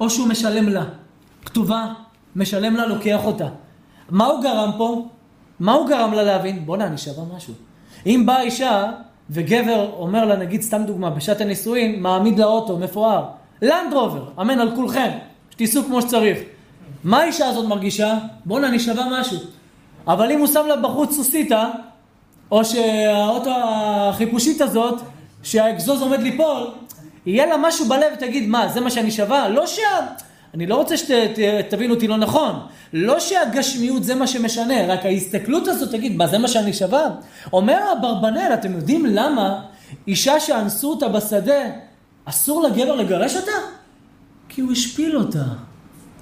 או שהוא משלם לה. כתובה, משלם לה, לוקח אותה. מה הוא גרם פה? מה הוא גרם לה להבין? בואנה, אני שווה משהו. אם באה אישה וגבר אומר לה, נגיד סתם דוגמה, בשעת הנישואין, מעמיד לה אוטו מפואר, לנדרובר, אמן על כולכם, שתיסעו כמו שצריך. מה האישה הזאת מרגישה? בואנה, אני שווה משהו. אבל אם הוא שם לה בחוץ סוסיתא, או שהאוטו החיפושית הזאת, שהאגזוז עומד ליפול, יהיה לה משהו בלב ותגיד, מה, זה מה שאני שווה? לא שה... אני לא רוצה שתבינו אותי לא נכון. לא שהגשמיות זה מה שמשנה, רק ההסתכלות הזאת תגיד, מה, זה מה שאני שווה? אומר אברבנאל, אתם יודעים למה אישה שאנסו אותה בשדה, אסור לגבר לגרש אותה? כי הוא השפיל אותה.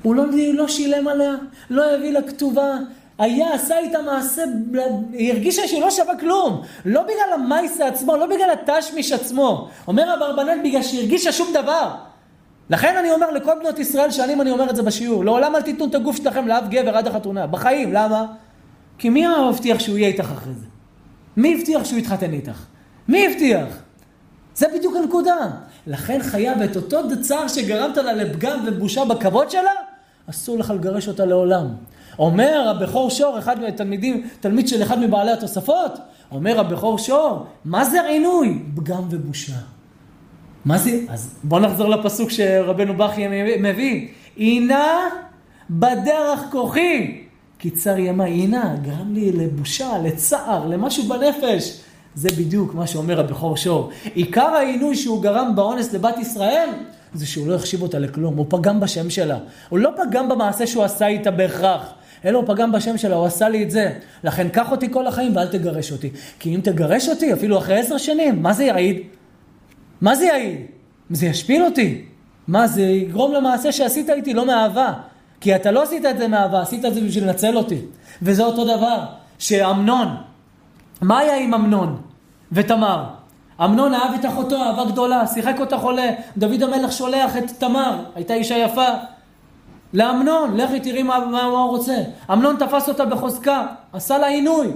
הוא לא, לא שילם עליה, לא הביא לה כתובה, היה, עשה איתה מעשה, היא הרגישה שהיא לא שווה כלום. לא בגלל המייסה עצמו, לא בגלל התשמיש עצמו. אומר אברבנאל בגלל שהיא הרגישה שום דבר. לכן אני אומר לכל בנות ישראל, שנים אני אומר את זה בשיעור, לעולם אל תיתנו את הגוף שלכם לאף גבר עד החתונה, בחיים, למה? כי מי הבטיח שהוא יהיה איתך אחרי זה? מי הבטיח שהוא יתחתן איתך? מי הבטיח? זה בדיוק הנקודה. לכן חייב את אותו צער שגרמת לה לפגם ובושה בכבוד שלה, אסור לך לגרש אותה לעולם. אומר הבכור שור, אחד מהתלמידים, תלמיד של אחד מבעלי התוספות, אומר הבכור שור, מה זה עינוי? פגם ובושה. מה זה? אז בוא נחזור לפסוק שרבנו בכי מביא. הנה בדרך כוחי, כי צר ימי. הנה, גרם לי לבושה, לצער, למשהו בנפש. זה בדיוק מה שאומר הבכור שור. עיקר העינוי שהוא גרם באונס לבת ישראל, זה שהוא לא החשיב אותה לכלום, הוא פגם בשם שלה. הוא לא פגם במעשה שהוא עשה איתה בהכרח. אלא הוא פגם בשם שלה, הוא עשה לי את זה. לכן קח אותי כל החיים ואל תגרש אותי. כי אם תגרש אותי, אפילו אחרי עשר שנים, מה זה יעיד? מה זה יעיד? זה ישפיל אותי. מה, זה יגרום למעשה שעשית איתי לא מאהבה. כי אתה לא עשית את זה מאהבה, עשית את זה בשביל לנצל אותי. וזה אותו דבר, שאמנון, מה היה עם אמנון ותמר? אמנון אהב את אחותו אהבה גדולה, שיחק אותה חולה. דוד המלך שולח את תמר, הייתה אישה יפה. לאמנון, לכי תראי מה, מה, הוא רוצה. אמנון תפס אותה בחוזקה, עשה לה עינוי.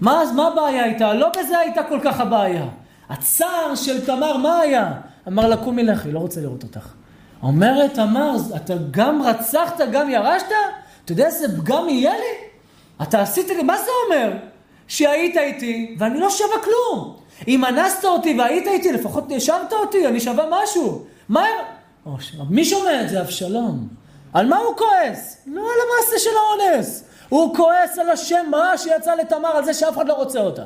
מה, מה הבעיה איתה? לא בזה הייתה כל כך הבעיה. הצער של תמר, מה היה? אמר לה, קומי לכי, לא רוצה לראות אותך. אומרת תמר, אתה גם רצחת, גם ירשת? אתה יודע איזה פגם יהיה לי? אתה עשית לי, מה זה אומר? שהיית איתי, ואני לא שווה כלום. אם אנסת אותי והיית איתי, לפחות נשארת אותי, אני שווה משהו. מה... או, מי שומע את זה? אבשלום. על מה הוא כועס? לא על המעשה של האונס. הוא כועס על השם רע שיצא לתמר, על זה שאף אחד לא רוצה אותה.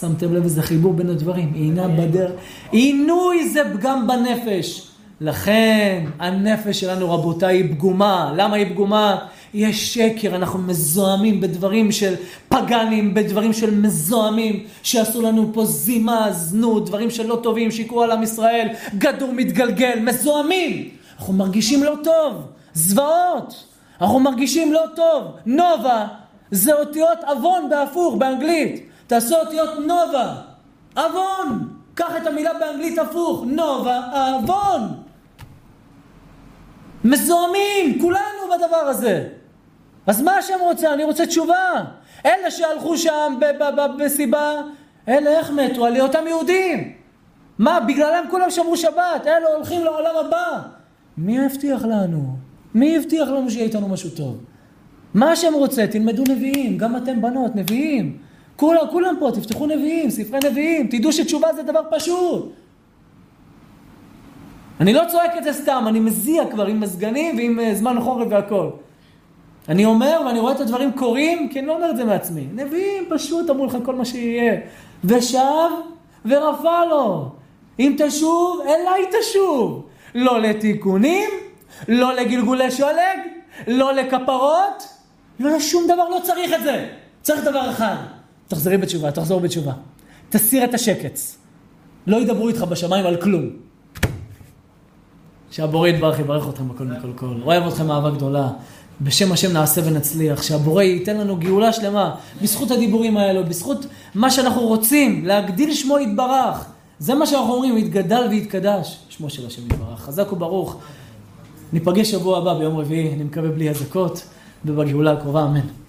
שמתם לב איזה חיבור בין הדברים, עינה בדרך. עינוי זה פגם בנפש. לכן הנפש שלנו רבותיי היא פגומה. למה היא פגומה? יש שקר, אנחנו מזוהמים בדברים של פגאנים, בדברים של מזוהמים, שעשו לנו פה זימה, זנות, דברים שלא טובים, שיקרו על עם ישראל, גדור מתגלגל, מזוהמים. אנחנו מרגישים לא טוב, זוועות. אנחנו מרגישים לא טוב. נובה זה אותיות עוון בהפוך, באנגלית. תעשו אותיות נובה, עוון. קח את המילה באנגלית הפוך, נובה, עוון. מזוהמים, כולנו בדבר הזה. אז מה השם רוצה? אני רוצה תשובה. אלה שהלכו שם בסיבה, אלה איך מתו? על היותם יהודים. מה, בגללם כולם שמרו שבת, אלה הולכים לעולם הבא. מי הבטיח לנו? מי הבטיח לנו שיהיה איתנו משהו טוב? מה השם רוצה? תלמדו נביאים, גם אתם בנות, נביאים. כולם, כולם פה, תפתחו נביאים, ספרי נביאים, תדעו שתשובה זה דבר פשוט. אני לא צועק את זה סתם, אני מזיע כבר עם מזגנים ועם אה, זמן חורף והכל. אני אומר ואני רואה את הדברים קורים, כי אני לא אומר את זה מעצמי. נביאים פשוט אמרו לך כל מה שיהיה. ושב ורפא לו. אם תשוב, אליי תשוב. לא לתיקונים, לא לגלגולי שולג, לא לכפרות, לא לשום דבר, לא צריך את זה. צריך דבר אחד, תחזרי בתשובה, תחזור בתשובה. תסיר את השקץ. לא ידברו איתך בשמיים על כלום. שהבורא יתברך, יברך אתכם בכל מכל כל. אוהב אתכם אהבה גדולה. בשם השם נעשה ונצליח. שהבורא ייתן לנו גאולה שלמה. בזכות הדיבורים האלו, בזכות מה שאנחנו רוצים, להגדיל שמו יתברך. זה מה שאנחנו אומרים, יתגדל ויתקדש. שמו של השם יתברך. חזק וברוך. ניפגש שבוע הבא ביום רביעי, אני מקווה בלי אזעקות, ובגאולה הקרובה, אמן.